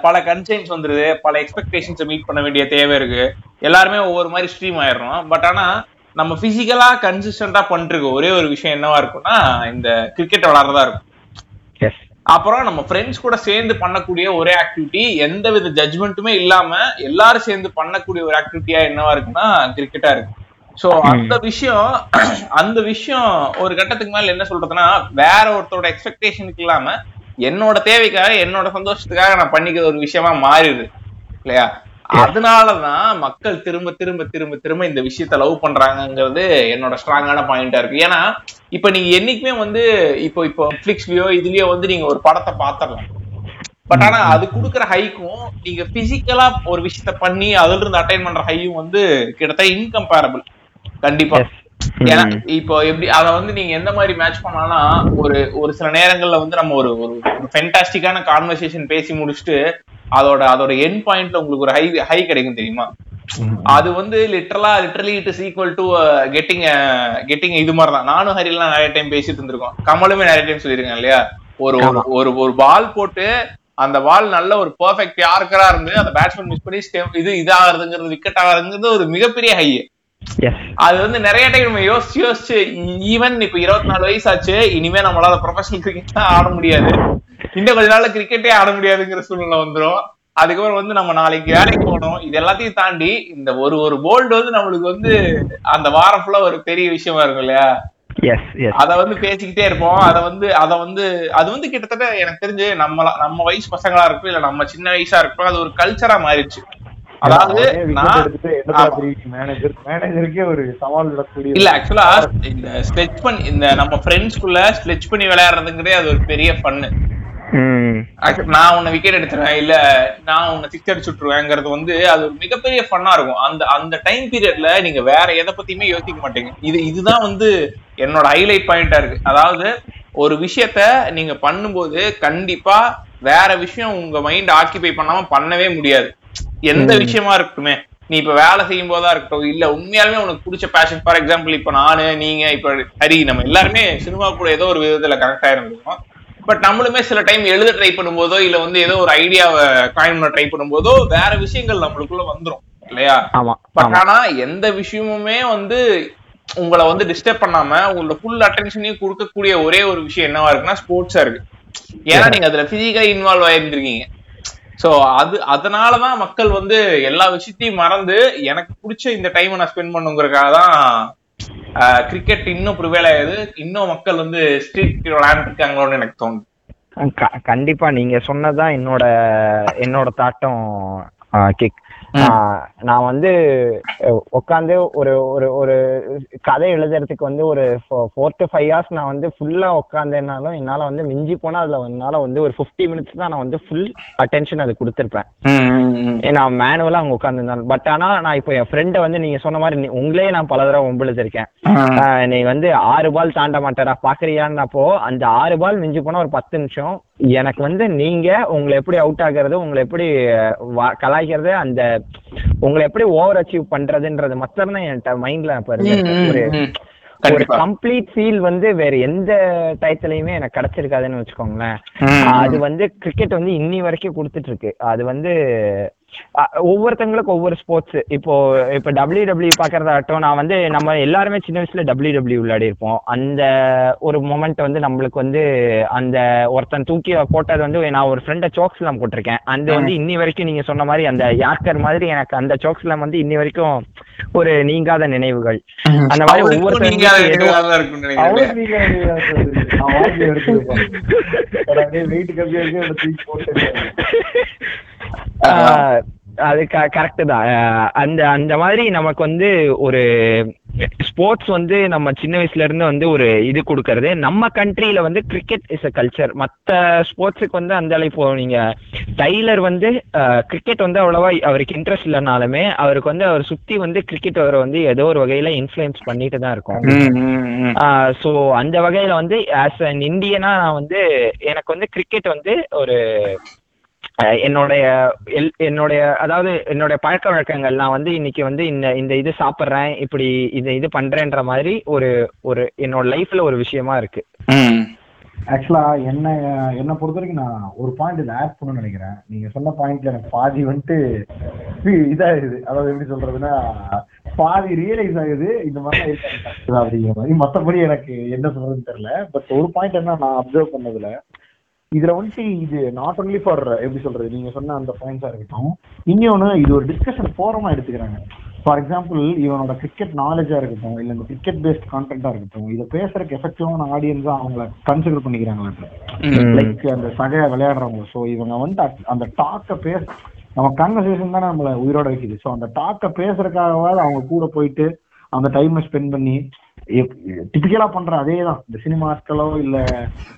பல கன்சைன்ஸ் வந்துருது. பல எக்ஸ்பெக்டேஷன்ஸை மீட் பண்ண வேண்டிய தேவை இருக்கு. எல்லாருமே ஒவ்வொரு மாதிரி ஸ்ட்ரீம் ஆயிடுறோம் பட் ஆனா நம்ம பிசிக்கலா கன்சிஸ்டண்டா பண்ணிருக்க ஒரே ஒரு விஷயம் என்னவா இருக்கும்னா இந்த கிரிக்கெட் விளாட்றதா இருக்கும். அப்புறம் நம்ம ஃப்ரெண்ட்ஸ் கூட சேர்ந்து பண்ணக்கூடிய ஒரே ஆக்டிவிட்டி எந்த வித ஜட்மெண்ட்டுமே இல்லாம எல்லாரும் சேர்ந்து பண்ணக்கூடிய ஒரு ஆக்டிவிட்டியா என்னவா இருக்குன்னா கிரிக்கெட்டா இருக்கு சோ அந்த விஷயம் [CLEARS THROAT] அந்த விஷயம் ஒரு கட்டத்துக்கு மேல என்ன சொல்றதுன்னா வேற ஒருத்தரோட எக்ஸ்பெக்டேஷனுக்கு இல்லாம என்னோட தேவைக்காக என்னோட சந்தோஷத்துக்காக நான் பண்ணிக்கிற ஒரு விஷயமா மாறிடுது. இல்லையா? அதனாலதான் மக்கள் திரும்ப திரும்ப திரும்ப திரும்ப இந்த விஷயத்த லவ் பண்றாங்கங்கிறது என்னோட ஸ்ட்ராங்கான பாயிண்டா இருக்கு. ஏன்னா இப்ப நீங்க என்னைக்குமே வந்து இப்போ இப்போ நெட்ஃபிளிக்ஸ்லயோ இதுலயோ வந்து நீங்க ஒரு படத்தை பாத்திரலாம். பட் ஆனா அது குடுக்குற ஹைக்கும் நீங்க பிசிக்கலா ஒரு விஷயத்த பண்ணி அதுல இருந்து அட்டைன் பண்ற ஹையும் வந்து கிட்டத்தட்ட இன்கம்பேரபிள் கண்டிப்பா. ஏன்னா இப்போ எப்படி அத வந்து நீங்க எந்த மாதிரி மேட்ச் பண்ணாலும் ஒரு ஒரு சில நேரங்கள்ல வந்து நம்ம ஒரு ஒரு ஃபென்டாஸ்டிக்கான கான்வர்சேஷன் பேசி முடிச்சுட்டு அதோட அதோட எண்ட் பாயிண்ட்ல உங்களுக்கு ஒரு ஹை ஹை கிடைக்கும் தெரியுமா? அது வந்து லிட்டரலா literally it is equal to getting getting இது மாதிரி தான் நானும் ஹரிலாம் நிறைய டைம் பேசிட்டு இருந்திருக்கோம். கமலுமே நிறைய டைம் சொல்லியிருக்கேன் இல்லையா? ஒரு ஒரு ஒரு ஒரு பால் போட்டு அந்த பால் நல்ல ஒரு பெர்ஃபெக்ட் யாருக்கரா இருந்து அந்த பேட்ஸ்மேன் மிஸ் பண்ணி ஸ்டெம் இது இதாகிறதுங்கிறது விக்கெட் ஆகிறதுங்கிறது ஒரு மிகப்பெரிய ஹை எஸ் அது வந்து நிறைய டைம் நம்ம யோசிச்சு யோசிச்சு ஈவன் இப்ப இருபத்தி நாலு வயசாச்சு இனிமே நம்மளால ப்ரொஃபஷனல் கிரிக்கெட் ஆட முடியாது. இன்னும் கொஞ்ச நாள்ல கிரிக்கெட்டே ஆட முடியாதுங்கிற சூழ்நிலை வந்துரும். அதுக்கப்புறம் வந்து நம்ம நாளைக்கு வேலைக்கு போகணும். இது எல்லாத்தையும் தாண்டி இந்த ஒரு ஒரு போல்டு வந்து நம்மளுக்கு வந்து அந்த வாரம் ஃபுல்லா ஒரு பெரிய விஷயமா இருக்கும் இல்லையா? அத வந்து பேசிக்கிட்டே இருப்போம். அத வந்து அத வந்து அது வந்து கிட்டத்தட்ட எனக்கு தெரிஞ்சு நம்ம நம்ம வயசு பசங்களா இருக்கட்டும் இல்ல நம்ம சின்ன வயசா இருக்கட்டும் அது ஒரு கல்ச்சரா மாறிடுச்சு. அதாவது இல்ல ஆக்சுவலா இந்த ஸ்ட்ரெச் பண்ணி இந்த நம்ம ஃப்ரெண்ட்ஸ்குள்ள ஸ்ட்ரெச் பண்ணி விளையாடுறதுங்கிறதே அது ஒரு பெரிய ஃபன்னு நான் உன்னை விக்கெட் எடுத்துருவேன் இல்ல நான் உன்னை சிக்ஸ் அடிச்சு விட்டுருவேங்கிறது வந்து அது ஒரு மிகப்பெரிய ஃபன்னா இருக்கும். அந்த அந்த டைம் பீரியட்ல நீங்க வேற எதை பத்தியுமே யோசிக்க மாட்டீங்க. இது இதுதான் வந்து என்னோட ஹைலைட் பாயிண்டா இருக்கு. அதாவது ஒரு விஷயத்த நீங்க பண்ணும்போது கண்டிப்பா வேற விஷயம் உங்க மைண்ட் ஆக்கிபை பண்ணாம பண்ணவே முடியாது. எந்த விஷயமா இருக்கட்டுமே நீ இப்ப வேலை செய்யும் போதா இருக்கட்டும் இல்ல உண்மையாலுமே உனக்கு பிடிச்ச பேஷன் ஃபார் எக்ஸாம்பிள் இப்ப நானு நீங்க இப்ப ஹரி நம்ம எல்லாருமே சினிமா கூட ஏதோ ஒரு விதத்துல கனெக்ட் ஆயிருந்திருக்கோம். பட் நம்மளுமே சில டைம் எழுத ட்ரை பண்ணும்போதோ இல்ல வந்து ஏதோ ஒரு ஐடியாவை காயின் பண்ண ட்ரை பண்ணும்போதோ வேற விஷயங்கள் நம்மளுக்குள்ள வந்துரும் இல்லையா? பட் ஆனா எந்த விஷயமுமே வந்து உங்களை வந்து டிஸ்டர்ப் பண்ணாம உங்களோட ஃபுல் அட்டென்ஷனையும் கொடுக்கக்கூடிய ஒரே ஒரு விஷயம் என்னவா இருக்குன்னா ஸ்போர்ட்ஸா இருக்கு. ஏன்னா நீங்க அதுல பிசிக்கலா இன்வால்வ் ஆயிருந்திருக்கீங்க. சோ அது அதனாலதான் மக்கள் வந்து எல்லா விஷயத்தையும் மறந்து எனக்கு பிடிச்ச இந்த டைம் நான் ஸ்பெண்ட் பண்ணுங்கிறதுக்காக தான் கிரிக்கெட் இன்னும் ப்ரிவேல் ஆகுது இன்னும் மக்கள் வந்து ஸ்ட்ரீட் விளையாண்டு இருக்காங்களோன்னு எனக்கு தோணுது. கண்டிப்பா. நீங்க சொன்னதான் என்னோட என்னோட தாட்டம் கிக் நான் வந்து உட்காந்து ஒரு ஒரு ஒரு கதை எழுதுறதுக்கு வந்து ஒரு ஃபோர் டு ஃபைவ் ஹவர்ஸ் நான் வந்து ஃபுல்லா உட்காந்தேனாலும் என்னால வந்து மிஞ்சி போனா அதுல என்னால வந்து ஒரு ஃபிஃப்டி மினிட்ஸ் தான் நான் வந்து ஃபுல் அட்டென்ஷன் அது கொடுத்துருப்பேன். நான் மேனுவலா அங்க உட்காந்துருந்தேன் பட் ஆனா நான் இப்போ என் ஃப்ரெண்டை வந்து நீங்க சொன்ன மாதிரி உங்களே நான் பல தடவை ஒம்பிழுத்திருக்கேன் நீ வந்து ஆறு பால் தாண்ட மாட்டேடா பாக்குறியான்னப்போ அந்த ஆறு பால் மிஞ்சி போனா ஒரு பத்து நிமிஷம் எனக்கு வந்து நீங்க உங்களை எப்படி அவுட் ஆகுறது உங்களை எப்படி கலாய்க்கிறது அந்த உங்களை எப்படி ஓவர் அச்சீவ் பண்றதுன்றது மத்தம் தான் என் மைண்ட்ல ஒரு ஒரு கம்ப்ளீட் ஃபீல் வந்து வேற எந்த டயத்துலயுமே எனக்கு கிடைச்சிருக்காதுன்னு வச்சுக்கோங்களேன். அது வந்து கிரிக்கெட் வந்து இன்னி வரைக்கும் கொடுத்துட்டு இருக்கு. அது வந்து ஒவ்வொருத்தங்களுக்கும் ஒவ்வொரு ஸ்போர்ட்ஸ் இப்போ இப்போ டபிள்யூ டபிள்யூ பாக்குறதாகட்டும் நான் வந்து நம்ம எல்லாருமே சின்ன வயசுல டபிள்யூ டபிள்யூ விளையாடி இருப்போம். அந்த ஒரு மொமெண்ட் வந்து நம்மளுக்கு வந்து அந்த ஒருத்தன் தூக்கி போட்டது வந்து நான் ஒரு ஃப்ரெண்டை சோக் ஸ்லாம் போட்டிருக்கேன். அந்த வந்து இன்னி வரைக்கும் நீங்க சொன்ன மாதிரி அந்த யார்கர் மாதிரி எனக்கு அந்த சோக் ஸ்லாம் வந்து இன்னி வரைக்கும் ஒரு நீங்காத நினைவுகள். அந்த மாதிரி ஒவ்வொருத்தருக்கும் [LAUGHS] அதை கரெக்ட் தான். அந்த அந்த மாதிரி நமக்கு வந்து ஒரு ஸ்போர்ட்ஸ் வந்து நம்ம சின்ன வயசுல இருந்து வந்து ஒரு இது கொடுக்கறது. நம்ம கண்ட்ரியில வந்து கிரிக்கெட் இஸ் அ கல்ச்சர் மத்த ஸ்போர்ட்ஸுக்கு வந்து அந்த அளவு இப்போ நீங்க டைலர் வந்து கிரிக்கெட் வந்து அவ்வளவா அவருக்கு இன்ட்ரெஸ்ட் இல்லைனாலுமே அவருக்கு வந்து அவர் சுத்தி வந்து கிரிக்கெட் அவரை வந்து ஏதோ ஒரு வகையில இன்ஃப்ளூயன்ஸ் பண்ணிட்டு தான் இருக்கும். ஸோ அந்த வகையில வந்து ஆஸ் அன் இந்தியனா நான் வந்து எனக்கு வந்து கிரிக்கெட் வந்து ஒரு என்னுடைய எல்- என்னுடைய அதாவது என்னுடைய பழக்க வழக்கங்கள் நான் வந்து இன்னைக்கு வந்து இந்த இந்த இது சாப்பிட்றேன் இப்படி இது இது பண்றேன்ற மாதிரி ஒரு ஒரு என்னோட லைஃப்ல ஒரு விஷயமா இருக்கு. ஆக்சுவலா என்ன என்ன பொறுத்த வரைக்கும் நான் ஒரு பாயிண்ட் இதில் ஆட் பண்ணணும்னு நினைக்கிறேன். நீங்க சொன்ன பாயிண்ட்ல எனக்கு பாதி வந்துட்டு இதாகுது. அதாவது எப்படி சொல்றதுன்னா பாதி ரியலைஸ் ஆகுது. இந்த இருக்காது அப்படிங்கிற மாதிரி. மற்றபடி எனக்கு என்ன சொல்றதுன்னு தெரியல. பட் ஒரு பாயிண்ட் என்ன நான் அப்சர்வ் பண்ணதுல இதுல வந்துட்டு இது நாட் ஒன்லி ஃபார் எப்படி சொல்றது நீங்க சொன்ன அந்த பாயிண்ட்ஸா இருக்கட்டும் இன்னொன்னு இது ஒரு டிஸ்கஷன் ஃபோரமா எடுத்துக்கிறாங்க. ஃபார் எக்ஸாம்பிள் இவனோட கிரிக்கெட் நாலேஜா இருக்கட்டும் இல்ல இந்த கிரிக்கெட் பேஸ்ட் கான்டென்ட்டா இருக்கட்டும் இதை பேசுறதுக்கு எஃபெக்டிவான ஆடியன்ஸா அவங்கள கன்சிடர் பண்ணிக்கிறாங்களா லைக் அந்த சக விளையாடுறவங்க. ஸோ இவங்க வந்து அந்த டாக்க பேச நம்ம கான்வர்சேஷன் தானே நம்மள உயிரோட வைக்குது. ஸோ அந்த டாக்க பேசுறதுக்காகவாது அவங்க கூட போயிட்டு அந்த டைமை ஸ்பெண்ட் பண்ணி டிபிக்கலா பண்ற அதே தான் இந்த சினிமாக்களோ இல்ல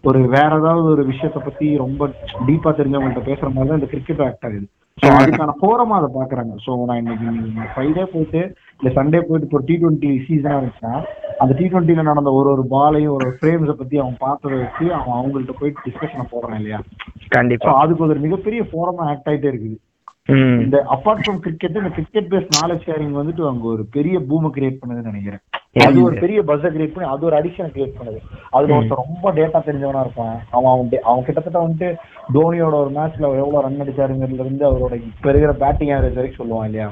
ஒரு வேற ஏதாவது ஒரு விஷயத்த பத்தி ரொம்ப டீப்பா தெரிஞ்சவங்கள்ட்ட பேசுற மாதிரி தான் இந்த கிரிக்கெட் ஆக்ட் ஆகுது ஸோ அதுக்கான ஃபோரமா அதை பாக்குறாங்க. ஸோ நான் இன்னைக்கு ஃப்ரைடே போயிட்டு இல்ல சண்டே போயிட்டு இப்போ டி டுவெண்ட்டி சீசனா இருந்துச்சுன்னா அந்த டி டுவெண்ட்டில நடந்த ஒரு ஒரு பாலையும் ஒரு ஃப்ரேம்ஸை பத்தி அவன் பார்த்ததை வச்சு அவன் அவங்கள்ட்ட போயிட்டு டிஸ்கஷனை போடுறான் இல்லையா? கண்டிப்பா. அதுக்கு ஒரு மிகப்பெரிய ஃபோரமா ஆக்ட் ஆயிட்டே இருக்குது. இந்த அப்பார்ட் ஃப்ரம் கிரிக்கெட் இந்த கிரிக்கெட் பேஸ்ட் நாலேஜ் ஷேரிங் வந்துட்டு அங்க ஒரு பெரிய பூமை கிரியேட் பண்ணுதுன்னு நினைக்கிறேன். அது ஒரு பெரிய பஸ்ஸை கிரியேட் பண்ணி அது ஒரு அடிக்ஷனை கிரியேட் பண்ணுது. அதுல ஒருத்தர் ரொம்ப டேட்டா தெரிஞ்சவனா இருப்பான். அவன் அவன் அவன் கிட்டத்தட்ட வந்துட்டு தோனியோட ஒரு மேட்ச்ல அவர் எவ்வளவு ரன் அடிச்சாருங்கிறதுல இருந்து அவரோட இப்ப இருக்கிற பேட்டிங் ஆவரேஜ் வரைக்கும் சொல்லுவான் இல்லையா?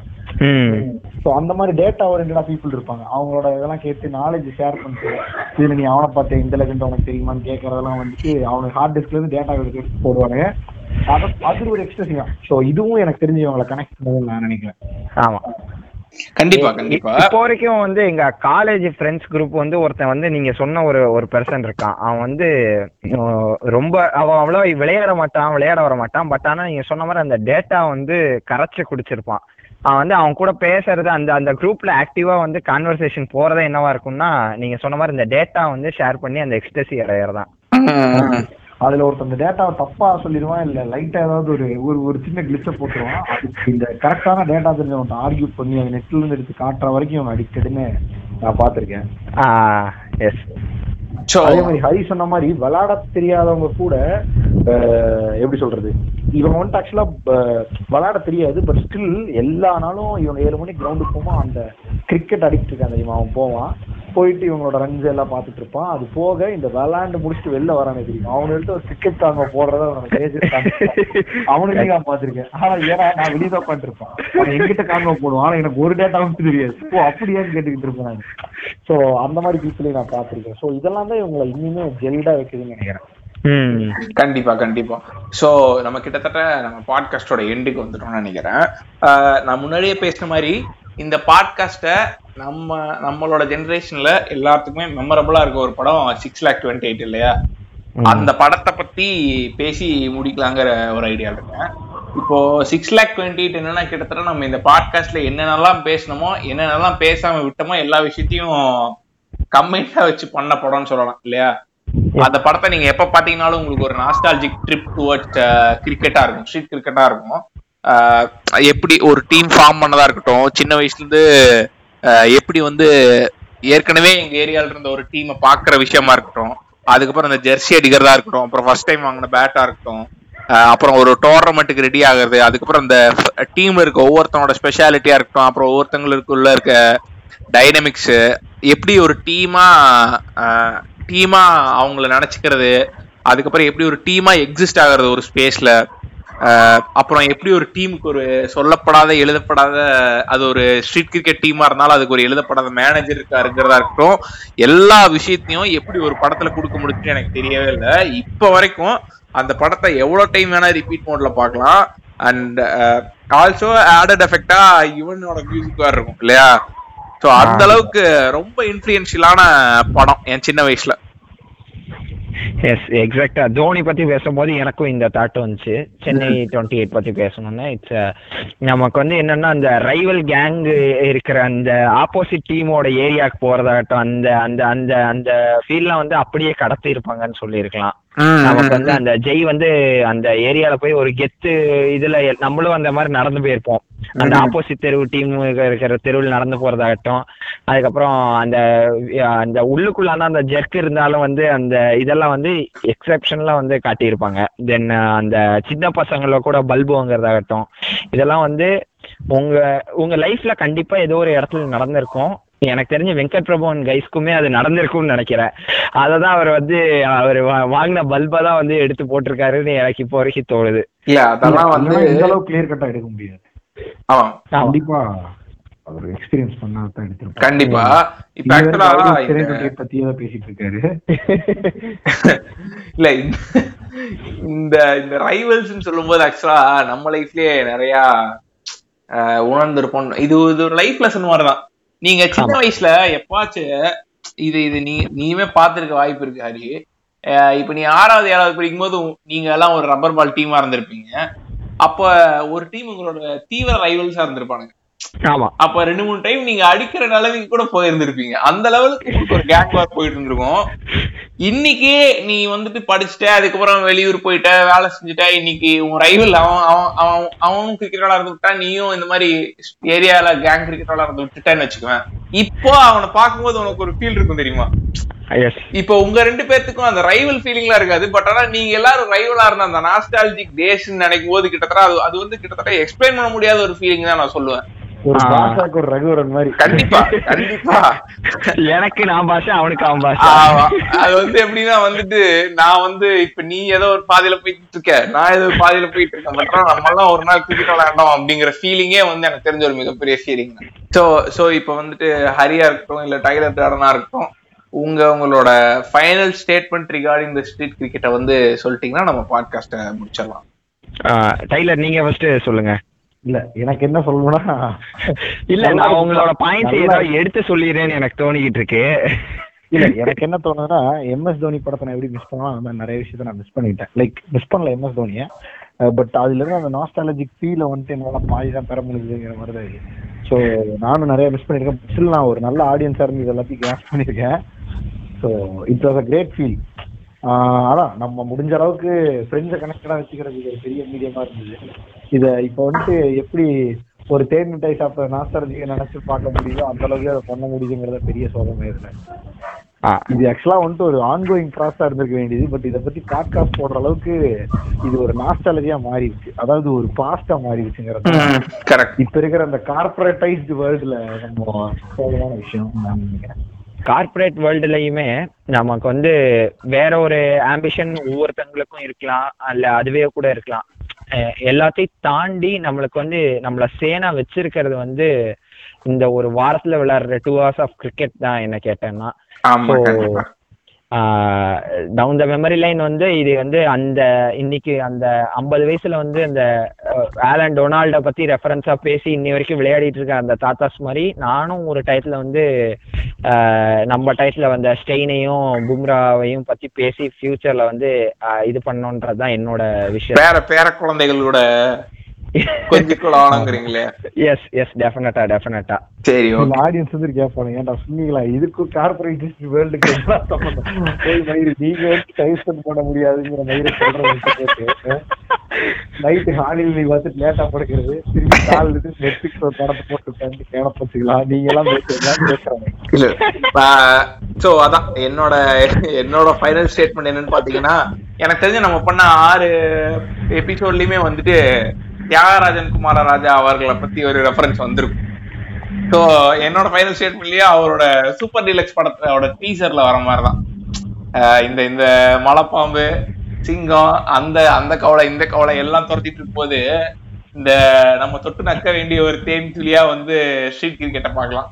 ஸோ அந்த மாதிரி டேட்டா ஓரியன்டா பீப்புள் இருப்பாங்க. அவங்களோட இதெல்லாம் கேட்டு நாலேஜ் ஷேர் பண்ணிட்டு இதுல நீ அவனை பார்த்து இந்த லெஜண்ட் உனக்கு தெரியுமான்னு கேட்கறதெல்லாம் வந்துட்டு அவனுக்கு ஹார்ட் டிஸ்க்ல இருந்து டேட்டா எடுத்து போடுவாங்க அது அது ஒரு எக்ஸ்பிரசிவ் தான். ஸோ இதுவும் எனக்கு தெரிஞ்சு இவங்களை கனெக்ட் பண்ணதுன்னு நான் நினைக்கிறேன். ஆமா. கண்டிப்பா கண்டிப்பா. இப்போ வரைக்கும் வந்து எங்க காலேஜ் ஃப்ரெண்ட்ஸ் குரூப் வந்து ஒருத்தன் வந்து நீங்க சொன்ன ஒரு ஒரு பெர்சன் இருக்கான். அவன் வந்து ரொம்ப அவன் அவ்வளவு விளையாட மாட்டான் விளையாட வர மாட்டான். பட் ஆனா நீங்க சொன்ன மாதிரி அந்த டேட்டா வந்து கரைச்சு குடிச்சிருப்பான். அவன் வந்து அவன் கூட பேசுறது அந்த அந்த குரூப்ல ஆக்டிவா வந்து கான்வர்சேஷன் போறதே என்னவா இருக்கும்னா நீங்க சொன்ன மாதிரி இந்த டேட்டா வந்து ஷேர் பண்ணி அந்த எக்ஸ்டசி அடையறதான் அதுல ஒருத்தன் இந்த டேட்டாவை தப்பா சொல்லிடுவான் இல்ல லைட்டா ஏதாவது ஒரு ஒரு ஒரு சின்ன கிளிச்ச போட்டுருவான். அதுக்கு இந்த கரெக்டான டேட்டா தெரிஞ்சவன் ஆர்கியூ பண்ணி அதை நெட்ல இருந்து எடுத்து காட்டுற வரைக்கும் அவன் அடிக்டடுன்னு நான் பாத்திருக்கேன் எஸ் சோ அதே மாதிரி ஹரி சொன்ன மாதிரி விளையாட தெரியாதவங்க கூட எப்படி சொல்றது? இவங்க வந்துட்டு ஆக்சுவலா விளையாட தெரியாது பட் ஸ்டில் எல்லா நாளும் இவங்க ஏழு மணிக்கு கிரவுண்டுக்கு போவான் அந்த கிரிக்கெட் அடிக்ட் இருக்கான் தெரியுமா? அவன் போவான். போயிட்டு இவங்களோட ரன்ஸ் எல்லாம் பார்த்துட்டு இருப்பான். அது போக இந்த விளையாண்டு முடிச்சுட்டு வெளில வரானே தெரியும்? அவனுக்கு ஒரு கிரிக்கெட் தாங்க போடுறத அவனோட அவனுக்கு நான் பார்த்திருக்கேன். ஆனா ஏன்னா நான் வெளியே தான் அவன் எங்கிட்ட காங்க போடுவான். ஆனா எனக்கு ஒரு டேட்டாவும் தெரியாது. ஓ அப்படியான்னு கேட்டுக்கிட்டு இருப்பேன் நான். சோ அந்த மாதிரி பீப்புளையும் நான் பார்த்திருக்கேன். சோ இதெல்லாம் தான் இவங்களை இன்னுமே ஜெல்டா வைக்குதுன்னு நினைக்கிறேன். ம். கண்டிப்பா கண்டிப்பா. சோ நம்ம கிட்டத்தட்ட நம்ம பாட்காஸ்டோட எண்டுக்கு வந்துட்டோம்னு நினைக்கிறேன். ஆஹ் நான் முன்னாடியே பேசின மாதிரி இந்த பாட்காஸ்ட நம்ம நம்மளோட ஜெனரேஷன்ல எல்லாத்துக்குமே மெமரபிளா இருக்க ஒரு படம் சிக்ஸ் லேக் டுவெண்ட்டி எயிட் இல்லையா அந்த படத்தை பத்தி பேசி முடிக்கலாங்கிற ஒரு ஐடியா இருக்கேன். இப்போ சிக்ஸ் லேக் டுவெண்ட்டி எயிட் என்னன்னா கிட்டத்தட்ட நம்ம இந்த பாட்காஸ்ட்ல என்னென்னலாம் பேசணுமோ என்னென்னலாம் பேசாம விட்டோமோ எல்லா விஷயத்தையும் கம்பைண்டா வச்சு பண்ண படம்னு சொல்லலாம் இல்லையா? அந்த படத்தை நீங்க எப்ப பாத்தீங்கன்னாலும் உங்களுக்கு ஒரு நாஸ்டாலஜிக் ட்ரிப் டுவர்ட்ஸ் கிரிக்கெட்டா இருக்கும் ஸ்ட்ரீட் கிரிக்கெட்டா இருக்கும். எப்படி ஒரு டீம் ஃபார்ம் பண்ணதா இருக்கட்டும் சின்ன வயசுல இருந்து எப்படி வந்து ஏற்கனவே எங்க ஏரியால இருந்த ஒரு டீமை பாக்குற விஷயமா இருக்கட்டும் அதுக்கப்புறம் அந்த ஜெர்சி அடிக்கிறதா இருக்கட்டும் அப்புறம் ஃபர்ஸ்ட் டைம் வாங்கின பேட்டா இருக்கட்டும் அப்புறம் ஒரு டோர்னமெண்ட்டுக்கு ரெடி ஆகுறது அதுக்கப்புறம் அந்த டீம் இருக்க ஒவ்வொருத்தனோட ஸ்பெஷாலிட்டியா இருக்கட்டும் அப்புறம் ஒவ்வொருத்தங்களுக்குள்ள இருக்க டைனமிக்ஸ் எப்படி ஒரு டீமா டீமா அவங்கள நினைச்சுக்கிறது அதுக்கப்புறம் எப்படி ஒரு டீமா எக்ஸிஸ்ட் ஆகுறது ஒரு ஸ்பேஸ்ல அப்புறம் எப்படி ஒரு டீமுக்கு ஒரு சொல்லப்படாத எழுதப்படாத அது ஒரு ஸ்ட்ரீட் கிரிக்கெட் டீமா இருந்தாலும் அதுக்கு ஒரு எழுதப்படாத மேனேஜர் இருக்கா இருக்கிறதா இருக்கட்டும் எல்லா விஷயத்தையும் எப்படி ஒரு படத்துல கொடுக்க முடியும்னு எனக்கு தெரியவே இல்லை. இப்போ வரைக்கும் அந்த படத்தை எவ்வளவு டைம் வேணா ரிப்பீட் மோட்ல பார்க்கலாம். அண்ட் ஆல்சோ ஆடட் எஃபெக்டா இவனோட மியூசிக் வேற இருக்கும் இல்லையா? சோ அந்த அளவுக்கு ரொம்ப இன்ஃபுளுன்ஷியலான படம் என் சின்ன வயசுல. எஸ் எக்ஸாக்டா தோனி பத்தி பேசும்போது எனக்கும் இந்த தாட் வந்துச்சு. சென்னை டுவெண்ட்டி எயிட் பத்தி பேசணும்னா. இட்ஸ் நமக்கு வந்து என்னன்னா அந்த ரைவல் கேங் இருக்கிற அந்த ஆப்போசிட் டீமோட ஏரியாக்கு போறதாகட்டும் அந்த அந்த அந்த அந்த ஃபீல்லாம் வந்து அப்படியே கடத்தி இருப்பாங்கன்னு சொல்லியிருக்கலாம். நமக்கு வந்து அந்த ஜெய் வந்து அந்த ஏரியால போய் ஒரு கெத்து இதுல நம்மளும் அந்த மாதிரி நடந்து போயிருப்போம். அந்த ஆப்போசிட் தெருவு டீம் இருக்கிற தெருவில் நடந்து போறதாகட்டும் அதுக்கப்புறம் அந்த அந்த உள்ளுக்குள்ளான அந்த ஜெர்க் இருந்தாலும் வந்து அந்த இதெல்லாம் வந்து எக்ஸெப்ஷன்ல வந்து காட்டியிருப்பாங்க. தென் அந்த சின்ன பசங்கள கூட பல்பு வாங்குறதாகட்டும். இதெல்லாம் வந்து உங்க உங்க லைஃப்ல கண்டிப்பா ஏதோ ஒரு இடத்துல நடந்திருக்கும். எனக்கு தெரிஞ்ச வெங்கட் பிரபுவன் கைஸ்க்குமே அது நடந்திருக்கும்னு நினைக்கிறேன். அததான் அவர் வந்து அவர் வாங்கின பல்பை தான் வந்து எடுத்து போட்டிருக்காருன்னு எனக்கு இப்போ வரைக்கும் தோணுது. இல்ல அதெல்லாம் வந்து இந்த அளவுக்கு கிளியர் கட்டா எடுக்க முடியாது ஆமா. கண்டிப்பா. அவர் எக்ஸ்பீரியன்ஸ் பண்ணாதான் எடுத்திருப்பாரு. கண்டிப்பா. இப்ப ஆக்சுவலா வரைக்கும் அவரு சென்னை 28 பத்தியே தான் பேசிட்டு இருக்காரு [LAUGHS] இல்ல இந்த- இந்த ரைவல்ஸ்னு சொல்லும்போது ஆக்சுவலா நம்ம லைஃப்லயே நிறைய உணர்ந்திருப்போம். இது இது ஒரு லைஃப் லெசன் மாதிரிதான். நீங்க சின்ன வயசுல எப்பாச்சும் இது இது நீ நீயுமே பார்த்திருக்க வாய்ப்பு இருக்கு ஹரி. இப்ப நீ ஆறாவது ஏழாவது படிக்கும் போது நீங்க எல்லாம் ஒரு ரப்பர் பால் டீமா இருந்திருப்பீங்க. அப்ப ஒரு டீம் உங்களோட தீவிர ரைவல்ஸா இருந்திருப்பானுங்க. ஆமா. அப்ப ரெண்டு மூணு டைம் நீங்க அடிக்கிற நிலைமைக்கு கூட போயிருந்திருப்பீங்க. அந்த லெவலுக்கு ஒரு கேங் வார் போயிட்டு இருந்திருக்கும் இன்னைக்கு நீ வந்துட்டு படிச்சுட்ட அதுக்கப்புறம் வெளியூர் போயிட்ட வேலை செஞ்சுட்ட இன்னைக்கு உன் ரைவல் அவன் அவன் அவன் அவனும் கிரிக்கெட் விளாட விட்டா நீயும் இந்த மாதிரி ஏரியால கேங் கிரிக்கெட் விளாட விட்டுட்டேன்னு வச்சுக்குவேன். இப்போ அவனை பார்க்கும்போது உனக்கு ஒரு ஃபீல் இருக்கும் தெரியுமா? இப்போ உங்க ரெண்டு பேர்த்துக்கும் அந்த ரைவல் ஃபீலிங்லாம் இருக்காது. பட் ஆனா நீங்க எல்லாரும் ரைவலா இருந்த அந்த நாஸ்டாலஜிக் டேஸ் நினைக்கும் போது கிட்டத்தட்ட அது அது வந்து கிட்டத்தட்ட எக்ஸ்பிளைன் பண்ண முடியாத ஒரு ஃபீலிங் தான் நான் சொல்லுவேன். ஒரு. பாஷாக்கு ஒரு ரகுவரன் மாதிரி. கண்டிப்பா கண்டிப்பா. எனக்கு நான் பாஷை அவனுக்கு அவன் பாஷை. ஆமா. அது வந்து எப்படின்னா வந்துட்டு நான் வந்து இப்ப நீ ஏதோ ஒரு பாதையில போயிட்டு இருக்க. நான் ஏதோ ஒரு பாதையில போயிட்டு இருக்கேன். பட் நம்ம எல்லாம் ஒரு நாள் கிரிக்கெட் விளையாண்டோம் அப்படிங்கிற ஃபீலிங்கே வந்து எனக்கு தெரிஞ்ச ஒரு மிகப்பெரிய ஃபீலிங் சோ சோ இப்ப வந்துட்டு ஹரியா இருக்கட்டும் இல்ல டைலர் கார்டனா இருக்கட்டும் உங்க உங்களோட final statement regarding the street கிரிக்கெட்டை வந்து சொல்லிட்டீங்கன்னா நம்ம பாட்காஸ்ட்டை முடிச்சிடலாம். டைலர் நீங்க ஃபர்ஸ்ட் சொல்லுங்க. இல்ல எனக்கு என்ன சொல்லணும்னா இல்ல நான். உங்களோட பாயிண்ட்ஸ் நல்லா ஏதாவது எடுத்து சொல்லிடுறேன்னு எனக்கு தோணிக்கிட்டு இருக்கு. இல்ல எனக்கு என்ன தோணுதுன்னா எம்எஸ் தோனி படத்தை நான் எப்படி மிஸ் பண்ணலாம் அந்த மாதிரி நிறைய விஷயத்த நான் மிஸ் பண்ணிட்டேன். லைக் மிஸ் பண்ணல எம்எஸ் தோனிய. பட் அதுல இருந்து அந்த நாஸ்டாலஜிக் ஃபீலை வந்துட்டு என்னால பாதி தான் பெற முடியுதுங்கிற மாதிரி தான் இருக்கு ஸோ நானும் நிறைய மிஸ் பண்ணியிருக்கேன். ஸ்டில் நான் ஒரு நல்ல ஆடியன்ஸா இருந்து இது எல்லாத்தையும் கேஸ் பண்ணியிருக்கேன். So it was a great feel அதான் நம்ம முடிஞ்ச அளவுக்கு ஃப்ரெண்ட்ஸை கனெக்டடாக வச்சுக்கிறதுக்கு ஒரு பெரிய மீடியமா இருந்தது. இதை இப்போ வந்துட்டு எப்படி ஒரு தேன் மிட்டாய் சாப்பிட்ற நாஸ்டாலஜியை நினைச்சு பார்க்க முடியுதோ அந்த அளவுக்கு அதை பண்ண முடியுங்கிறத பெரிய சோதனை இதுல இது ஆக்சுவலா வந்துட்டு ஒரு ஆன்கோயிங் ப்ராசஸா இருந்திருக்க வேண்டியது பட் இதை பத்தி பாட்காஸ்ட் போடுற அளவுக்கு இது ஒரு நாஸ்டாலஜியா மாறிடுச்சு அதாவது ஒரு பாஸ்டா மாறிடுச்சுங்கிறது கரெக்ட் இப்ப இருக்கிற அந்த கார்பரேட்டைஸ்டு வேர்ல்டுல நம்ம சோகமான விஷயம் நான் நினைக்கிறேன். கார்ப்பரேட் வேர்ல்டுலயுமே நமக்கு வந்து வேற ஒரு ஆம்பிஷன் ஒவ்வொருத்தங்களுக்கும் இருக்கலாம் அல்ல அதுவே கூட இருக்கலாம். எல்லாத்தையும் தாண்டி நம்மளுக்கு வந்து நம்மள சேனா வச்சிருக்கிறது வந்து இந்த ஒரு வாரத்துல விளையாடுற டூ ஹவர்ஸ் ஆஃப் கிரிக்கெட் தான் என்ன கேட்டேன்னா. டவுன் த மெமரி லைன் வந்து இது வந்து அந்த இன்னைக்கு அந்த ஐம்பது வயசுல வந்து அந்த ஆலன் டொனால்ட பத்தி ரெஃபரன்ஸா பேசி இன்னி வரைக்கும் விளையாடிட்டு இருக்க அந்த தாத்தாஸ் மாதிரி நானும் ஒரு டயத்துல வந்து நம்ம டயத்துல வந்த ஸ்டெயினையும் பும்ராவையும் பத்தி பேசி ஃபியூச்சர்ல வந்து இது பண்ணோன்றதுதான் என்னோட விஷயம். பேர பேர குழந்தைகளோட கொஞ்சம் குழாங்கிறீங்களே எஸ் எஸ் டெஃபினட்டா டெஃபினட்டா சரி ஓகே ஆடியன்ஸ் வந்து கேட்பாங்க ஏன்டா சொன்னீங்களா? இதுக்கும் வேர்ல்டுக்கு சம்பந்தம் போய் மயிறு நீங்க பண்ண முடியாதுங்கிற மயிறு சொல்றது நைட்டு ஹாலில் நீ பார்த்துட்டு லேட்டா படுக்கிறது திரும்பி கால் இருந்து நெட்ஃபிளிக்ஸ் ஒரு படத்தை போட்டு உட்காந்து கேன நீங்க எல்லாம் பேசுறாங்க இல்ல சோ அதான் என்னோட என்னோட ஃபைனல் ஸ்டேட்மெண்ட் என்னன்னு பாத்தீங்கன்னா எனக்கு தெரிஞ்சு நம்ம பண்ண ஆறு எபிசோட்லயுமே வந்துட்டு தியாகராஜன் குமார ராஜா அவர்களை பத்தி ஒரு ரெஃபரன்ஸ் வந்திருக்கும். ஸோ என்னோட ஃபைனல் ஸ்டேட்மெண்ட்லயே அவரோட சூப்பர் டீலக்ஸ் படத்தோட டீசர்ல வர மாதிரிதான். இந்த இந்த மலைப்பாம்பு சிங்கம் அந்த அந்த கவலை இந்த கவலை எல்லாம் துரத்திட்டு இருக்கும்போது இந்த நம்ம தொட்டு நக்க வேண்டிய ஒரு தேன் துளியா வந்து ஸ்ட்ரீட் கிரிக்கெட்டை பார்க்கலாம்.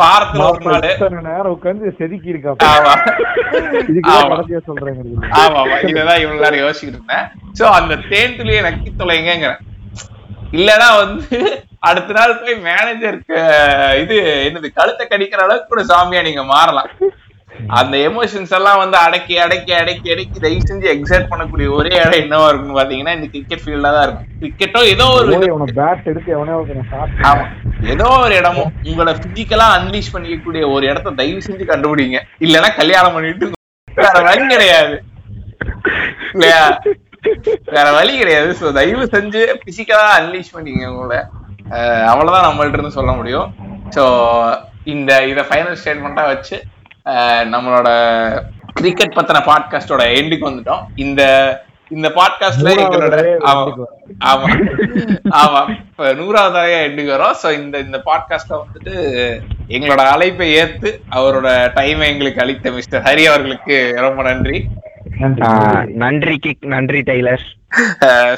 வாரத்துல ஒரு நாள். நேரம் உட்காந்து செதுக்கி இருக்கா ஆமா. ஆமா. ஆமா இததான் இவ்வளவு நேரம் யோசிச்சுட்டு இருந்தேன். சோ அந்த தேன் துளியை நக்கி தொலைங்கிறேன் இல்லனா வந்து அடுத்த நாள் போய் மேனேஜருக்கு இது என்னது கழுத்தை கடிக்கிற அளவுக்கு கூட சாமியா நீங்க மாறலாம். அந்த எமோஷன்ஸ் எல்லாம் வந்து அடக்கி அடக்கி அடக்கி அடக்கி தயவு செஞ்சு எக்ஸைட் பண்ணக்கூடிய ஒரே இடம் என்னவா இருக்குன்னு பாத்தீங்கன்னா இந்த கிரிக்கெட் ஃபீல்ட்ல தான் இருக்கும். கிரிக்கெட்டோ ஏதோ ஒரு பேட் எடுத்து ஆமா. ஏதோ ஒரு இடமும் உங்களை பிசிக்கலா அன்லீஷ் பண்ணிக்கக்கூடிய ஒரு இடத்த தயவு செஞ்சு கண்டுபிடிங்க. இல்லைன்னா கல்யாணம் பண்ணிட்டு வேற வழி கிடையாது. இல்லையா? வேற வழி கிடையாது. சோ தயவு செஞ்சு பிசிக்கலா அன்லீஷ் பண்ணிங்க உங்களை. அவ்வளவுதான் நம்மள்ட்ட இருந்து சொல்ல முடியும். சோ இந்த இத ஃபைனல் ஸ்டேட்மெண்ட்டா வச்சு நம்மளோட கிரிக்கெட் பத்தின பாட்காஸ்டோட எண்டுக்கு வந்துட்டோம். இந்த இந்த பாட்காஸ்ட்ல எங்களோட ஆமா ஆமா. இப்ப நூறாவது தடவையா எண்டுக்கு வரோம். சோ இந்த இந்த பாட்காஸ்ட்ல வந்துட்டு எங்களோட அழைப்பை ஏத்து அவரோட டைமை எங்களுக்கு அளித்த மிஸ்டர் ஹரி அவர்களுக்கு ரொம்ப நன்றி. நன்றி கிக் நன்றி. டெய்லர்.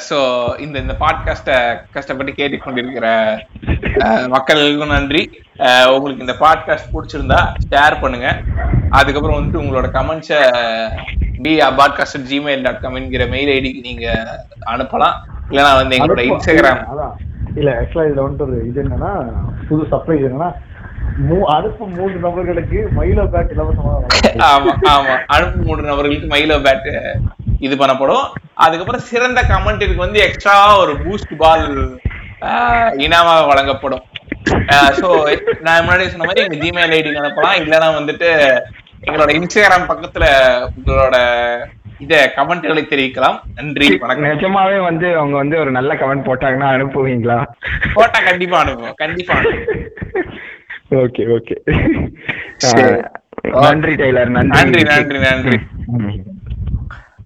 சோ இந்த இந்த பாட்காஸ்ட கஷ்டப்பட்டு கேட்டுக்கொண்டிருக்கிற மக்களுக்கும் நன்றி. உங்களுக்கு இந்த பாட்காஸ்ட் பிடிச்சிருந்தா ஷேர் பண்ணுங்க. அதுக்கப்புறம் வந்துட்டு உங்களோட கமெண்ட்ஸை B podcast Gmail dot com என்கிற மெயில் ஐடிக்கு நீங்க அனுப்பலாம். இல்லைன்னா வந்து எங்களோட இன்ஸ்டாகிராம். இல்ல ஆக்சுவலா இதுல வந்துட்டு ஒரு இது என்னன்னா புது சர்ப்ரைஸ் என்னன்னா மூ- அனுப்பும் மூன்று நபர்களுக்கு மயிலோ பேட் இலவசமா வழங்கப்படும். ஆமா ஆமா. அனுப்பும் மூன்று நபர்களுக்கு மயிலோ பேட் இது பண்ணப்படும். அதுக்கப்புறம் சிறந்த கமெண்ட்டிற்கு வந்து எக்ஸ்ட்ரா ஒரு பூஸ்ட் பால் இனாமாக வழங்கப்படும். ஸோ நான் முன்னாடி சொன்ன மாதிரி எங்க ஜிமெயில் ஐடி அனுப்பலாம். இல்லைன்னா வந்துட்டு எங்களோட இன்ஸ்டாகிராம் பக்கத்துல உங்களோட இத கமெண்ட்களை தெரிவிக்கலாம். நன்றி வணக்கம். நிஜமாவே வந்து அவங்க வந்து ஒரு நல்ல கமெண்ட் போட்டாங்கன்னா அனுப்புவீங்களா? போட்டா கண்டிப்பா அனுப்புவோம். கண்டிப்பா அனுப்புவோம். Okay okay. நன்றி டெய்லர் நன்றி நன்றி நன்றி.